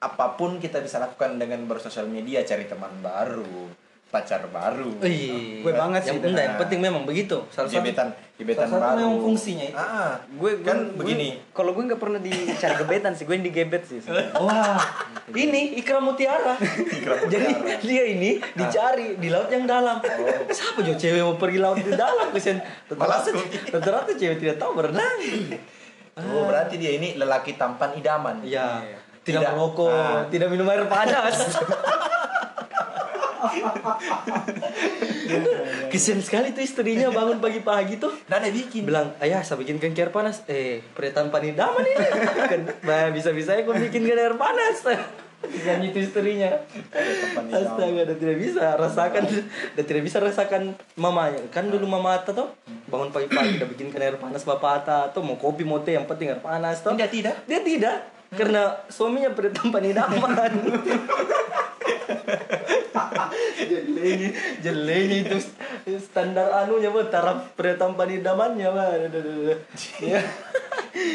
apa pun kita bisa lakukan dengan bersosial media, cari teman baru, pacar baru. Iya. Gue banget sih yang, enggak, yang penting memang begitu salah satu gebetan gebetan salah baru. memang fungsinya itu. Ah, Gue kan gue- begini. Kalau gue nggak pernah dicari gebetan sih, gue yang digebet sih. Wah, ini Ikram Mutiara. Jadi dia ini dicari di laut yang dalam. Siapa jo cewek mau pergi laut di dalam kesian. Rata-rata rata-rata cewek tidak tahu berenang. Oh, berarti dia ini lelaki tampan idaman. Iya. Tidak, Tidak. merokok, Ah. tidak minum air panas. Kesian sekali tuh istrinya bangun pagi-pagi tuh. Dan ada bikin. bilang ayah saya bikinkan air panas. Eh pria tanpa idaman ini nah, bisa bisa aku bikinkan air panas. Dan itu istrinya. Astaga dan tidak bisa rasakan dan tidak bisa rasakan mamanya kan dulu mama Ata tuh bangun pagi-pagi udah bikinkan air panas bapak Ata tuh mau kopi mau teh yang penting air panas tuh. Dia tidak. dia tidak karena suaminya pria tanpa idaman. Jelenya jelenya itu standar anunya bu taraf pria tanpa idamannya bah ya.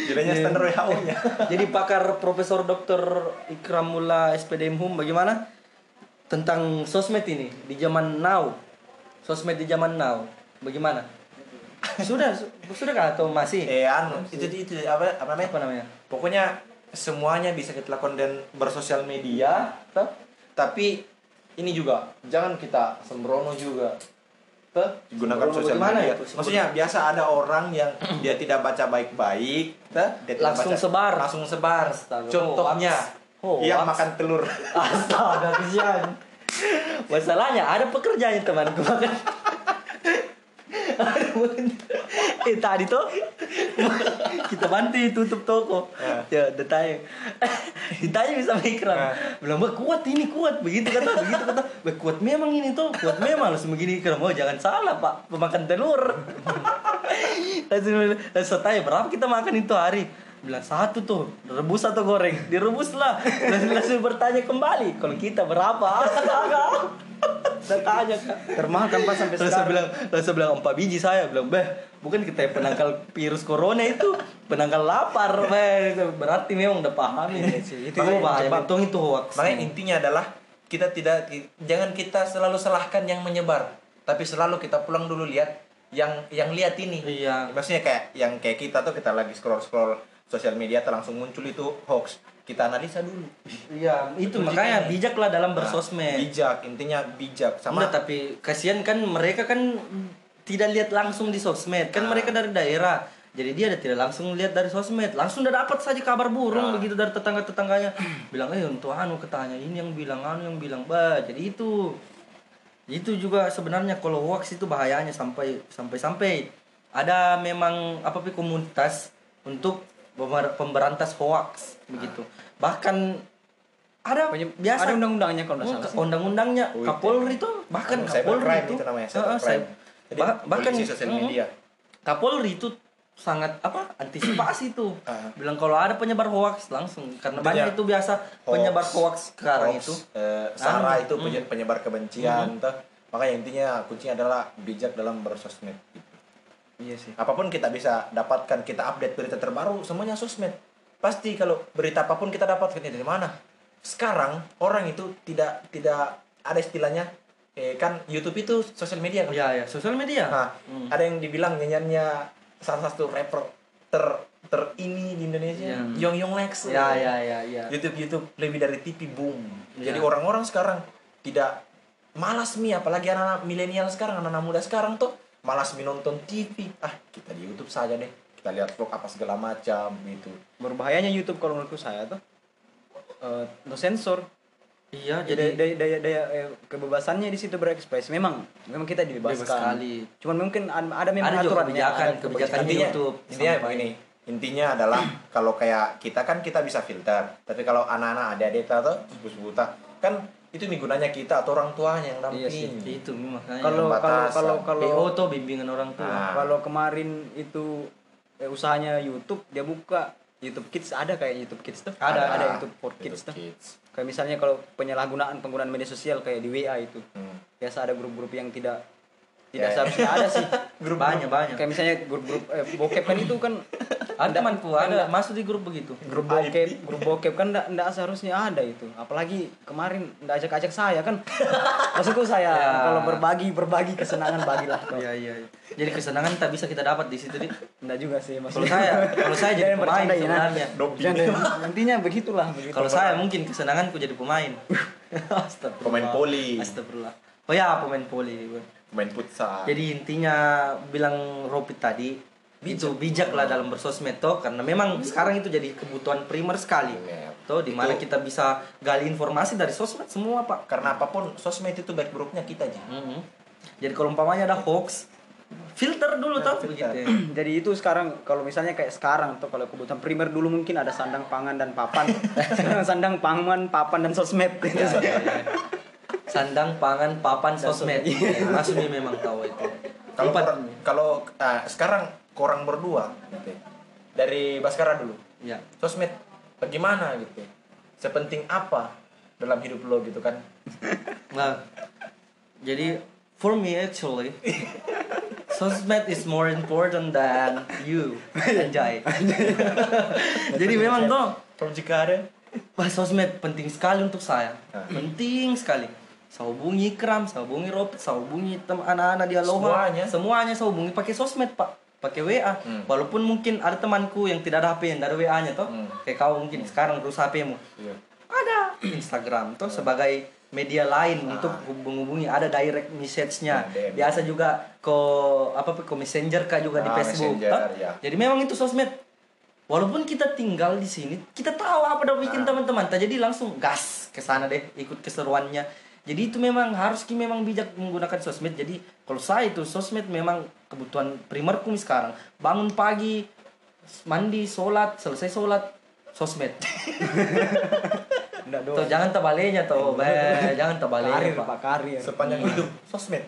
Jadinya standar WHO-nya. jadi pakar Profesor Dr. Ikramullah SPDM Hum bagaimana? Tentang sosmed ini di zaman now. Sosmed di zaman now. Bagaimana? Sudah su- sudah kah atau masih? Eh anu, itu itu apa apa namanya? apa namanya? Pokoknya semuanya bisa kita lakukan dan bersosial media, toh. tapi ini juga jangan kita sembrono juga. Toh, gunakan Sembrono sosial media. Sembrono? Maksudnya biasa ada orang yang dia tidak baca baik-baik, dia tidak Langsung baca- sebar. Langsung sebar. Astaga, Contohnya, hoax. yang Hoax. makan telur. Astaga kesian. Masalahnya ada pekerjaannya temanku makan. eh tadi tuh kita bantu tutup toko. Ya, ditanya. ditanya bisa mikran. Nah. Bilang, "Bah, kuat ini, kuat." Begitu kata, begitu kata. "Bah, kuat memang ini tuh, kuat memang langsung begini ikram. Oh, jangan salah, Pak. Pemakan telur. langsung langsung tanya, "Berapa kita makan itu hari?" Bilang satu tuh rebus atau goreng. Direbus lah langsung, langsung bertanya kembali kalau kita berapa? Saya tanya kak Termahal kan pas sampai sekarang. bilang langsung bilang empat biji saya. Bilang beh bukan kita yang penangkal virus corona itu penangkal lapar beh. Berarti memang udah paham ini sih, itu untung itu hoax. Makanya intinya adalah kita tidak jangan kita selalu salahkan yang menyebar, tapi selalu kita pulang dulu lihat yang yang lihat ini. iya. Maksudnya kayak yang kayak kita tuh kita lagi scroll scroll sosial media tuh langsung muncul itu hoax. Kita analisa dulu. iya itu makanya ini. bijaklah dalam Nah, bersosmed bijak, intinya bijak sama Enggak, tapi kasihan kan mereka kan tidak lihat langsung di sosmed kan Ah. mereka dari daerah jadi dia ada tidak langsung lihat dari sosmed langsung udah dapat saja kabar burung Ah. begitu dari tetangga tetangganya bilang eh untuk anu ketanya ini yang bilang anu yang bilang bah jadi itu itu juga sebenarnya kalau hoax itu bahayanya sampai sampai sampai ada memang apa komunitas untuk pemberantas hoax begitu bahkan ada Pokoknya biasa ada undang-undangnya kalau nggak salah undang-undangnya Oh. Kapolri itu bahkan cyber Kapolri itu, itu namanya, cyber crime. cyber- Jadi bah- bahkan sosial mm, media. Kapolri itu sangat apa antisipasi tuh Ah. bilang kalau ada penyebar hoax langsung karena Intinya, banyak itu biasa penyebar hoax sekarang Hoax, itu eh, sara itu penye- penyebar kebencian tuh. Makanya intinya kuncinya adalah bijak dalam bersosmed gitu. Iya sih. apa pun kita bisa dapatkan kita update berita terbaru semuanya sosmed. Pasti kalau berita apa pun kita dapatkan dari mana? Sekarang orang itu tidak tidak ada istilahnya eh, kan YouTube itu sosial media kan? Ya ya sosial media. Nah, ada yang dibilang nyanyiannya salah satu rapper ter ter ini di Indonesia Ya. Yong Yong Lex. Ya ya ya ya YouTube YouTube lebih dari TV boom. Ya. jadi orang-orang sekarang tidak malas mi apalagi anak-anak milenial sekarang anak-anak muda sekarang tuh malas mi nonton TV ah kita di YouTube saja deh. Kita lihat vlog apa segala macam gitu. Berbahayanya YouTube kalau menurutku saya tuh. Eh, no sensor. iya Jadi daya daya, daya eh, kebebasannya di situ berekspresi. Memang memang kita dibebaskan. Bebas sekali. Cuman mungkin ada, ada memang Ada aturannya, kebijakan- ada kebijakan kebijakan di YouTube. Intinya begini intinya adalah kalau kayak kita kan kita bisa filter. Tapi kalau anak-anak adik-adik kita tuh buta kan itu nih gunanya kita atau orang tuanya yang Iya sih. dampingi itu makanya Kalau kalau kalau kalau BO tuh bimbingan orang tua Nah. kalau kemarin itu eh, usahanya YouTube dia buka YouTube Kids ada kayak YouTube Kids tuh Ada. ada YouTube for Kids tuh Kids. kayak misalnya kalau penyalahgunaan penggunaan media sosial kayak di WA itu Hmm. biasa ada grup-grup yang tidak tidak Ya, ya. seharusnya ada sih grup banyak banyak kayak misalnya grup-grup eh, bokep kan itu kan ada temanku ada masuk di grup begitu grup bokep grup bokep kan enggak enggak seharusnya ada itu apalagi kemarin enggak ajak-ajak saya kan maksudku saya Ya. kalau berbagi berbagi kesenangan bagilah kau. iya iya iya. jadi kesenangan tak bisa kita dapat di situ di enggak juga sih kalau maksudnya saya kalau saya jadi pemain ya, sebenarnya Jangan, intinya begitulah begitu. kalau saya mungkin kesenanganku jadi pemain Astagfirullah. Pemain poli. Astagfirullah. oh ya pemain poli main futsal jadi intinya bilang Ropit tadi itu bijak lah dalam bersosmed toh karena memang sekarang itu jadi kebutuhan primer sekali toh di mana Itu- kita bisa gali informasi dari sosmed semua pak karena apa pun sosmed itu baik buruknya kita aja Mhm. jadi kalau umpamanya ada hoax filter dulu toh begitu ya. Jadi itu sekarang kalau misalnya kayak sekarang tuh kalau kebutuhan primer dulu mungkin ada sandang pangan dan papan. sekarang sandang pangan, papan dan sosmed. Ya, ya, ya. Sandang pangan papan sosmed. Ya, Mas Umi memang tahu itu. Kalau kalau ah, sekarang korang berdua gitu. Dari Baskara dulu. Ya. Sosmed bagaimana gitu? Sepenting apa dalam hidup lo gitu kan? Nah, jadi for me actually, sosmed is more important than you, anjay. jadi memang tuh, kalau jika ada? Wah sosmed penting sekali untuk saya, Ah. penting sekali. Saya hubungi Kram, saya hubungi Robert, saya hubungi tem anak-anak di Aloha, Semuanya? semuanya saya hubungi pakai sosmed pak, pakai WA. Hmm. Walaupun mungkin ada temanku yang tidak ada HP, yang ada WA-nya toh, Hmm. kayak kau mungkin sekarang rusak HP-mu Iya. ada Instagram tuh sebagai media lain untuk menghubungi ada direct message-nya Nah, biasa juga ke apa ke messenger kah juga di Ah, Facebook toh? ya. jadi memang itu sosmed walaupun kita tinggal di sini kita tahu apa udah bikin Nah. teman-teman jadi langsung gas ke sana deh ikut keseruannya jadi itu memang harus ki memang bijak menggunakan sosmed jadi kalau saya itu sosmed memang kebutuhan primerku sekarang bangun pagi mandi sholat selesai sholat sosmed Enggak Tuh, jangan tebalenya tuh, be, jangan tebalenya Karir, pak. Pak, karir. sepanjang hidup sosmed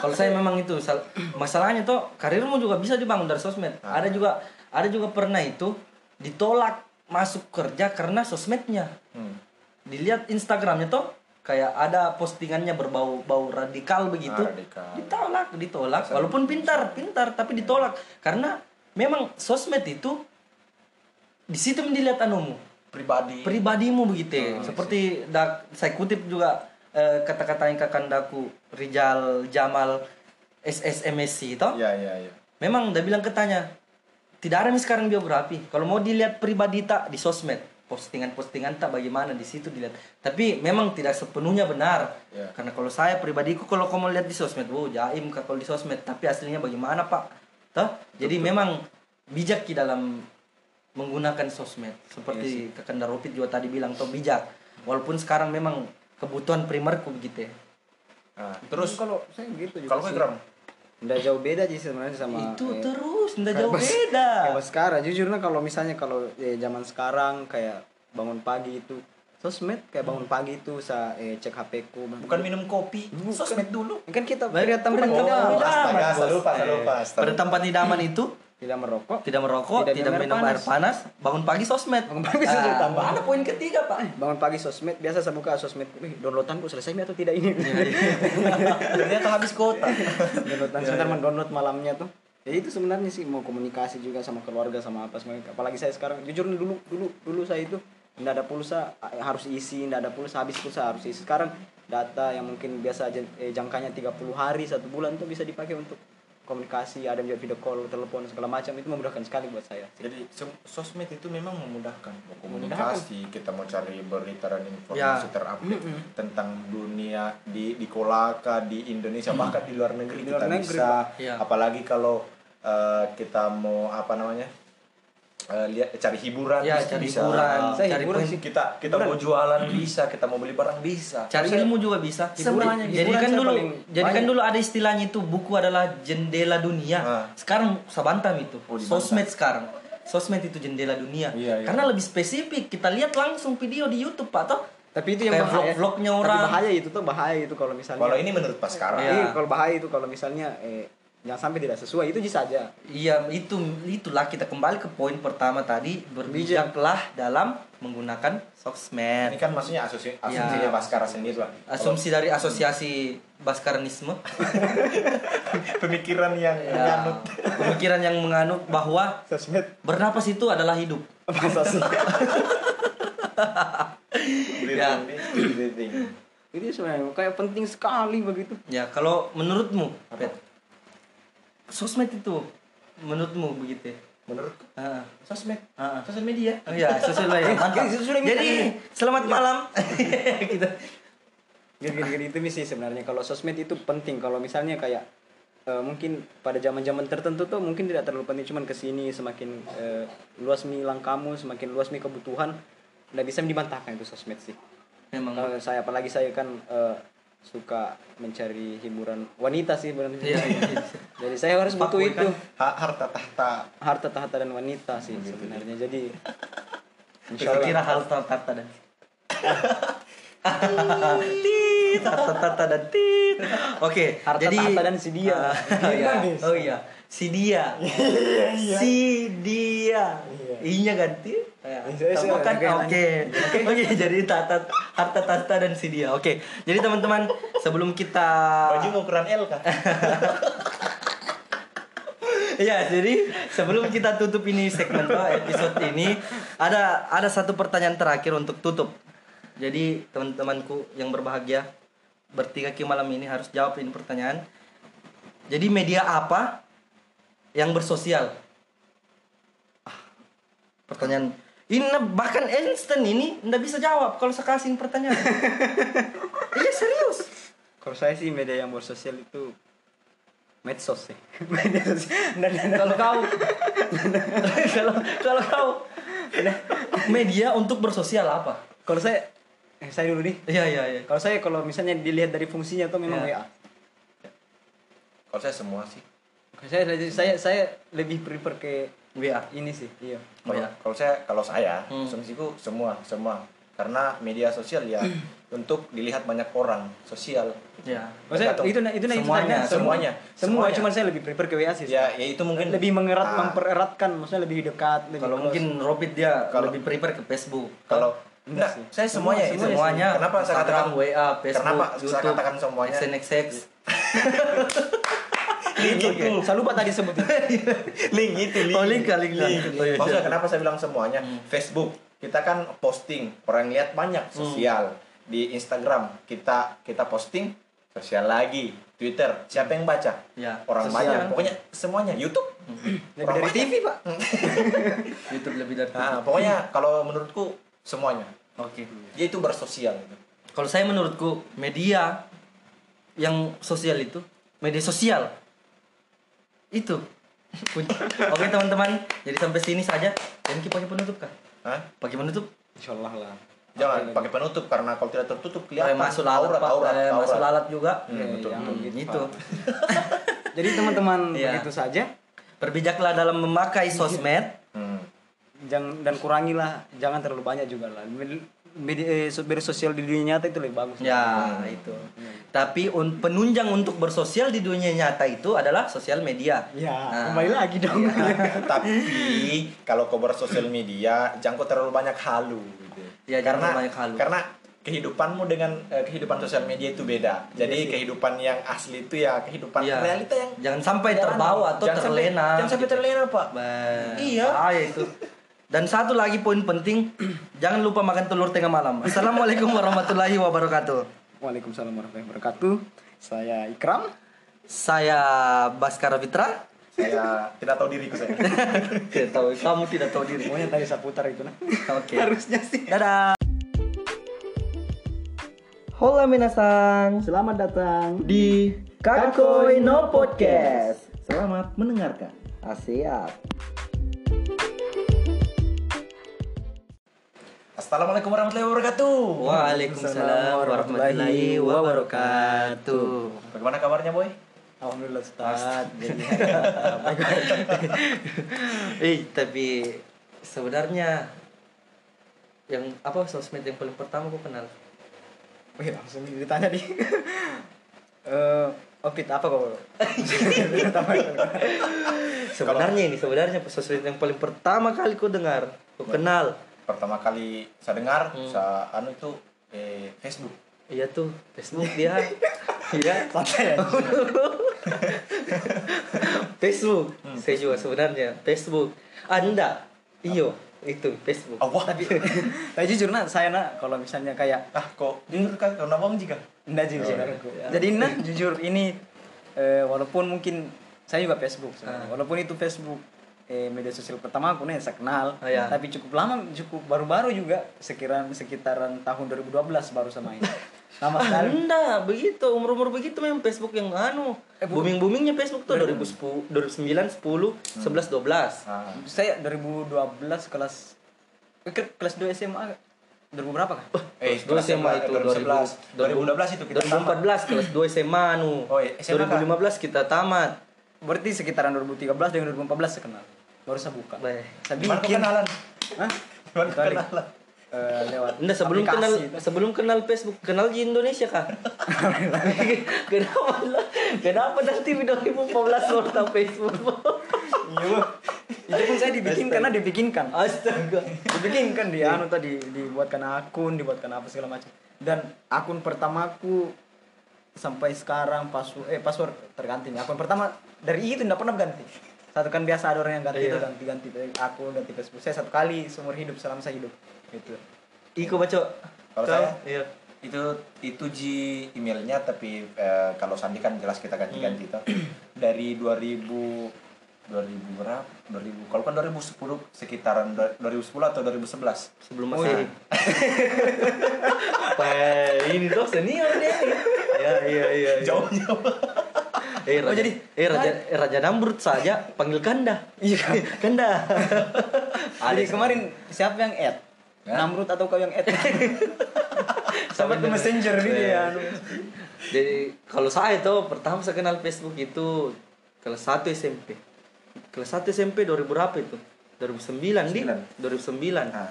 Kalau saya memang itu sal- masalahnya tuh karirmu juga bisa dibangun dari sosmed. Ah. Ada juga ada juga pernah itu ditolak masuk kerja karena sosmednya. Hmm. Dilihat Instagramnya tuh kayak ada postingannya berbau bau radikal begitu. Ah, radikal. Ditolak, ditolak. Walaupun pintar, pintar tapi ditolak karena memang sosmed itu di situ dilihat anumu pribadi pribadimu begitu ya. Oh, seperti dak saya kutip juga eh, kata-kata yang kakandaku Rijal Jamal SSMSC itu iya iya iya memang dia bilang katanya tidak ada nih sekarang biografi kalau mau dilihat pribadi tak di sosmed postingan-postingan tak bagaimana di situ dilihat. Tapi memang tidak sepenuhnya benar. Ya. karena kalau saya pribadiku kalau kamu lihat di sosmed wow jaim kalau di sosmed. Tapi aslinya bagaimana pak? Toh? jadi memang bijak di dalam menggunakan sosmed. Seperti Iya kakanda Ropit juga tadi bilang toh bijak. Walaupun sekarang memang kebutuhan primerku begitu ya. Nah, terus kalau saya gitu juga kalau sih. gue gram Nggak jauh beda sih sebenarnya sama itu eh, terus ndak kayak jauh pas- beda kayak sekarang jujur nah kalau misalnya kalau eh, zaman sekarang kayak bangun pagi itu sosmed kayak bangun pagi itu saya eh, cek HP ku bukan minum kopi sosmed dulu kan kita lihat tempat Oh, idaman, astaga, lupa, Eh, lupa, Pada tempat idaman itu tidak merokok. Tidak merokok, Tidak tidak, minum air air panas, bangun pagi sosmed. Bangun pagi sosmed, Ah, tambah. Ada poin ketiga, Pak. bangun pagi sosmed biasa saya buka sosmed. Wih, downloadanku selesai atau tidak ini? Ternyata habis kota downloadan sebentar mendownload malamnya tuh. Ya itu sebenarnya sih mau komunikasi juga sama keluarga sama apa semuanya apalagi saya sekarang jujur dulu dulu dulu saya itu nggak ada pulsa eh, harus isi nggak ada pulsa habis pulsa harus isi. Sekarang data yang mungkin biasa eh, jangkanya 30 hari satu bulan tuh bisa dipakai untuk komunikasi ada juga video call telepon segala macam itu memudahkan sekali buat saya sih. jadi sosmed itu memang memudahkan mau komunikasi kita mau cari berita dan Ya. informasi terupdate tentang dunia di di Kolaka di Indonesia bahkan di luar negeri Di kita luar negeri, bisa Ya. apalagi kalau eh, kita mau apa namanya eh, lihat cari hiburan Ya, bisa- cari bisa. hiburan, Saya cari hiburan sih. kita kita mau jualan bisa kita mau beli barang bisa Cari ilmu juga bisa. Hiburan- Jadi hiburan kan dulu, jadi kan dulu ada istilahnya itu buku adalah jendela dunia. Ah. Sekarang sabantam itu. Oh. Sosmed sekarang. Sosmed itu jendela dunia. Iya, iya. Karena lebih spesifik. Kita lihat langsung video di YouTube, Pak toh. tapi itu yang Kayak bahaya vlog-vlognya Tapi orang. bahaya itu tuh bahaya itu kalau misalnya kalau ini menurut pas sekarang Iya. Iya, kalau bahaya itu kalau misalnya eh, jangan sampai tidak sesuai itu bisa saja Iya, itu itulah kita kembali ke poin pertama tadi, berbijaklah dalam menggunakan ini sosmed. kan maksudnya asumsi asumsinya Ya. Baskara sendiri lah Asumsi dari asosiasi Baskaranisme. pemikiran yang Ya, menganut pemikiran yang menganut bahwa sosmed bernapas itu adalah hidup. masa sih Ya. ini sebenarnya kayak penting sekali begitu Ya, kalau menurutmu, Pet, sosmed itu menurutmu begitu ya? menurut Ah, sosmed ah, ah. sosial media Oh iya, sosial media. Mantap. Sosial media. Jadi, selamat malam. gitu. gini-gini itu sih sebenarnya kalau sosmed itu penting kalau misalnya kayak eh, mungkin pada zaman-zaman tertentu tuh mungkin tidak terlalu penting cuman ke sini semakin eh, luas milang kamu semakin luas mi kebutuhan nggak bisa dibantahkan itu sosmed sih Memang. kalau saya apalagi saya kan eh, suka mencari hiburan wanita sih benar Iya, iya. jadi saya harus butuh itu kan? Ha- harta tahta harta tahta dan wanita sih sebenarnya jadi insya Saya Allah kira hal tata dan tit harta tata dan tit oke Harta jadi tahta dan si dia. Manis. oh iya si dia. Si dia. Inya ganti. Ya, saya- tambahkan oke, oke jadi tata harta tata dan si dia. Oke. Jadi teman-teman sebelum kita baju ukuran L kah Iya, jadi sebelum kita tutup ini segmen episode ini ada ada satu pertanyaan terakhir untuk tutup. Jadi teman-temanku yang berbahagia bertiga ki malam ini harus jawab ini pertanyaan. Jadi media apa yang bersosial? Ah, pertanyaan ini bahkan Einstein ini ndak bisa jawab kalau saya kasih pertanyaan. iya serius. Kalau saya sih media yang bersosial itu medsos sih. dan, Kalau kau kalau kalau kau media untuk bersosial apa? kalau saya eh, saya dulu nih. Iya iya iya. Kalau saya kalau misalnya dilihat dari fungsinya tuh memang Iya. WA. kalau saya semua sih saya saya saya lebih prefer ke WA. ini sih. Iya. kalau Iya. kalau saya kalau saya Hmm. asumsiku semua semua karena media sosial ya untuk dilihat banyak orang sosial Ya. Maksudnya itu itu itu Semuanya, semuanya. Semua, Semuanya. cuman saya lebih prefer ke WA sih. ya ya itu mungkin lebih mengerat Ah, mempereratkan maksudnya lebih dekat lebih Kalau close. mungkin Robit dia Kalau- lebih prefer ke Facebook. kalau Enggak sih. saya semuanya itu semuanya. kenapa saya katakan WA, Facebook, kenapa saya YouTube, katakan semuanya SNXX. link itu. saya lupa tadi sebut itu. link itu link. Oh, link kali, link. Oh, iya. maksudnya kenapa saya bilang semuanya? Facebook kita kan posting. Orang lihat banyak sosial. Di Instagram kita kita posting. Sosial lagi. Twitter siapa yang baca? Ya, orang sosial. banyak. Pokoknya semuanya. YouTube? Lebih Orang dari banyak. TV pak. YouTube lebih dari nah pokoknya kalau menurutku semuanya. Oke. dia itu bersosial gitu. Kalau saya menurutku media yang sosial itu media sosial itu. Oke teman-teman, jadi sampai sini saja. Dan kita pakai penutup kah? Hah? Pakai penutup? Insya Allah lah jangan pakai penutup karena kalau tidak tertutup kelihatan Kayak masuk lalat, aurat aurat Eh, masuk aurat lalat juga. Hmm, Ya, betul. yang Hmm, begitu, itu. Pak. jadi teman-teman Iya. begitu saja Berbijaklah dalam memakai sosmed. Hmm. jangan dan kurangilah jangan terlalu banyak juga lah media, eh, so- bersosial di dunia nyata itu lebih bagus. Ya, itu. Tapi un- penunjang untuk bersosial di dunia nyata itu adalah sosial media. Ya, Nah, kembali lagi dong. Tapi kalau kau bersosial media jangan kau terlalu banyak halu gitu. Ya, karena terlalu banyak halu. karena kehidupanmu dengan eh, kehidupan sosial media itu beda. Jadi kehidupan yang asli itu ya kehidupan Iya. realita yang Jangan sampai Ya, terbawa atau jangan sampai- terlena. jangan sampai gitu. terlena, Pak. Bah, Iya. bahaya itu. Dan satu lagi poin penting, jangan lupa makan telur tengah malam. Assalamualaikum warahmatullahi wabarakatuh. Waalaikumsalam warahmatullahi wabarakatuh. Saya Ikram. Saya Baskara Fitra. saya tidak tahu diriku saya. Tidak tahu, kamu tidak tahu diri. Pokoknya tadi saya putar itu nah. Oke. Harusnya sih. Dadah. Hola minasan. Selamat datang di Kakoi No Podcast. Selamat mendengarkan. Asyik. Assalamualaikum warahmatullahi wabarakatuh. Waalaikumsalam warahmatullahi wabarakatuh. Bagaimana kabarnya, Boy? Alhamdulillah Ustaz. Jadi Eh, tapi sebenarnya yang apa sosmed yang paling pertama aku kenal? Wih, langsung ditanya di. Eh, outfit apa kau? Sebenarnya ini sebenarnya sosmed yang paling pertama kali ku dengar, ku kenal. Pertama kali saya dengar, Hmm. saya anu itu eh, Facebook. Iya tuh, Facebook dia. Iya. Santai ya. Facebook. Saya juga sebenarnya Facebook. Anda. Iyo, itu Facebook. Allah. Tapi tapi jujur nah saya nak kalau misalnya kayak Ah, kok jujur kan karena bang jika? Enggak sih saudaraku. Jadi nah jujur ini eh, walaupun mungkin saya juga Facebook sebenarnya. Walaupun itu Facebook eh, media sosial pertama aku nih saya kenal, Oh, ya. tapi cukup lama, cukup baru-baru juga sekiraran sekitaran tahun 2012 baru sama ini. Lama sekali. Anda begitu umur-umur begitu memang Facebook yang anu. booming boomingnya Facebook tuh 2010, 2009, 10, 11, 12. Ah, Saya 2012 kelas eh, ke- kelas 2 SMA 2000 berapa kan? eh, Kelas 2 SMA itu 2011. 2012 itu kita tamat. 2014 kelas 2 SMA anu. Oh, iya, SMA kan? 2015 kita tamat. Berarti sekitaran 2013 dengan 2014 saya kenal. Baru saya buka. Baik. Saya bikin. kenalan? Hah? Kenalan? Eh, lewat Anda sebelum aplikasi kenal itu. sebelum kenal Facebook, kenal di Indonesia kah? kenapa lah? Kenapa nanti di 2014 baru tahu Facebook? Iya, itu pun saya dibikin karena dibikinkan. Astaga. Dibikinkan dia anu tadi dibuatkan akun, dibuatkan apa segala macam. Dan akun pertamaku sampai sekarang password eh password terganti nih. Akun pertama dari itu tidak pernah ganti. Satu kan biasa ada orang yang ganti Iya. itu ganti-ganti akun, ganti Facebook. Saya satu kali seumur hidup selama saya hidup. Gitu. Iko baca. Kalau saya? Iya. itu itu ji emailnya tapi eh, kalau Sandi kan jelas kita ganti-ganti Hmm. itu dari 2000 2000 berapa 2000 kalau kan 2010 sekitaran dua- 2010 atau 2011 Sebelum Oh, masih. iya. Ini tuh senior dia. Ya, iya, iya. iya. jauhnya Eh, Oh, raja, jadi- eh raja, eh, raja Namrud saja panggil Kanda. Iya. Kanda. Jadi kemarin siapa yang add? Hah? Namrud atau kau yang add? Sampai ke messenger gitu ya. Jadi kalau saya tuh pertama saya kenal Facebook itu kelas 1 SMP. Kelas 1 SMP 2000 berapa itu? 2009 di Sembilan. 2009. nah,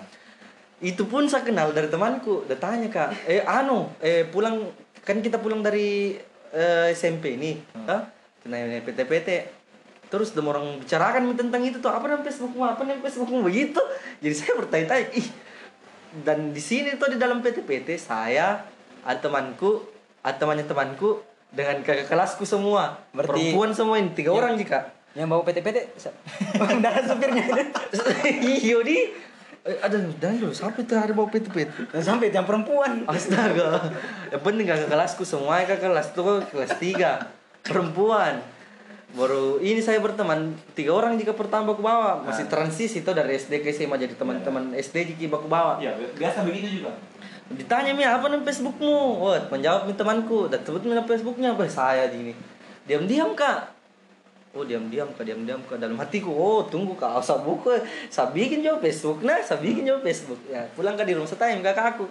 Itu pun saya kenal dari temanku. Dia tanya kak, eh anu, eh pulang kan kita pulang dari eh, SMP ini, hmm. Kenanya PT-PT. Terus dem orang bicarakan tentang itu tuh apa namanya Facebookmu, apa namanya Facebookmu begitu. Jadi saya bertanya-tanya, ih. Dan di sini tuh di dalam PT-PT saya ada temanku, ada temannya temanku dengan kakak kelasku semua. Berarti- perempuan semua ini tiga orang jika. Yang bawa PT-PT Udah supirnya Iyo di ada dan dulu sampai tuh ada bawa PT-PT. Dan sampai yang perempuan Astaga. Yang penting kakak kelasku semua kakak kelas tuh kelas 3 perempuan. Baru ini saya berteman tiga orang jika pertama aku bawa masih transisi itu dari SD ke SMA jadi teman-teman SD jika aku bawa. Ya, biasa begitu juga. Ditanya mi apa nama Facebookmu? Wah, menjawab mi temanku dan sebut mi nama Facebooknya apa saya di ini. Diam-diam kak. Oh diam-diam kak, diam-diam kak dalam hatiku. Oh tunggu kak, saya buku, saya bikin juga Facebook nah, saya bikin juga Facebook. Ya pulang kak di rumah saya tanya kakak aku.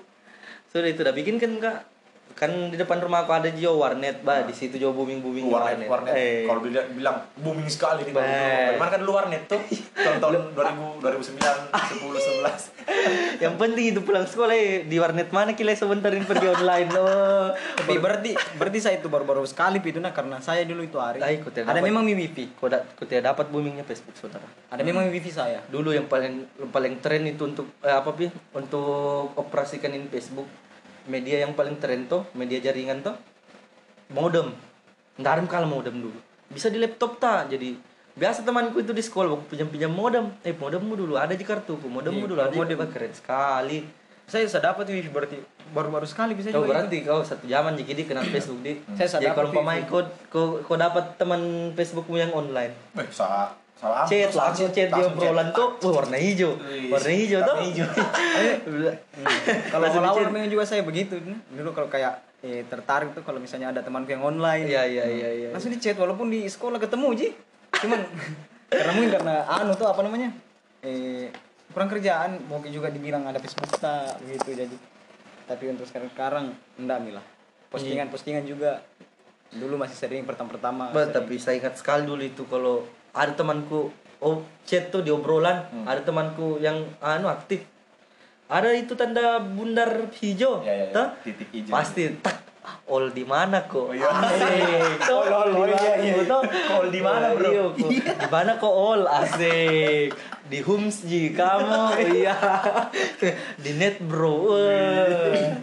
Sudah itu udah bikin kan kak. Kan di depan rumah aku ada Jio warnet bah di situ Jio booming booming warnet warnet Eh. kalau dia bilang booming sekali di. Bagaimana kan dulu warnet tuh tahun-tahun 2000 2009 10 11 yang penting itu pulang sekolah eh, di warnet mana kila sebentarin pergi online oh Tapi berarti berarti saya itu baru-baru sekali itu nah karena saya dulu itu hari. Ay, tidak Ada dapat. memang wifi. kau, da- kau tidak dapat boomingnya Facebook saudara Ada memang mi wifi saya. dulu yang paling paling tren itu untuk eh, apa pi untuk operasikan ini Facebook media yang paling tren tuh media jaringan tuh modem. Ada kalau modem dulu. Bisa di laptop tak jadi biasa temanku itu di sekolah waktu pinjam pinjam modem. Eh modemmu dulu ada di kartuku modemmu dulu ada modem. keren sekali. Saya sudah dapat wifi berarti baru-baru sekali bisa Kau juga. berarti kau satu zaman jadi kenal Facebook di. Saya Jadi sadar kalau pemain kau kau kau dapat teman Facebookmu yang online. eh salah Chat langsung chat dia obrolan tuh wah, warna hijau. Warna hijau tuh. warna hijau. Kalau di-chat. memang juga saya begitu. Dulu kalau kayak eh, tertarik tuh kalau misalnya ada temanku yang online. Iya iya iya iya. Langsung di chat walaupun di sekolah ketemu Ji. Cuman karena mungkin karena anu tuh apa namanya? Eh kurang kerjaan mungkin juga dibilang ada Facebook tak gitu jadi tapi untuk sekarang sekarang enggak milah postingan postingan juga dulu masih sering pertama-pertama Bah, sering. tapi saya ingat sekali dulu itu kalau ada temanku oh chat tuh di obrolan ada temanku yang anu aktif ada itu tanda bundar hijau Ya, ya, ya. tuh Titik hijau. pasti tak all di mana kok Oh, iya. asik Tuh, Oh, oh, oh, di iya, mana, iya. tuh? All di mana, bro? Iya, kok. di mana kok all asik di Hums ji kamu iya di net bro.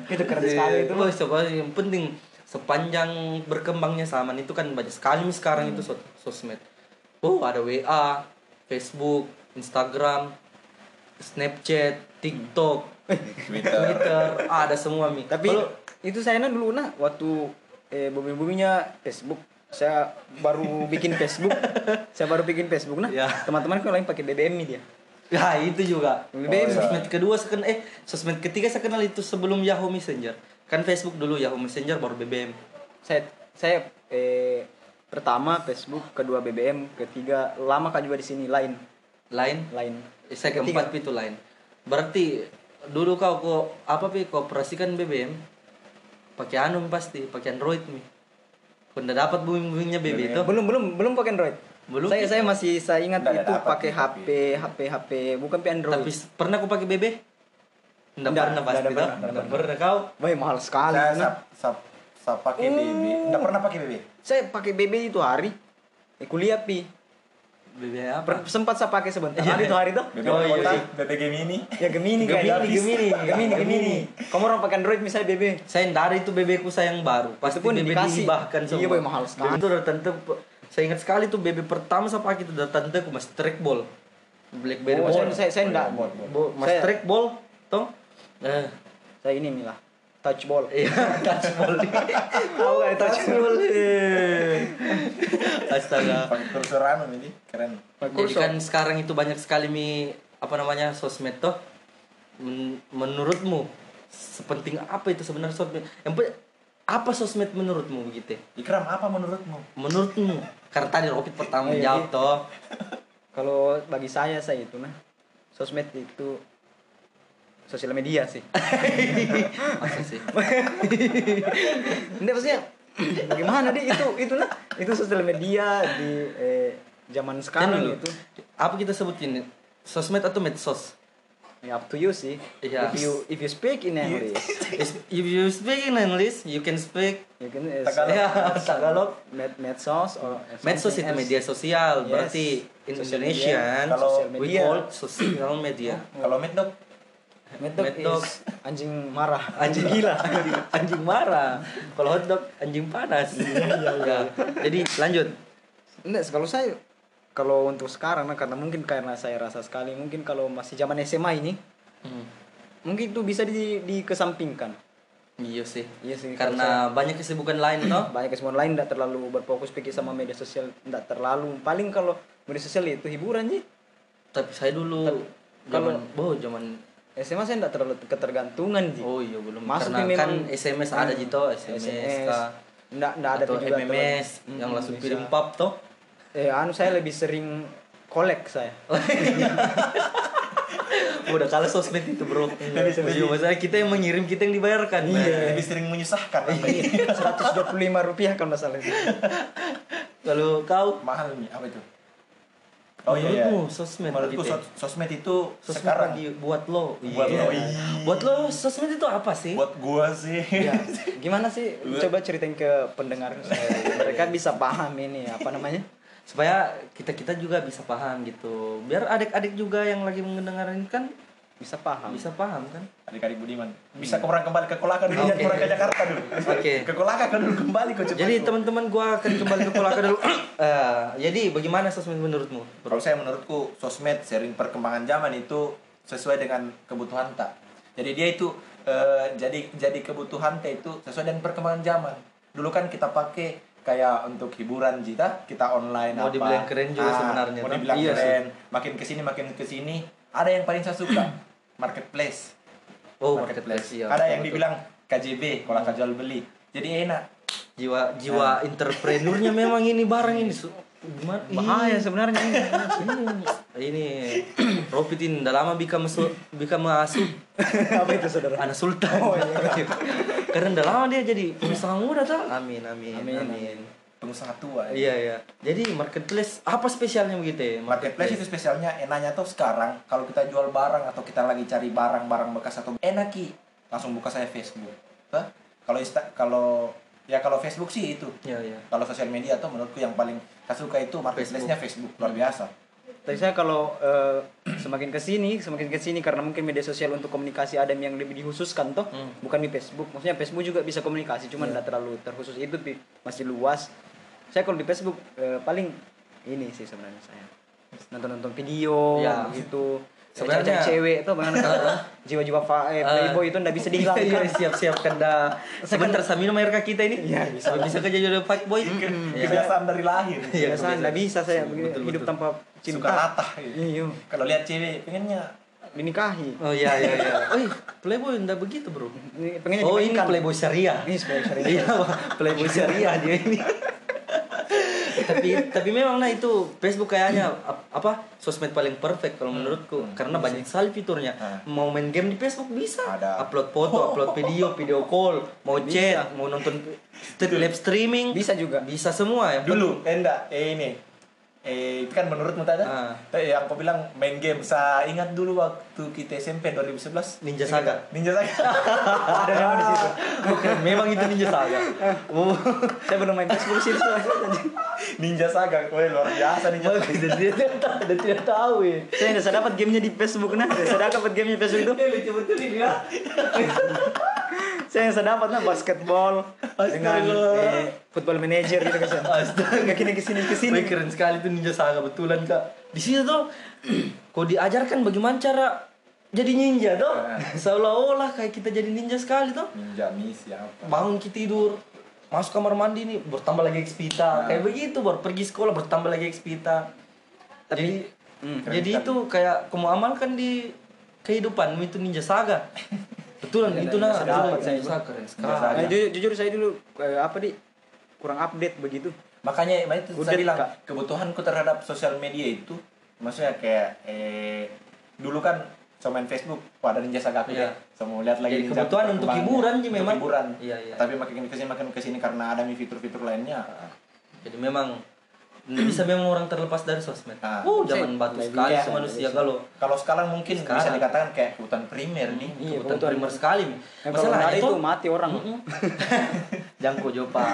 Itu keren sekali itu. Wah, coba yang penting sepanjang berkembangnya zaman itu kan banyak sekali sekarang itu sos- sosmed. Oh, ada WA, Facebook, Instagram, Snapchat, TikTok, Twitter Twitter, ada semua mi. tapi Kalau- itu saya dulu nah waktu eh bumi buminya Facebook saya baru bikin Facebook saya baru bikin Facebook nah Ya. teman-teman kan lain pakai BBM nih dia ya itu juga. BBM. sosmed kedua saya kenal eh sosmed ketiga saya kenal itu sebelum Yahoo Messenger. Kan Facebook dulu Yahoo Messenger baru BBM. saya saya eh pertama Facebook kedua BBM ketiga lama kan juga di sini lain Lain lain saya keempat itu lain. Berarti dulu kau kok apa pi kau operasikan BBM pakai anu pasti pakai Android mi. Kau nggak dapat booming boomingnya BB itu. belum belum belum pakai Android Belum? saya saya masih saya ingat Nggak, itu pakai HP HP HP bukan pakai Android Tapi pernah kau pakai BB? Nggak Nggak, pernah pasti Nggak pernah kau. Wah, mahal sekali saya nah. sap sap pakai BB enggak pernah pakai BB saya pakai BB itu hari eh, kuliah pi BB apa? Sempat saya pakai sebentar Iya. hari itu hari itu BB Oh, iya, iya. BB Gemini ya Gemini Gemini, kayak Gemini. Gemini Gemini kamu orang pakai Android misalnya BB Saya dari itu BB ku saya yang baru. Pasti pun BB dikasih. dihibahkan Iya, Boy, mahal sekali. Itu udah tentu saya ingat sekali tuh BB pertama saya pakai itu udah tante ku mas trackball. Blackberry oh, ball. saya, saya, saya enggak mas Saya- trackball toh? Eh, saya ini milah touch ball iya, touchball. tahu nggak touch ball touchball. eh. Astaga. pakai kursor anu ini keren Jadi kan sekarang itu banyak sekali mi apa namanya sosmed toh. Men- menurutmu sepenting apa itu sebenarnya sosmed? Yang apa sosmed menurutmu begitu? Ikram apa menurutmu Menurutmu? Karena tadi Ropit pertama Oh, iya, jawab iya. toh. kalau bagi saya saya itu nah sosmed itu sosial media sih Masa sih? Enggak maksudnya bagaimana deh itu itu lah itu sosial media di eh, zaman sekarang itu Apa kita sebutin? Sosmed atau medsos? ya, up to you sih Iya. if you if you speak in English Is- If you speak in English, you can speak you can eh, Tagalog. ya Tagalog. med medsos or Medsos itu media sosial, Yes. berarti in Social Indonesian media. Kalau we call social media. kalau med dok Medok Medok. is anjing marah. Anjing gila. Anjing marah. Kalau hotdog anjing panas. Ya. jadi lanjut. Enggak, kalau saya kalau untuk sekarang nah, karena mungkin karena saya rasa sekali mungkin kalau masih zaman SMA ini Hmm. mungkin itu bisa di dikesampingkan. Iya sih. Iya sih, karena banyak kesibukan lain toh. Banyak kesemuan lain tidak terlalu berfokus pikir sama media sosial tidak terlalu. Paling kalau media sosial itu hiburan sih. Tapi saya dulu kalau- zaman oh zaman SMA saya tidak terlalu ketergantungan sih oh iya belum Masuk karena nih kan memang- SMS ada gitu SMS, SMS kah, nggak nggak ada atau tuh juga MMS terlalu- yang langsung bisa. kirim pap toh eh anu saya lebih sering kolek saya Udah kalah sosmed itu bro. Ujung masalah kita yang mengirim kita yang dibayarkan. Iya. Lebih sering menyusahkan. Iya. 125 rupiah kalau nggak salah itu. Kalau kau Mahal nih, apa itu? Oh iya, iya. Sosmed Menurutku gitu sos- sosmed itu sosmed sekarang lagi buat lo. Buat Iya. lo, iya. Buat lo sosmed itu apa sih? buat gua sih. Ya, gimana sih? Coba ceritain ke pendengar supaya mereka bisa paham ini apa namanya? Supaya kita kita juga bisa paham gitu. Biar adik-adik juga yang lagi mendengar ini kan Bisa paham. bisa paham kan? Adik-adik Budiman, bisa orang kembali ke Kolaka dulu, Oke. jangan orang ke Jakarta dulu. Oke. Ke Kolaka kan dulu kembali kok cepat. Jadi teman-teman gua akan kembali ke Kolaka dulu. Eh, jadi bagaimana sosmed menurutmu? Bro? Kalau saya menurutku sosmed sering perkembangan zaman itu sesuai dengan kebutuhan tak. Jadi dia itu eh, jadi jadi kebutuhan tak itu sesuai dengan perkembangan zaman. Dulu kan kita pakai kayak untuk hiburan kita kita online Mau apa. dibilang keren juga Ah, sebenarnya, Mau dibilang Iya sih. keren. Makin ke sini makin ke sini. Ada yang paling saya suka marketplace. Oh, marketplace iya. Ada betul, yang betul. dibilang KJB kalau jual beli. Jadi enak. jiwa jiwa entrepreneurnya memang ini barang ini gimana Bahaya sebenarnya ini. ini Ropitin udah lama bika mesu bika masuk apa itu saudara? anak sultan karena udah lama dia jadi pengusaha muda tuh amin amin Amin. amin, Pengusaha tua. iya iya jadi marketplace apa spesialnya begitu ya Marketplace itu spesialnya enaknya tuh sekarang kalau kita jual barang atau kita lagi cari barang-barang bekas atau enak ki langsung buka saya Facebook. Hah? Kalau Insta kalau ya kalau Facebook sih itu. iya iya Kalau sosial media tuh menurutku yang paling saya suka itu marketplace-nya Facebook. luar biasa. Tapi saya kalau eh, semakin ke sini, semakin ke sini karena mungkin media sosial untuk komunikasi ada yang lebih dikhususkan toh, Hmm. bukan di Facebook. Maksudnya Facebook juga bisa komunikasi, cuman tidak terlalu terkhusus itu masih luas. Saya kalau di Facebook eh, paling ini sih sebenarnya saya nonton-nonton video Ya. gitu. Sebenarnya- cewek itu bagaimana jiwa-jiwa fa- eh, playboy itu ndak bisa Iya, dihilangkan. siap siap kena sebentar saya minum air kaki kita ini Iya, bisa. bisa kerja jadi fight boy Iya. Kebiasaan dari lahir. Iya, Biasa ndak bisa saya hidup betul. tanpa cinta. Suka latah. Iya, Kalau lihat cewek pengennya dinikahi. oh iya iya iya oh playboy enggak begitu bro Ini pengennya oh ini playboy syariah Ini supaya syariah. Iya, playboy syariah dia ini. tapi tapi memang nah itu Facebook kayaknya ap- apa sosmed paling perfect kalau menurutku. Karena banyak sekali fiturnya. Hmm. mau main game di Facebook bisa. Ada. upload foto upload video video call mau Bisa. chat mau nonton live streaming. Bisa juga. bisa semua ya. Dulu eh enggak eh ini. Eh itu kan menurutmu tadi Ah. eh, yang kau bilang main game. Saya ingat dulu waktu kita SMP 2011 Ninja Saga. Ninja Saga Ada nama di situ. Bukan, memang itu ninja saga oh Saya belum main Facebook sih. Ninja Saga kowe luar biasa Ninja Saga dan dia dan tidak tahu ya Saya nggak dapat gamenya di Facebook nah. Saya dapat gamenya di Facebook itu. lucu betul ini ya Saya yang dapat nah basketball dengan eh, football manager gitu kan. Astaga. Kini ke sini ke sini. Keren sekali tuh Ninja Saga betulan kak. Di situ tuh, kau diajarkan bagaimana cara jadi ninja tuh. Seolah-olah kayak kita jadi ninja sekali tuh. Ninja misi apa Bangun kita tidur, masuk kamar mandi nih, bertambah lagi XP ta. Kayak begitu, baru pergi sekolah bertambah lagi XP ta. Jadi, Hmm. jadi itu kayak kamu amalkan di kehidupanmu itu Ninja Saga. Betulan Iya, itu iya, nah, Ninja Saga keren sekali. Nah, jujur, jujur saya dulu eh, apa di kurang update begitu. makanya makanya itu Udah, saya bilang Kak. kebutuhanku terhadap sosial media itu maksudnya kayak eh dulu kan sama main Facebook wah ada Ninja Saga aku Iya. ya sama lihat lagi Jadi Ninja kebutuhan untuk perkembangannya. hiburan sih memang. hiburan Iya, iya. tapi makin ke sini makin ke sini karena ada fitur-fitur lainnya Jadi memang nggak bisa memang orang terlepas dari sosmed. Ah. Oh, zaman Saya- batu sekali bisa, sih manusia bisa. kalau kalau sekarang mungkin bisa Sekarang. dikatakan kayak kebutuhan primer nih Iya, kebutuhan kebutuhan. primer sekali. Kalau nggak ada itu mati orang. Jangko Jopa.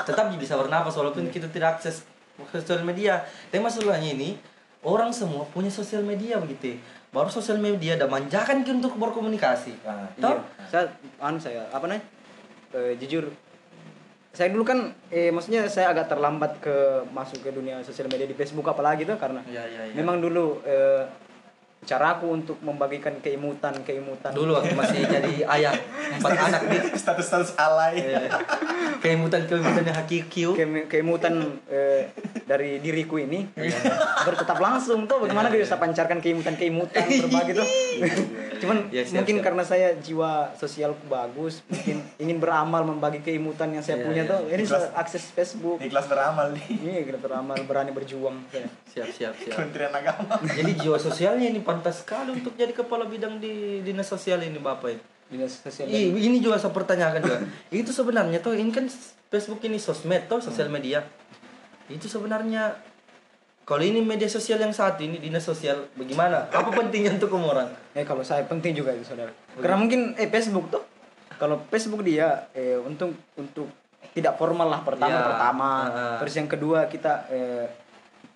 Tetap bisa bernapas walaupun kita tidak akses sosial media. Tapi masalahnya ini orang semua punya sosial media begitu. Baru sosial media ada manjakan kita untuk berkomunikasi. Nah, Toh? Iya. Saya anu saya apa namanya? Eh, jujur saya dulu kan eh maksudnya saya agak terlambat ke masuk ke dunia sosial media di Facebook apalagi tuh karena Iya, iya, iya. memang dulu eh, caraku untuk membagikan keimutan keimutan Dulu waktu masih jadi ayah empat anak nih. status-status alay Keimutan keimutannya hakiki. ke- keimutan eh, dari diriku ini bertetap langsung tuh bagaimana dia bisa pancarkan keimutan keimutan berbagi tuh cuman Ya, siap, mungkin siap. karena saya jiwa sosialku bagus mungkin ingin beramal membagi keimutan yang saya Iya, punya iya. tuh ini akses Facebook Ikhlas beramal nih. ini kita beramal berani berjuang saya siap siap siap Kementerian Agama. jadi jiwa sosialnya ini pantas sekali untuk jadi kepala bidang di dinas sosial ini bapak ya dinas sosial Ih, ini juga saya pertanyakan juga. itu sebenarnya tuh ini kan Facebook ini sosmed tuh sosial media. Itu sebenarnya kalau ini media sosial yang saat ini dinas sosial bagaimana? Apa pentingnya untuk kamu orang? eh kalau saya penting juga itu saudara karena mungkin eh Facebook tuh kalau Facebook dia eh untuk untuk tidak formal lah pertama Ya, pertama ah. terus yang kedua kita eh,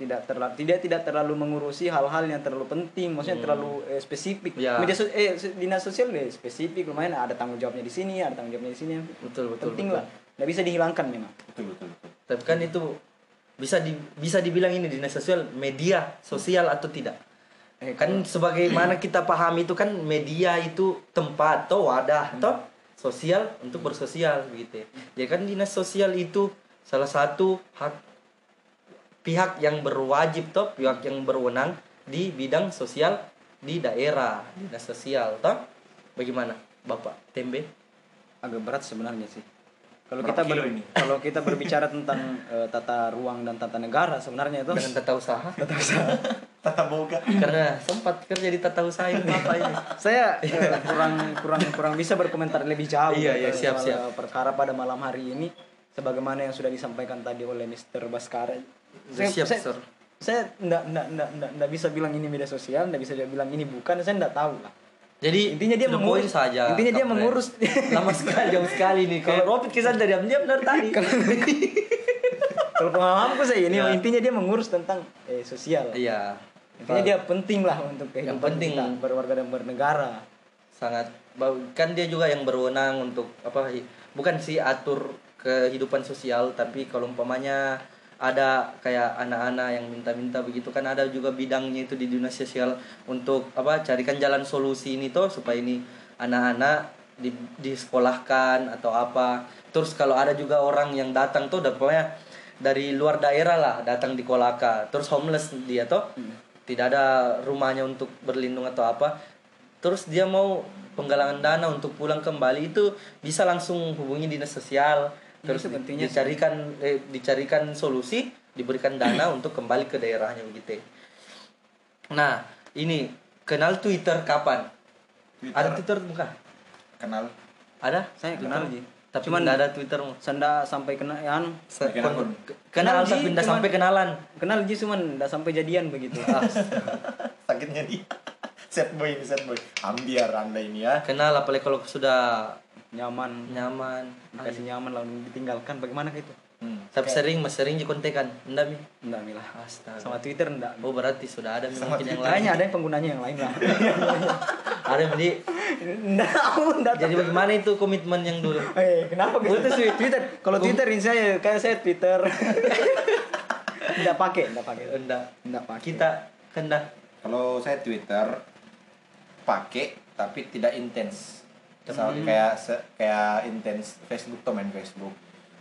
tidak terlalu tidak tidak terlalu mengurusi hal-hal yang terlalu penting maksudnya terlalu eh, spesifik Ya. media so- eh dinas sosial deh spesifik lumayan ada tanggung jawabnya di sini ada tanggung jawabnya di sini Betul betul. penting betul. lah nggak bisa dihilangkan memang Betul betul betul. Tapi kan itu bisa di, bisa dibilang ini dinas sosial media sosial atau tidak? eh, kan sebagaimana kita pahami itu kan media itu tempat atau wadah atau sosial untuk bersosial begitu ya. Jadi kan dinas sosial itu salah satu hak pihak yang berwajib toh pihak yang berwenang di bidang sosial di daerah dinas sosial toh. Bagaimana bapak? Tembe? Agak berat sebenarnya sih. Kalau kita ber, kalau kita berbicara tentang eh, tata ruang dan tata negara sebenarnya itu. Dengan tata usaha. Tata boga. karena sempat kerja di tata usaha ini. Bapak ini? Saya eh, kurang kurang kurang bisa berkomentar lebih jauh Iya, iya, siap, soal, siap. eh, perkara pada malam hari ini. Sebagaimana yang sudah disampaikan tadi oleh Mr. Baskara saya siap saya, sir saya ndak ndak ndak ndak ndak bisa bilang ini media sosial ndak bisa bilang ini bukan saya ndak tahu lah Jadi Intinya dia mengurus- saja. intinya dia mengurus. Lama sekali jauh sekali nih. Kalau Robert kisah dari diam-diam dari tadi. kalau pemahamanku saya ini Ya. intinya dia mengurus tentang eh, sosial Iya. intinya dia penting lah untuk kehidupan penting. kita berwarga dan bernegara sangat kan dia juga yang berwenang untuk apa bukan sih atur kehidupan sosial tapi kalau umpamanya ada kayak anak-anak yang minta-minta begitu kan ada juga bidangnya itu di dinas sosial untuk apa carikan jalan solusi ini tuh supaya ini anak-anak di disekolahkan atau apa. Terus kalau ada juga orang yang datang tuh udah pokoknya dari luar daerah lah datang di Kolaka. Terus homeless dia tuh tidak ada rumahnya untuk berlindung atau apa. Terus dia mau penggalangan dana untuk pulang kembali itu bisa langsung hubungi dinas sosial terus Itu di- pentingnya sih. dicarikan eh, dicarikan solusi diberikan dana untuk kembali ke daerahnya begitu nah ini kenal Twitter kapan Twitter. ada Twitter bukan Kenal. ada saya kenal Ji. tapi cuman nggak ada Twittermu sanda sampai kena ya anu, Se- Bikin kon- akun. ke- kenal Kenal, tapi cuman- sampai kenalan kenal Ji cuman ndak sampai jadian begitu Ah, Sakitnya dia. Set boy ini set boy. Ambiar anda ini ya. kenal apalagi kalau sudah nyaman. Nyaman. Dikasih nyaman lalu ditinggalkan. Bagaimana itu? Hmm. tapi sering mas sering dikontekan. Enggak mi? Enggak milah astaga. Sama Twitter enggak? Oh berarti sudah ada Sama mungkin yang lain. Kayaknya ada yang penggunanya yang lain lah. Ada jadi enggak aku enggak jadi bagaimana itu komitmen yang dulu? Eh, kenapa gitu? Sih Twitter? Kalau Twitter ini saya kayak saya Twitter. Enggak pakai, enggak pakai. enggak. Enggak pakai. kita kan dah Kalau saya Twitter pakai tapi tidak intens. Misal Hmm. kayak se- kayak intens Facebook tuh main Facebook.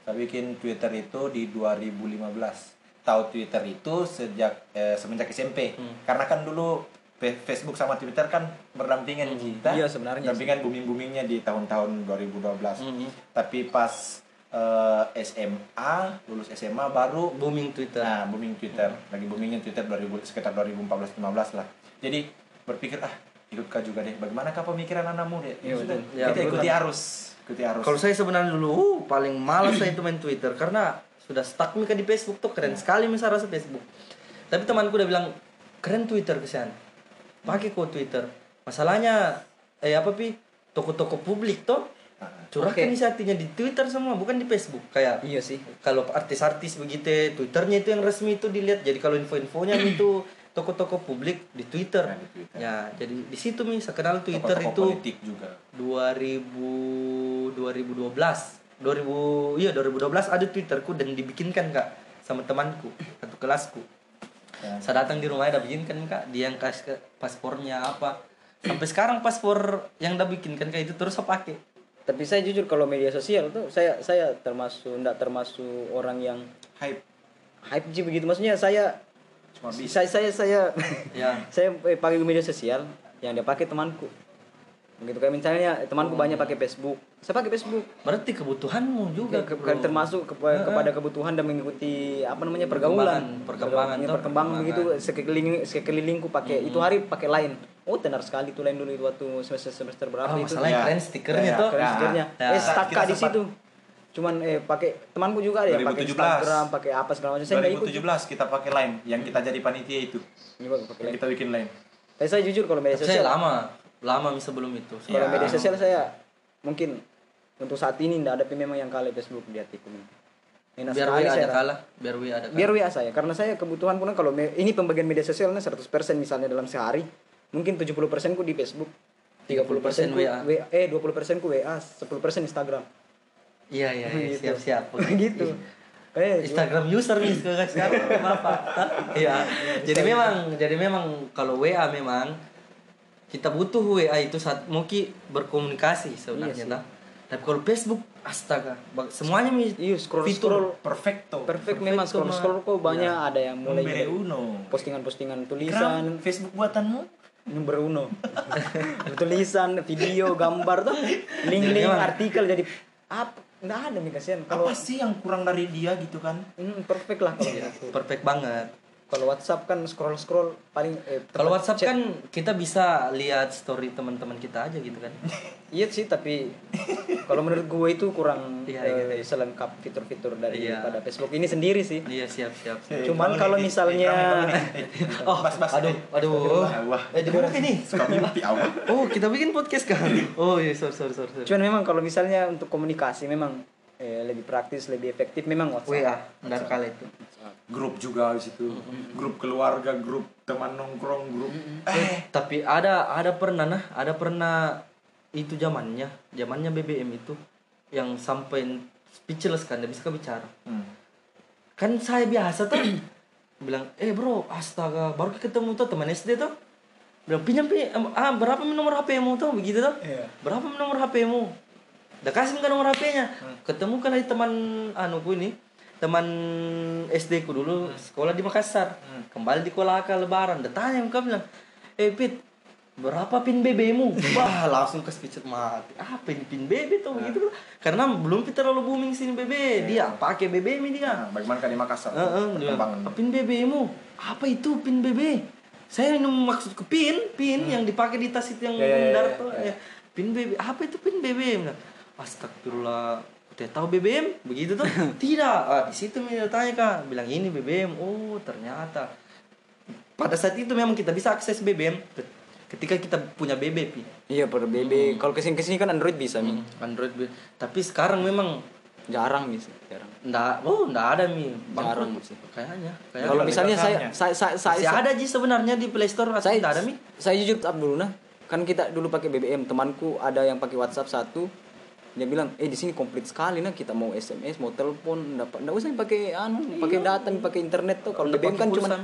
Saya bikin Twitter itu di 2015. Tahu Twitter itu sejak eh, semenjak SMP. Hmm. Karena kan dulu Facebook sama Twitter kan berdampingan Hmm. kita. Iya, sebenarnya Berdampingan booming-boomingnya di tahun-tahun 2012. Mhm. Tapi pas eh, SMA, lulus SMA baru booming Twitter Nah, booming Twitter. Lagi boomingnya Twitter 2000 sekitar 2014-15 lah. Jadi berpikir ah ikut kah juga deh. Bagaimana kah pemikiran anak muda? Iya, sudah. Ya, kita ikuti arus, ikuti arus. kalau saya sebenarnya dulu uh, paling malas saya itu main Twitter karena sudah stuck nih di Facebook tuh keren sekali misalnya rasa Facebook tapi temanku udah bilang keren Twitter kesan pakai kok Twitter masalahnya eh apa pi toko-toko publik tuh Ah, curahkan Oke. isi hatinya di Twitter semua bukan di Facebook kayak Iya sih. kalau artis-artis begitu twitternya itu yang resmi itu dilihat jadi kalau info-infonya itu toko-toko publik di Twitter Nah, di Twitter. ya jadi di situ mi saya kenal Twitter Tokoh-tokoh itu politik juga. 2000 2012 2000 iya 2012 ada twitterku dan dibikinkan kak sama temanku satu kelasku Ya. saya datang di rumahnya udah bikinkan kak dia yang kasih ke paspornya apa sampai sekarang paspor yang udah bikinkan kayak itu terus saya pakai Tapi saya jujur kalau media sosial tuh saya saya termasuk enggak termasuk orang yang Hype hype Ji begitu. Maksudnya saya cuma bisa. saya saya saya ya. saya eh, pakai media sosial yang dia pakai temanku. begitu kayak misalnya temanku banyak pakai Facebook. Saya pakai Facebook. Berarti kebutuhanmu juga ke, ke- termasuk ke- kepada kebutuhan dan mengikuti apa namanya pergaulan. Perkembangan, perkembangan, Perkembangan, toh, perkembangan begitu sekeliling sekelilingku pakai. Itu hari pakai lain. Oh tenar sekali tuh lain dulu itu waktu semester semester berapa Ah, itu. masalahnya Ya. keren stikernya Ya, tuh. keren stikernya. Ya. eh Kita di situ cuman eh pakai temanku juga ada yang pakai 2017. Instagram pakai apa segala macam saya nggak ikut 2017 kita pakai line yang kita jadi panitia itu. Ini baru pakai Yang lain. kita bikin line. Tapi saya jujur kalau media saya sosial lama, lama mi sebelum itu. kalau Ya. media sosial saya mungkin untuk saat ini tidak ada memang yang kalah Facebook di hatiku Enak Biar sekali WA saya ada kalah, biar WA ada kalah. biar WA saya karena saya kebutuhan pun kalau me- ini pembagian media sosialnya 100% misalnya dalam sehari mungkin 70% ku di Facebook 30% ku 30% WA. WA eh 20% ku WA 10% Instagram Iya iya, iya. Gitu. siap-siap. gitu kayak Instagram user nih sekarang sekarang apa? Iya. Jadi memang, jadi memang kalau WA memang kita butuh WA itu saat mungkin berkomunikasi sebenarnya Iya. Tapi kalau Facebook astaga, semuanya iya scroll fitur. scroll Perfecto. perfect memang Perfecto, scroll scroll kok banyak ada yang mulai dari uno. postingan-postingan tulisan Facebook buatanmu? nomor uno tulisan video gambar tuh link-link Memang. artikel jadi apa nggak ada nih kasihan kalau Apa sih yang kurang dari dia gitu kan? Hmm, perfect lah kalau Iya, gitu. perfect banget. Kalau WhatsApp kan scroll scroll paling eh, Kalau WhatsApp chat. kan kita bisa lihat story teman-teman kita aja gitu kan. iya sih tapi kalau menurut gue itu kurang Iya, eh, gitu. selengkap fitur-fitur dari Iya. pada Facebook ini sendiri sih Iya siap siap. siap. Cuman kalau eh, misalnya- eh, Oh, bas, bas, aduh, eh. aduh. Wah, Eh, di mana ini? suka mimpi awal. Oh, kita bikin podcast kan? Oh, iya, sorry, sorry, sorry. sorry. cuman memang kalau misalnya untuk komunikasi memang eh, lebih praktis lebih efektif memang WhatsApp WA, benar kali itu. Grup juga di situ. Grup keluarga, grup teman nongkrong, grup. Eh, tapi ada ada pernah nah, ada pernah itu zamannya, zamannya BBM itu yang sampai speechless kan, tidak bisa bicara. Hmm. Kan saya biasa tuh bilang, "Eh, bro, astaga, baru ketemu tuh teman SD tuh." Bilang, "Pinjam pi ah, berapa nomor HP-mu tuh?" Begitu tuh. Iya. Berapa nomor HP-mu? Udah kasih kan nomor HP-nya. Ketemu kan dari teman anuku ini, teman SD ku dulu sekolah di Makassar. Kembali di Kolaka lebaran, udah tanya muka bilang, "Eh, Pit, berapa pin BB-mu?" Wah, langsung ke speech mati. Apa ini pin BB tuh begitu tuh. Karena belum terlalu booming sini BB. Dia pakai BB mi dia. Nah, bagaimana kan di Makassar? Perkembangan. bilang, pin BB-mu. Apa itu pin BB? Saya ini maksud ke pin, pin yang dipakai di tas itu yang Ya, ya, ya, bundar ya, tuh. ya. Ya. Pin BB. Apa itu pin BB? Bilang, Astagfirullah. Udah tahu BBM? Begitu tuh? Tidak. Ah, di situ dia tanya kak. Bilang ini BBM. Oh, ternyata. Pada saat itu memang kita bisa akses BBM ketika kita punya BB, Pi. iya per BB kalau ke sini ke sini kan Android bisa Mi. Android. B. Tapi sekarang memang jarang bisa jarang Nggak, oh nggak ada mi. Jarang sih. Kayaknya. kayaknya. kalau misalnya saya saya saya, saya, Masih ada Ji sebenarnya di Play Store saya ada mi? saya jujur dulu nah kan kita dulu pakai BBM temanku ada yang pakai WhatsApp satu dia bilang eh di sini komplit sekali nah kita mau SMS mau telepon nggak nggak usah pakai anu pakai data pakai internet tuh kalau BBM kan cuma.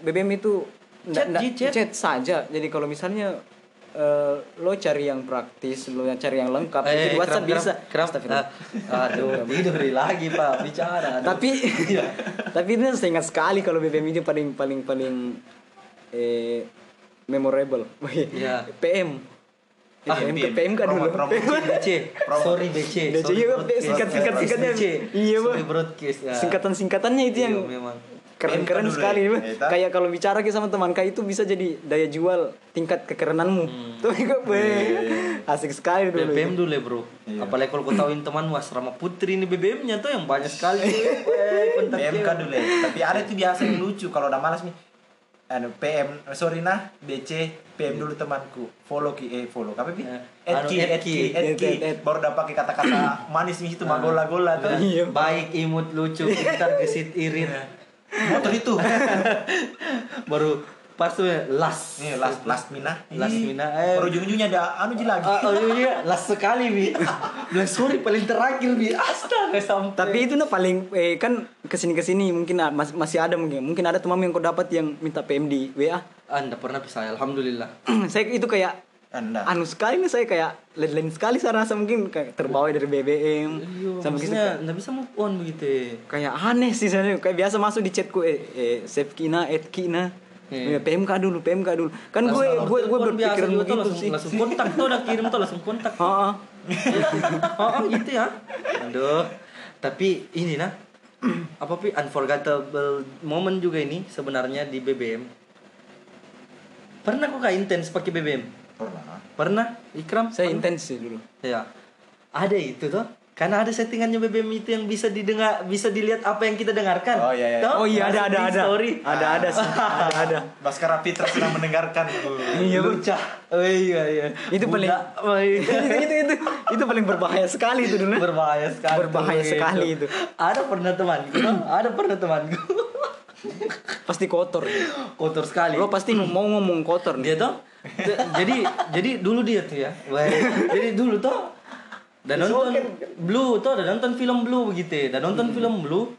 BBM itu Chat, nggak- chat. chat saja jadi kalau misalnya eh, lo cari yang praktis lo yang cari yang lengkap itu di WhatsApp kram, bisa Kram, Astagfirullah. Ah, aduh, tidur lagi Pak, bicara. Aduh. tapi tapi ini saya ingat sekali kalau BBM itu paling paling paling eh memorable Iya. PM Ah, PM PM. PM kan dulu Promo-. BC, sorry BC. BC juga, broadcast. singkat-singkat- singkatnya. BC. Iya, Bang. Ya. singkatan singkatannya itu Iya, yang memang. keren-keren sekali ya. Kayak kalau bicara ke sama teman kau itu bisa jadi daya jual tingkat kekerenanmu Hmm. tuh juga weh, asik sekali dulu BBM dulu ya bro. Iya. Apalagi kalau kau tahuin temanmu asrama putri ini BBM-nya tuh yang banyak sekali. Eh, dia. kan dulu ya. Tapi ada tuh biasa yang lucu kalau udah malas nih. Anu PM, sorry nah, BC, PM dulu temanku. Follow ki, eh follow. Apa bi? Eh, Add anu, ki, add add ki. ki, add Add, ki. add, add. Baru udah pakai kata-kata manis nih itu magola-gola tuh. Iya. Baik, imut, lucu, pintar, gesit, irit. Motor itu. Baru pas tuh last. Nih last last mina. Last Ih, mina, eh. Baru ujung-ujungnya ada anu ji lagi. Ah, oh iya, iya, last sekali bi. Bilang sorry paling terakhir bi. Astaga sampai. tapi itu nah paling eh, kan ke sini ke sini mungkin a- mas- masih ada mungkin mungkin ada teman yang kau dapat yang minta PM di WA anda pernah bisa alhamdulillah. saya itu kayak Anda. anu sekali nih saya kayak lain sekali saya rasa mungkin kayak terbawa dari BBM Iya, sampai gitu maksudnya nggak bisa move on begitu. ya. kayak aneh sih saya kayak biasa masuk di chatku eh, eh save kina add kina Ya, PMK dulu, PMK dulu. Kan gue gue gue berpikiran tuh begitu langsung, sih. langsung kontak tuh udah kirim tuh langsung kontak Heeh. oh, oh gitu ya aduh tapi ini nah apa pi unforgettable moment juga ini sebenarnya di BBM pernah kok gak intens pakai BBM Pernah. pernah Ikram Saya Pernah? intens sih dulu. ya ada itu tuh karena ada settingannya BBM itu yang bisa didengar bisa dilihat apa yang kita dengarkan Oh, iya, iya. Oh iya ada ada ada. story. Ada ada sih. Ada ada. Baskara Fitra sedang mendengarkan. Iya, Bu. Lucah. Oh iya iya. Itu paling-. Oh, iya. itu, itu itu itu paling berbahaya sekali itu dulu. berbahaya sekali Berbahaya sekali itu. ada pernah temanku ada pernah temanku Pasti kotor. kotor sekali Lo pasti mau ngomong kotor nih. dia tuh jadi jadi dulu dia tuh ya jadi dulu tuh dan nonton blue tuh dan nonton film blue begitu ya dan nonton film blue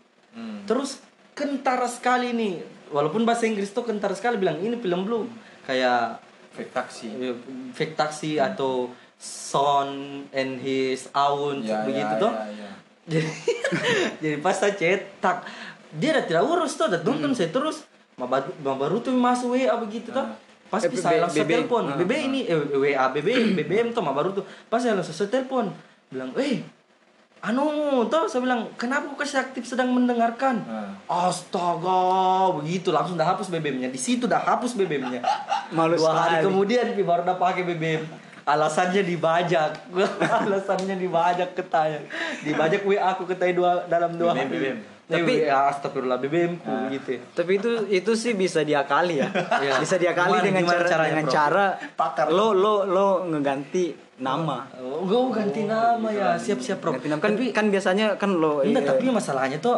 terus kentara sekali nih walaupun bahasa Inggris tuh kentara sekali bilang ini film blue kayak Fake taksi. eh, fake taxi atau Son and his aunt Ya, begitu ya, tuh ya, ya. jadi jadi pas saya cetak dia udah tidak urus tuh udah nonton saya terus ma baru, tuh masuk WA begitu tuh pas Eh, saya BB. langsung telepon Ah, BB ini eh, WA BB BBM tuh ma baru tuh pas saya langsung telepon bilang eh anu tuh saya bilang kenapa kok kasih aktif sedang mendengarkan? Ah. astaga begitu langsung dah hapus BBM-nya di situ dah hapus BBM-nya Malu dua hari kemudian Pi, baru udah pakai BBM alasannya dibajak. Alasannya dibajak ketanya dibajak WA aku ketanya dua dalam dua BBM, hari. BBM. Tapi ya astagfirullah BBM ku gitu Tapi itu itu sih bisa diakali ya. Iya. Bisa diakali Gimana- dengan gimana cara caranya, dengan Bro? cara Pakar. lo lo lo ngeganti nama. oh gue ganti nama ya siap siap bro Ganti nama kan tapi kan biasanya kan lo enggak eh, tapi masalahnya tuh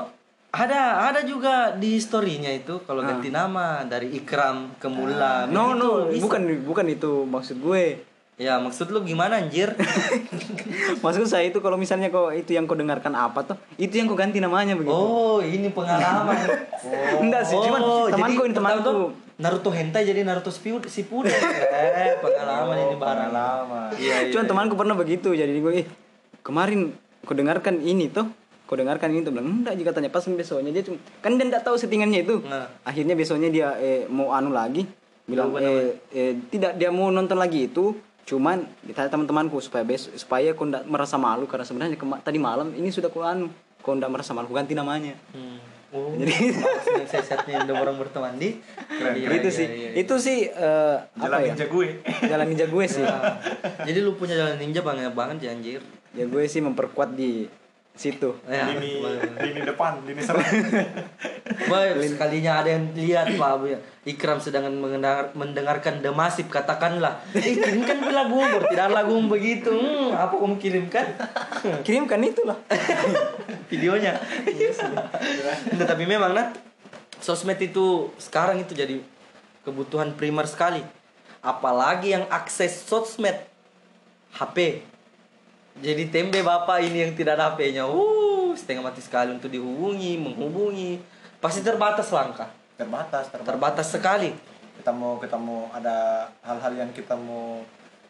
ada ada juga di storynya itu kalau Ah. ganti nama dari Ikram ke Mula No no bisa. bukan bukan itu maksud gue. Ya maksud lu gimana anjir Maksud saya itu kalau misalnya kok itu yang kau dengarkan apa tuh, itu yang kau ganti namanya begitu. oh ini pengalaman oh. Enggak sih, cuman temanku ini temanku. tuh Naruto hentai jadi Naruto Shippuden eh pengalaman ini barang Pengalaman. iya iya Cuman temanku pernah begitu jadi gue eh kemarin kau dengarkan ini tuh kau dengarkan ini tuh bilang enggak jika tanya pas besoknya dia cuma kan dia enggak tahu settingannya itu Nah. akhirnya besoknya dia eh, mau anu lagi bilang eh, eh, tidak dia mau nonton lagi itu cuman ditanya teman-temanku supaya besok supaya kau enggak merasa malu karena sebenarnya kema- tadi malam ini sudah kau anu kau enggak merasa malu ganti namanya Hmm. Oh, jadi saya-sayanya udah orang berteman di Iya, itu iya, sih iya, iya. itu sih eh, apa Jalan ya ninja gue. jalan ninja gue sih Ya. Jadi lu punya jalan ninja banget banget ya anjir. ya gue sih memperkuat di situ Ya, Lini lini depan, lini serang. Boy, sekalinya ada yang lihat Pak Bu ya. Ikram sedang mendengar, mendengarkan The Massive katakanlah. Eh, kirimkan pula lagu, tidak lagu begitu. Hmm, apa kamu kirimkan? kirimkan itulah Videonya. Nah, tapi memang nah sosmed itu sekarang itu jadi kebutuhan primer sekali. Apalagi yang akses sosmed HP. Jadi tembe bapak ini yang tidak ada HP-nya. Uh, setengah mati sekali untuk dihubungi, menghubungi. Pasti terbatas langkah. Terbatas, terbatas. Terbatas sekali. Kita mau kita mau ada hal-hal yang kita mau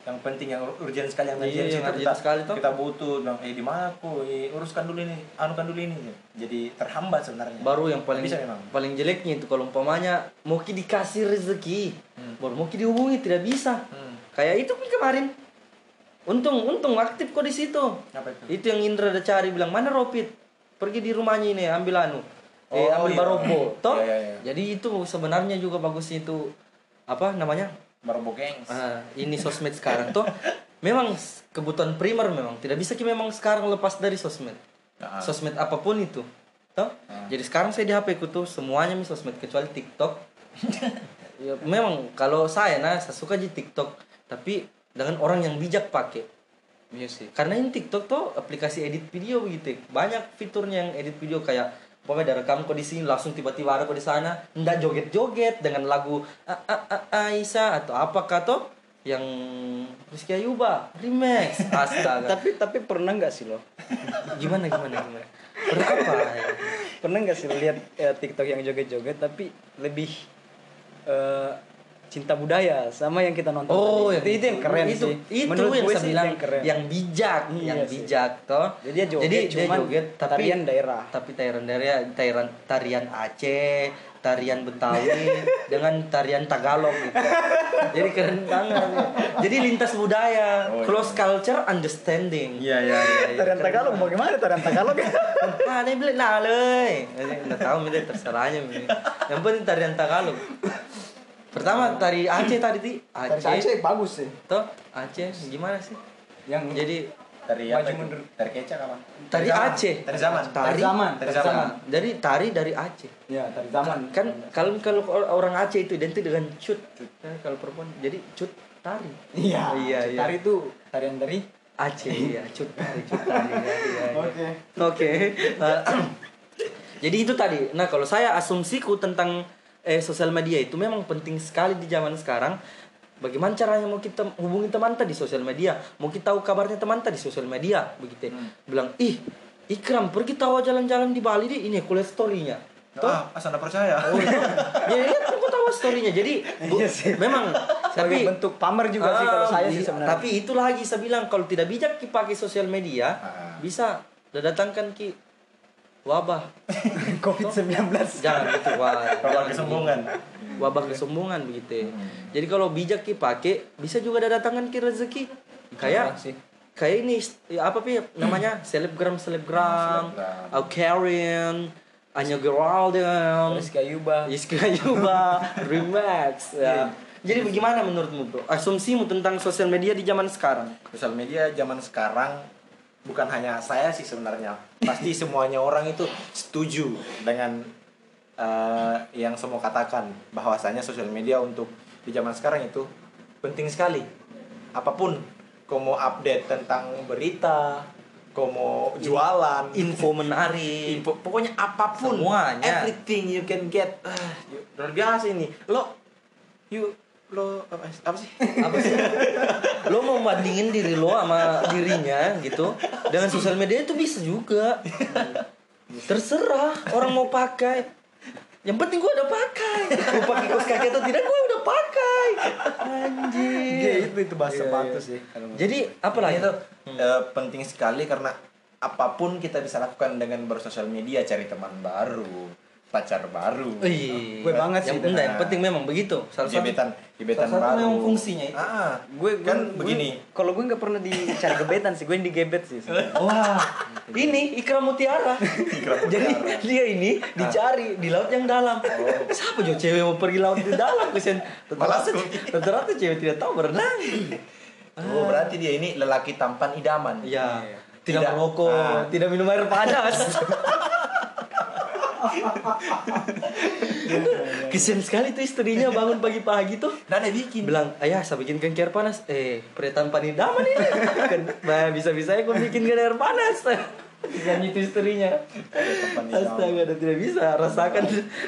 yang penting yang urgent sekali yang Iya, urgent urgent kita, sekali tuh. kita butuh bilang eh di mana aku eh, uruskan dulu ini anukan dulu ini jadi terhambat sebenarnya Baru yang paling bisa memang paling jeleknya itu kalau umpamanya mau dikasih rezeki, baru mau dihubungi tidak bisa. Hmm. Kayak itu kan kemarin. Untung untung aktif kok di situ. apa itu Itu yang Indra udah cari bilang mana Ropit? Pergi di rumahnya ini ambil anu. eh Oh, ambil iya. barobo. Toh? Iya, iya, iya. Jadi itu sebenarnya juga bagus itu apa namanya? Barbo gengs Ah, ini sosmed sekarang tuh memang kebutuhan primer memang tidak bisa ki memang sekarang lepas dari sosmed. Ah. Sosmed apa pun itu. Toh? Jadi sekarang saya di HP ku tuh semuanya mi sosmed kecuali TikTok. ya, memang kalau saya nah saya suka di TikTok tapi dengan orang yang bijak pakai. iya sih Karena ini TikTok tuh aplikasi edit video begitu. Banyak fiturnya yang edit video kayak pokoknya ada rekam kok di sini langsung tiba-tiba ada kok di sana, ndak joget-joget dengan lagu "A- A- A- Aisyah atau apakah tuh yang Rizky Ayuba remix. Astaga. tapi tapi pernah nggak sih lo gimana gimana gimana? Pernah apa? ya? pernah nggak sih lihat eh, TikTok yang joget-joget tapi lebih eh, cinta budaya sama yang kita nonton Oh, tadi. yang itu, itu yang keren itu, sih. Itu Menurut yang gue bilang yang keren. yang bijak, Iya yang sih. bijak toh. Jadi dia joget, Jadi dia cuman joget tapi tarian daerah. Tapi tarian daerah, tarian tarian Aceh, tarian Betawi dengan tarian Tagalog gitu. Jadi keren banget. Jadi lintas budaya, Oh, iya. close culture understanding. Iya iya iya. Tarian Tagalog bagaimana tarian Tagalog? Ah, ini beli nah leuy. Enggak tahu milih terserahnya milih. Yang penting tarian Tagalog. Pertama tari Aceh tadi ti Tari Aceh. Aceh bagus sih. Toh Aceh gimana sih? Yang Jadi Dari Maju apa itu? mundur. Dari kecak apa? tari zaman. Aceh. Tari zaman. Tari, Tari zaman. Tari zaman. Dari tari dari Aceh. ya tari zaman Kan kalau kalau orang Aceh itu identik dengan cut. Kan kalau perempuan jadi cut tari. Iya, Iya, iya. Tari itu tarian dari Aceh iya, cut tari, cut tari. ya, iya, iya. Oke. Oke. Eh, jadi itu tadi. Nah, kalau saya asumsiku tentang eh sosial media itu memang penting sekali di zaman sekarang. Bagaimana caranya mau kita hubungi teman tadi sosial media? Mau kita tahu kabarnya teman tadi sosial media, begitu. Bilang, "Ih, Ikram pergi tahu jalan-jalan di Bali deh, ini kuliah story-nya." Toh? Ah, asal anda percaya. Oh, itu. ya, ya, aku tahu story-nya. Jadi, bu- memang Tapi bentuk pamer juga sih kalau Ah, saya sih iya. sebenarnya. Tapi itu lagi saya bilang kalau tidak bijak ki pakai sosial media Ah. bisa datangkan ki wabah. COVID-19. Jangan gitu wah. Kalau jangan kesombongan. Wabah kesombongan begitu. Jadi kalau bijak ki pakai bisa juga datangkan ki rezeki. Kayak sih. kayak ini ya apa pi namanya selebgram selebgram, Selebgram. Au Karen, Anya Geraldine, Rizky Ayuba. Iska Yuba, Remax. Ya. Jadi bagaimana menurutmu bro? Asumsimu tentang sosial media di zaman sekarang? Sosial media zaman sekarang bukan hanya saya sih sebenarnya. Pasti semuanya orang itu setuju dengan eh, yang semua katakan bahwasanya sosial media untuk di zaman sekarang itu penting sekali. Apa pun kau mau update tentang berita, kau mau jualan, Info menarik. info, pokoknya apa pun, Semuanya. everything you can get. Ah, luar biasa ini. Lo, you, lo apa, apa sih? Apa sih? Lo mau bandingin diri lo sama dirinya gitu dengan sosial media itu bisa juga. Terserah orang mau pakai. Yang penting gua udah pakai. Mau pakai kaos kaki atau tidak gua udah pakai. Anjir. Iya, itu itu bahasa Iya, sepatu iya. sih. Jadi apa lagi? itu eh, penting sekali karena apa pun kita bisa lakukan dengan bersosial media cari teman baru pacar baru Wih, Gue banget sih Yang, yang penting memang begitu. Salah satu. gebetan gebetan salah satu baru memang fungsinya itu. ah Gue kan gue- begini gue- Kalau gue nggak pernah dicari gebetan sih, gue yang digebet sih. sebenarnya. Wah, ini Ikram Mutiara. Jadi dia ini dicari di laut yang dalam. Siapa juga cewek mau pergi laut di dalam kesian. Rata-rata rata-rata cewek tidak tahu berenang. oh berarti dia ini lelaki tampan idaman Iya. Tidak, Tidak. merokok, Ah. tidak minum air panas. Kesian sekali tuh istrinya bangun pagi-pagi tuh. dan dia bikin. Bilang ayah saya bikinkan air panas. Eh pria tanpa idaman ini? Kan nah, bisa bisanya kau bikinkan air panas. Dan itu istrinya. Astaga dan tidak bisa rasakan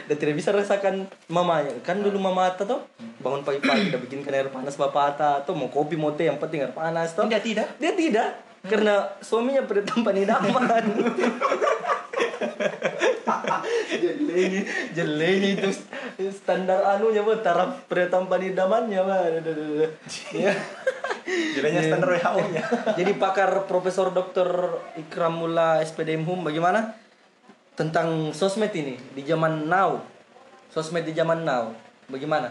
dan tidak bisa rasakan mamanya. Kan dulu mama Ata tuh bangun pagi-pagi udah bikinkan air panas bapak Ata tuh mau kopi mau teh yang penting air panas tuh. Tidak, tidak. dia tidak karena suaminya pria tanpa idaman jelenya jelenya itu standar anunya bu taraf pria tanpa idamannya bu ya jadinya standar WHO nya jadi pakar Profesor Dr. Ikramullah SPDM Hum bagaimana? Tentang sosmed ini di zaman now. Sosmed di zaman now bagaimana?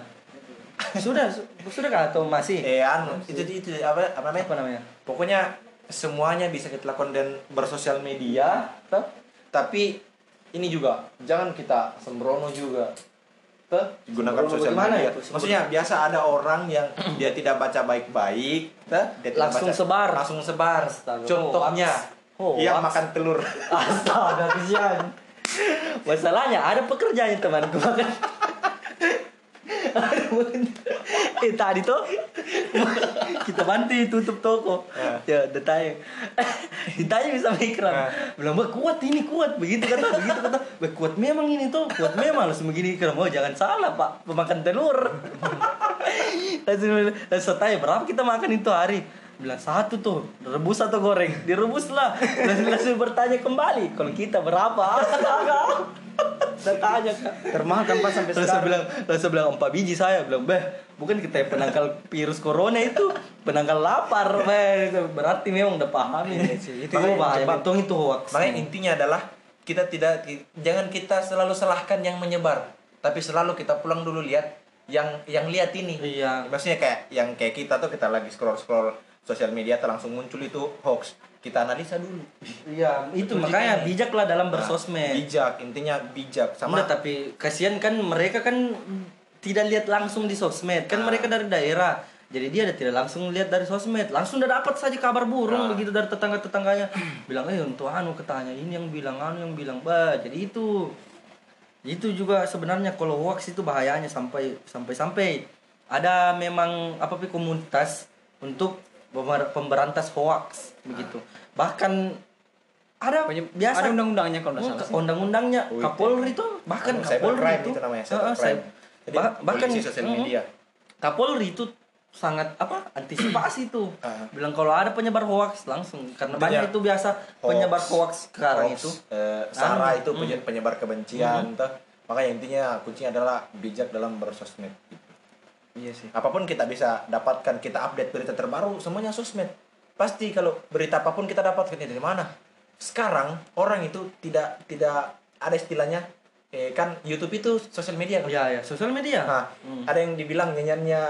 Sudah su- sudah kah atau masih? Eh anu itu itu apa apa namanya? Apa namanya? Pokoknya semuanya bisa kita lakukan dan bersosial media toh. tapi ini juga jangan kita sembrono juga toh. gunakan Sembrono sosial media itu? Sembrono. maksudnya biasa ada orang yang dia tidak baca baik-baik dia tidak Langsung baca- sebar. langsung sebar Astaga, contohnya hoax. yang makan telur Astaga kesian. Masalahnya ada pekerjaannya temanku makan. Eh tadi tuh kita bantu tutup toko. Ya udah tanya ditanya sama Ikram bilang bah kuat ini kuat. Begitu kata begitu kata. Bah kuat memang ini tuh kuat memang. Langsung begini Ikram oh jangan salah pak. Pemakan telur. Langsung langsung tanya berapa kita makan itu hari bilang satu tuh rebus atau goreng direbus lah langsung, langsung bertanya kembali kalau kita berapa Udah tanya termahal kan pas sampai sekarang bilang, saya bilang empat biji saya bilang, beh, bukan kita yang penangkal virus corona itu, penangkal lapar, beh. Berarti memang udah paham ini. sih, Itu bahaya, itu hoax. Makanya intinya adalah kita tidak jangan kita selalu salahkan yang menyebar, tapi selalu kita pulang dulu lihat yang yang lihat ini. Iya. Maksudnya kayak yang kayak kita tuh kita lagi scroll scroll sosial media tuh langsung muncul itu hoax. Kita analisa dulu. Iya, itu makanya ini. bijaklah dalam Nah, bersosmed. bijak, intinya bijak sama tapi kasihan kan mereka kan tidak lihat langsung di sosmed. Kan Ah. mereka dari daerah. Jadi dia tidak langsung lihat dari sosmed, langsung udah dapat saja kabar burung Ah. begitu dari tetangga-tetangganya. bilang, "Eh, untuk anu ketanya ini yang bilang anu yang bilang." Bah, jadi itu itu juga sebenarnya kalau hoax itu bahayanya sampai sampai sampai ada memang apa komunitas untuk pemberantas hoax begitu. Bahkan ada biasa ada undang-undangnya kalau nggak Oh, salah undang-undangnya Oh, Kapolri itu bahkan Kapolri itu itu namanya, bah- bahkan sosial media. Kapolri itu sangat apa antisipasi itu Ah. bilang kalau ada penyebar hoax langsung karena banyak itu biasa penyebar hoax sekarang hoax, itu eh, sara Anu, itu hmm. penye- penyebar kebencian tuh. Makanya intinya kuncinya adalah bijak dalam bersosmed. Iya sih. Apa pun kita bisa dapatkan, kita update berita terbaru semuanya sosmed. Pasti kalau berita apa pun kita dapatkan dari mana? Sekarang orang itu tidak tidak ada istilahnya eh, kan YouTube itu sosial media kan. ya ya sosial media Nah, Hmm. ada yang dibilang nyanyiannya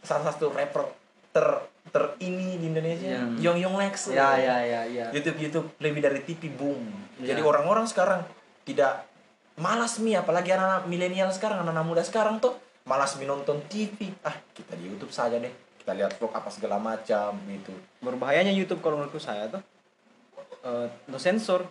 salah satu rapper ter ter ini di Indonesia, Ya. Yong Yong Lex. ya ya ya ya YouTube YouTube lebih dari TV boom. Ya. Jadi orang-orang sekarang tidak malas mi apalagi anak-anak milenial sekarang, anak-anak muda sekarang tuh malas mi nonton TV. Ah, kita di YouTube saja deh. Kita lihat vlog apa segala macam gitu. Berbahayanya YouTube kalau menurutku saya tuh eh, no sensor.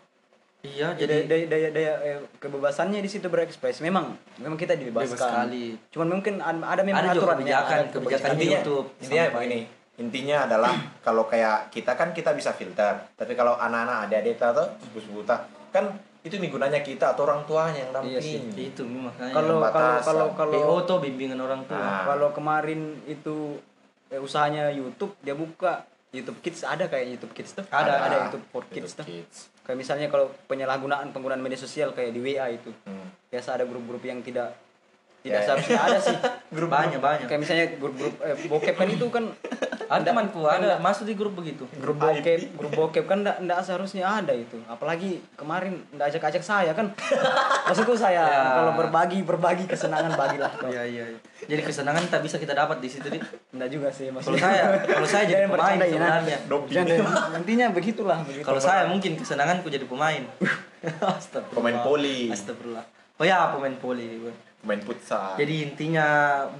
iya Jadi jadi daya, daya, daya eh, kebebasannya di situ berekspresi. Memang memang kita dibebaskan. Bebas sekali. Cuman mungkin ad- ada memang Ada juga aturannya, kebijakan, ada kebijakan di intinya, YouTube intinya begini. Intinya adalah kalau kayak kita kan kita bisa filter, tapi kalau anak-anak adik-adik kita tuh sepupu-sepupu kan itu nih gunanya kita atau orang tuanya yang Iya sih, damping. itu makanya Kalau kalau kalau kalau BO tuh bimbingan orang tua Nah. kalau kemarin itu eh, usahanya YouTube dia buka YouTube Kids ada kayak YouTube Kids tuh Ada, ada ada. YouTube for Kids tuh Kids. kayak misalnya kalau penyalahgunaan penggunaan media sosial kayak di WA itu Hmm. biasa ada grup-grup yang tidak tidak Ya, ya. seharusnya ada sih grup banyak banyak kayak misalnya grup-grup eh, bokep kan itu kan ada. Temanku ada. masuk di grup begitu. Grup bokep grup bokep kan enggak, enggak seharusnya ada itu. Apalagi kemarin enggak ajak-ajak saya kan. Maksudku saya Ya. kalau berbagi berbagi kesenangan bagilah iya iya iya. jadi kesenangan tak bisa kita dapat di situ Dit. enggak juga sih kalau maksudnya. saya kalau saya jadi pemain ya, sebenarnya. Intinya begitulah begitu. kalau saya mungkin kesenanganku jadi pemain. Astagfirullah. Pemain poli. Astagfirullah. Oh ya pemain poli. Main futsal. jadi intinya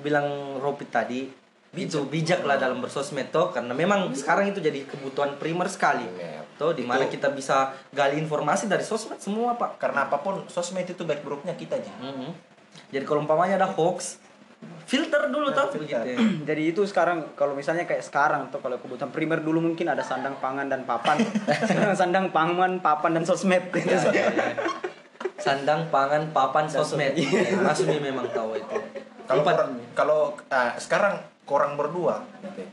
bilang Ropit tadi itu bijak lah dalam bersosmed toh karena memang sekarang itu jadi kebutuhan primer sekali Primer. toh di mana Itu- kita bisa gali informasi dari sosmed semua pak karena apa pun sosmed itu baik buruknya kita aja. Mhm. jadi kalau umpamanya ada hoax filter dulu toh begitu ya. Jadi itu sekarang kalau misalnya kayak sekarang tuh kalau kebutuhan primer dulu mungkin ada sandang pangan dan papan. sekarang sandang pangan, papan dan sosmed. Ya, ya, ya. Sandang, pangan, papan, sosmed. Iya. Mas Umi memang tahu itu. Kalau kalau ah, sekarang korang berdua gitu.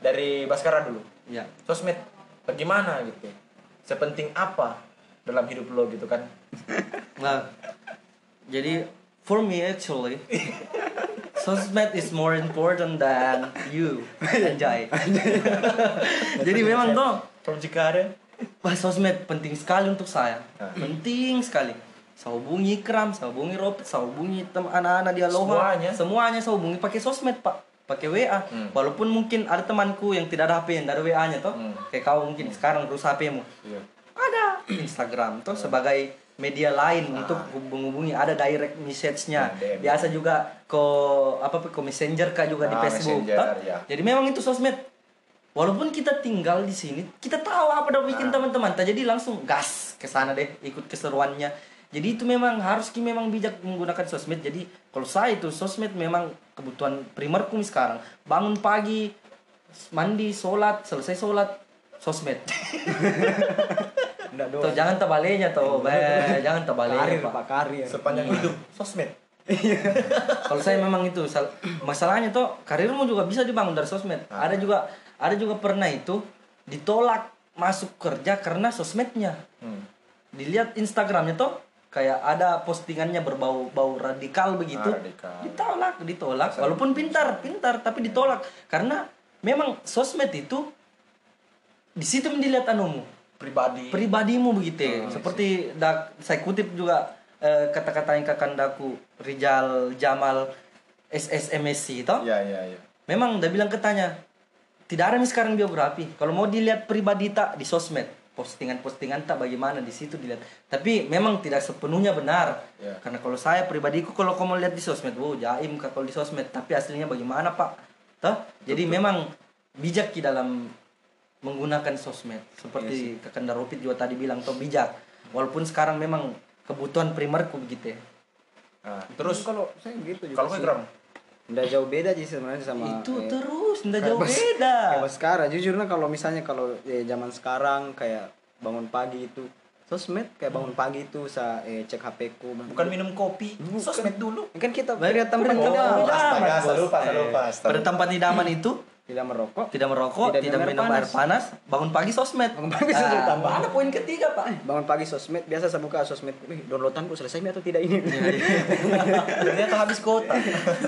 Dari Baskara dulu. Ya. Sosmed bagaimana gitu. Sepenting apa dalam hidup lo gitu kan. Nah, jadi for me actually, sosmed is more important than you, anjay. jadi memang tuh From Cikarang. Wah, sosmed penting sekali untuk saya. Ah. Penting sekali. Saya hubungi Kram, saya hubungi Ropit, saya hubungi tem anak-anak di Aloha. Semuanya? Semuanya saya hubungi pakai sosmed, Pak. Pakai WA. Hmm. Walaupun mungkin ada temanku yang tidak ada HP, yang tidak ada WA-nya toh. Hmm. Kayak kau mungkin sekarang terus HP-mu. Iya. Ada Instagram toh sebagai media lain untuk hubung-hubungi ada direct message-nya. Ah, DM. Biasa juga ke apa ke Messenger kah juga di Ah, Facebook. Ya. Jadi memang itu sosmed. Walaupun kita tinggal di sini, kita tahu apa yang bikin Ah. teman-teman. Jadi langsung gas ke sana deh, ikut keseruannya. Jadi itu memang harus ki memang bijak menggunakan sosmed. Jadi kalau saya itu sosmed memang kebutuhan primerku sekarang. Bangun pagi, mandi, sholat, selesai sholat, sosmed. Enggak Tuh, jangan tebalenya tuh, Be. jangan Karir, tebalenya Pak, pak. karir. Sepanjang hidup sosmed. Kalau saya memang itu sal- masalahnya tuh karirmu juga bisa dibangun dari sosmed. Ah. Ada juga ada juga pernah itu ditolak masuk kerja karena sosmednya. Hmm. Dilihat Instagramnya tuh kayak ada postingannya berbau bau radikal begitu Ah, radikal. ditolak ditolak. Walaupun pintar pintar tapi ditolak. Karena memang sosmed itu di situ dilihat anumu. Pribadi. Pribadimu begitu. Ya. seperti dak saya kutip juga eh, kata-kata yang kakandaku Rijal Jamal SSMSC itu ya ya ya memang udah bilang ketanya tidak ada nih sekarang biografi. Kalau mau dilihat pribadi tak di sosmed postingan-postingan tak bagaimana di situ dilihat. Tapi memang tidak sepenuhnya benar. Ya. karena kalau saya pribadiku kalau kamu lihat di sosmed wow jaim kak kalau di sosmed tapi aslinya bagaimana pak? Toh? jadi memang bijak di dalam menggunakan sosmed. Seperti kakanda Ropit juga tadi bilang toh bijak. Walaupun sekarang memang kebutuhan primerku begitu ya. Nah, terus kalau saya gitu juga kalau sih. Nggak jauh beda sih sebenarnya sama itu eh, terus kayak jauh pas- beda. kayak sekarang. Jujur nah kalau misalnya kalau eh, zaman sekarang kayak bangun pagi itu sosmed kayak bangun pagi itu saya eh, cek HP ku bukan minum kopi sosmed dulu. Kan kita beda- tidak beda amat, astaga lupa saya lupa pada tempat idaman itu tidak merokok. Tidak merokok, Tidak tidak, minum minum air air panas, bangun pagi sosmed. Bangun pagi sosmed, Ah, tambah. Ada poin ketiga pak. bangun pagi sosmed biasa saya buka sosmed. Wih, downloadanku selesai nih atau tidak ini. Ternyata habis kota.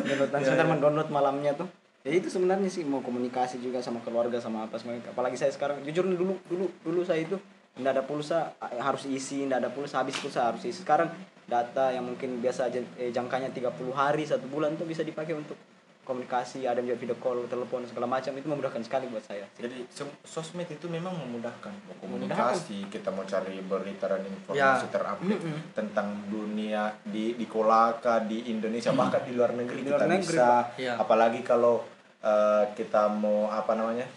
Downloadan sebentar mendownload malamnya tuh. Ya itu sebenarnya sih mau komunikasi juga sama keluarga sama apa semuanya apalagi saya sekarang jujur nih dulu dulu dulu saya itu nggak ada pulsa eh, harus isi nggak ada pulsa habis pulsa harus isi. Sekarang data yang mungkin biasa eh, jangkanya 30 hari satu bulan tuh bisa dipakai untuk komunikasi ada juga video call telepon segala macam itu memudahkan sekali buat saya. Jadi sosmed itu memang memudahkan. Mau komunikasi kita mau cari berita dan informasi Ya. terupdate tentang dunia di di Kolaka di Indonesia bahkan di luar negeri Di luar kita negeri, bisa Ya. apalagi kalau eh, kita mau apa namanya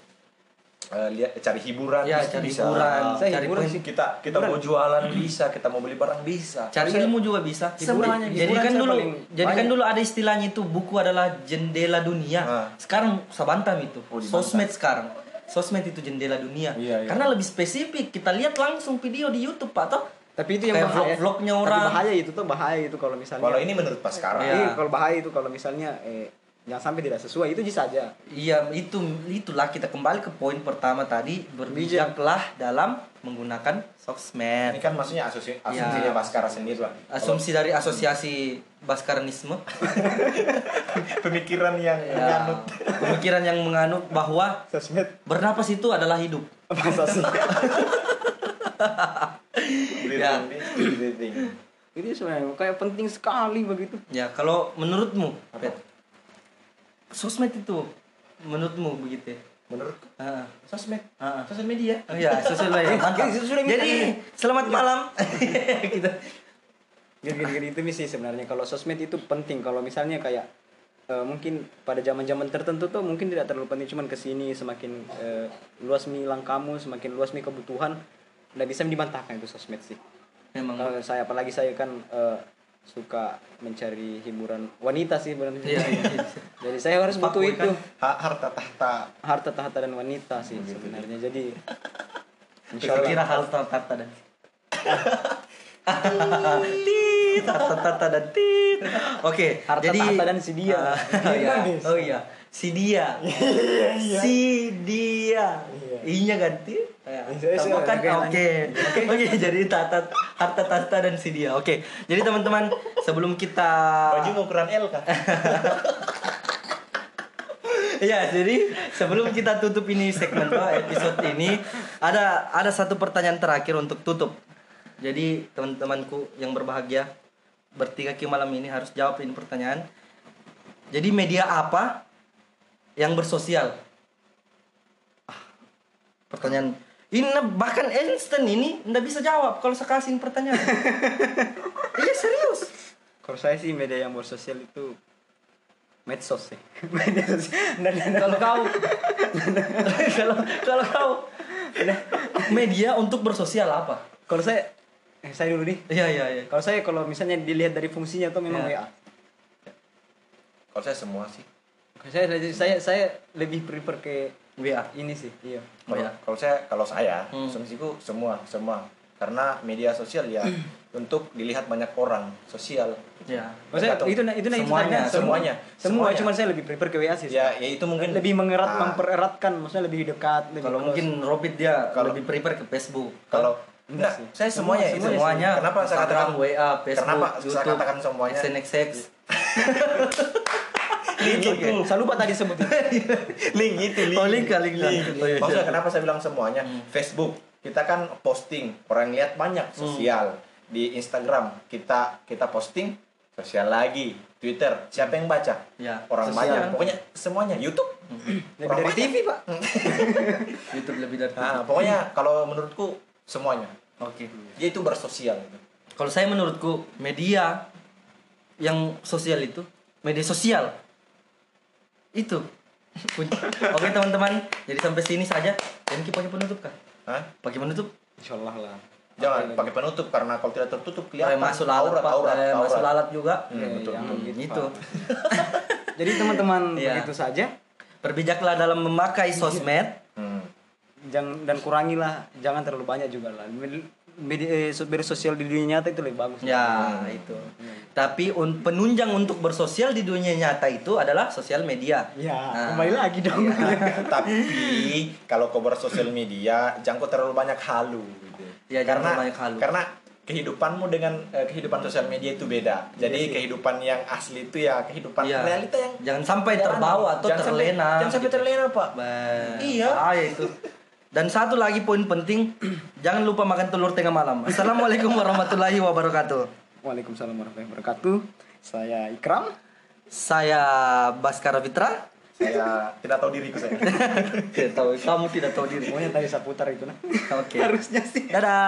eh, lihat cari hiburan Ya, cari bisa. hiburan, Saya cari hiburan sih. kita kita mau jualan bisa kita mau beli barang bisa Cari ilmu juga bisa. Hiburan- jadi hiburan kan dulu, jadi kan dulu ada istilahnya itu buku adalah jendela dunia. Ah. Sekarang sabantam itu. Oh. Sosmed sekarang. Sosmed itu jendela dunia. Iya, iya. Karena lebih spesifik. Kita lihat langsung video di YouTube pak toh. tapi itu yang Kayak bahaya vlog-vlognya Tapi orang. bahaya itu tuh bahaya itu kalau misalnya kalau ini menurut pas sekarang Iya. Iya, kalau bahaya itu kalau misalnya eh, jangan sampai tidak sesuai itu bisa saja Iya, itu itulah kita kembali ke poin pertama tadi berbijaklah dalam menggunakan sosmed. ini kan maksudnya asumsi asumsinya Ya. Baskara sendiri lah Asumsi dari asosiasi Baskaranisme. pemikiran yang Ya, menganut pemikiran yang menganut bahwa sosmed bernapas itu adalah hidup. Ya. itu sebenarnya kayak penting sekali begitu Ya, kalau menurutmu, Pet, sosmed itu menurutmu begitu? ya? menurut Ah, sosmed ah. sosial media Oh iya, sosial media. Mantap. Jadi, selamat malam. Kita gini-gini itu sih sebenarnya kalau sosmed itu penting kalau misalnya kayak eh, mungkin pada zaman-zaman tertentu tuh mungkin tidak terlalu penting cuman ke sini semakin eh, luas mi kamu semakin luas mi kebutuhan nggak bisa dibantahkan itu sosmed sih memang kalau saya apalagi saya kan eh, suka mencari hiburan wanita sih benar Iya, iya. jadi saya harus butuh itu kan? Ha- harta tahta. Harta tahta dan wanita sih sebenarnya. Jadi insya Saya kira Allah hal tata dan tit tata tata dan tit oke Harta jadi tahta dan si dia. Ah, iya. oh iya si dia. Si dia. Inya ganti. Ya, Iya, iya, iya, oke. Oke jadi tata harta tahta dan si dia. Oke. Jadi teman-teman sebelum kita baju mau ukuran L kah? Ya, jadi sebelum kita tutup ini segmen episode ini ada ada satu pertanyaan terakhir untuk tutup. Jadi teman-temanku yang berbahagia bertiga ki malam ini harus jawab ini pertanyaan. Jadi media apa yang bersosial? Ah, pertanyaan ini bahkan Einstein ini ndak bisa jawab kalau saya kasih pertanyaan. iya serius. kalau saya sih media yang bersosial itu medsos sih media Kalau kau kalau kalau kau media untuk bersosial apa? kalau saya eh, saya dulu nih Iya iya iya. kalau saya kalau misalnya dilihat dari fungsinya tuh memang Ya. WA kalau saya semua sih saya saya saya lebih prefer ke WA. ini sih iya Oh, kalau ya. kalau saya kalau saya Hmm. asumsiku semua semua karena media sosial ya untuk dilihat banyak orang sosial Ya. Maksudnya itu itu itu Semuanya, tanya, semuanya, semua semuanya. cuma saya lebih prefer ke WA sih ya ya itu mungkin lebih mengerat Ah, mempereratkan maksudnya lebih dekat lebih Kalau close. mungkin Robit dia Kalau- lebih prefer ke Facebook. kalau Enggak, saya semuanya, itu. semuanya Kenapa saya katakan WA Facebook Kenapa saya YouTube katakan semuanya? SNXX Link itu. Saya lupa tadi sebutin. link itu link. Oh, link kah, link, link. Oh, iya, Maksudnya kenapa saya bilang semuanya? Facebook kita kan posting, orang lihat banyak sosial. Di Instagram kita kita posting sosial lagi. Twitter siapa yang baca? Ya, Orang sosial. banyak. Pokoknya semuanya YouTube. Lebih Orang dari banyak. TV, Pak. YouTube lebih dari Nah, pokoknya kalau menurutku semuanya. oke Dia itu bersosial gitu. kalau saya menurutku media yang sosial itu media sosial itu oke teman-teman jadi sampai sini saja dan kita pakai penutup kah Hah? pakai penutup Insyaallah lah. Jangan pakai penutup karena kalau tidak tertutup kelihatan Kayak masuk lalat, aurat, Pak. aurat, Eh, masuk aurat. lalat juga Hmm, betul. jangan gitu, gitu Jadi teman-teman Iya. begitu saja. berbijaklah dalam memakai sosmed Hmm. Jangan dan kurangilah jangan terlalu banyak juga lah. Eh, so- media sosial di dunia nyata itu lebih bagus. ya itu tapi un- penunjang untuk bersosial di dunia nyata itu adalah sosial media Ya, Nah. kembali lagi dong. Tapi kalau kau bersosial media jangan kau terlalu banyak halu gitu. Ya, karena banyak halu. karena kehidupanmu dengan eh, kehidupan sosial media itu beda. Jadi kehidupan yang asli itu ya kehidupan Iya. realita yang jangan sampai terbawa atau jangan sampai- terlena jangan sampai gitu. terlena, Pak. Bah, Iya. bahaya itu dan satu lagi poin penting jangan lupa makan telur tengah malam assalamualaikum warahmatullahi wabarakatuh Waalaikumsalam warahmatullahi wabarakatuh. Saya Ikram. saya Baskara Fitra saya tidak tahu diriku saya. tidak tahu kamu tidak tahu diri Pokoknya tadi saya putar itu nah. oke harusnya sih dadah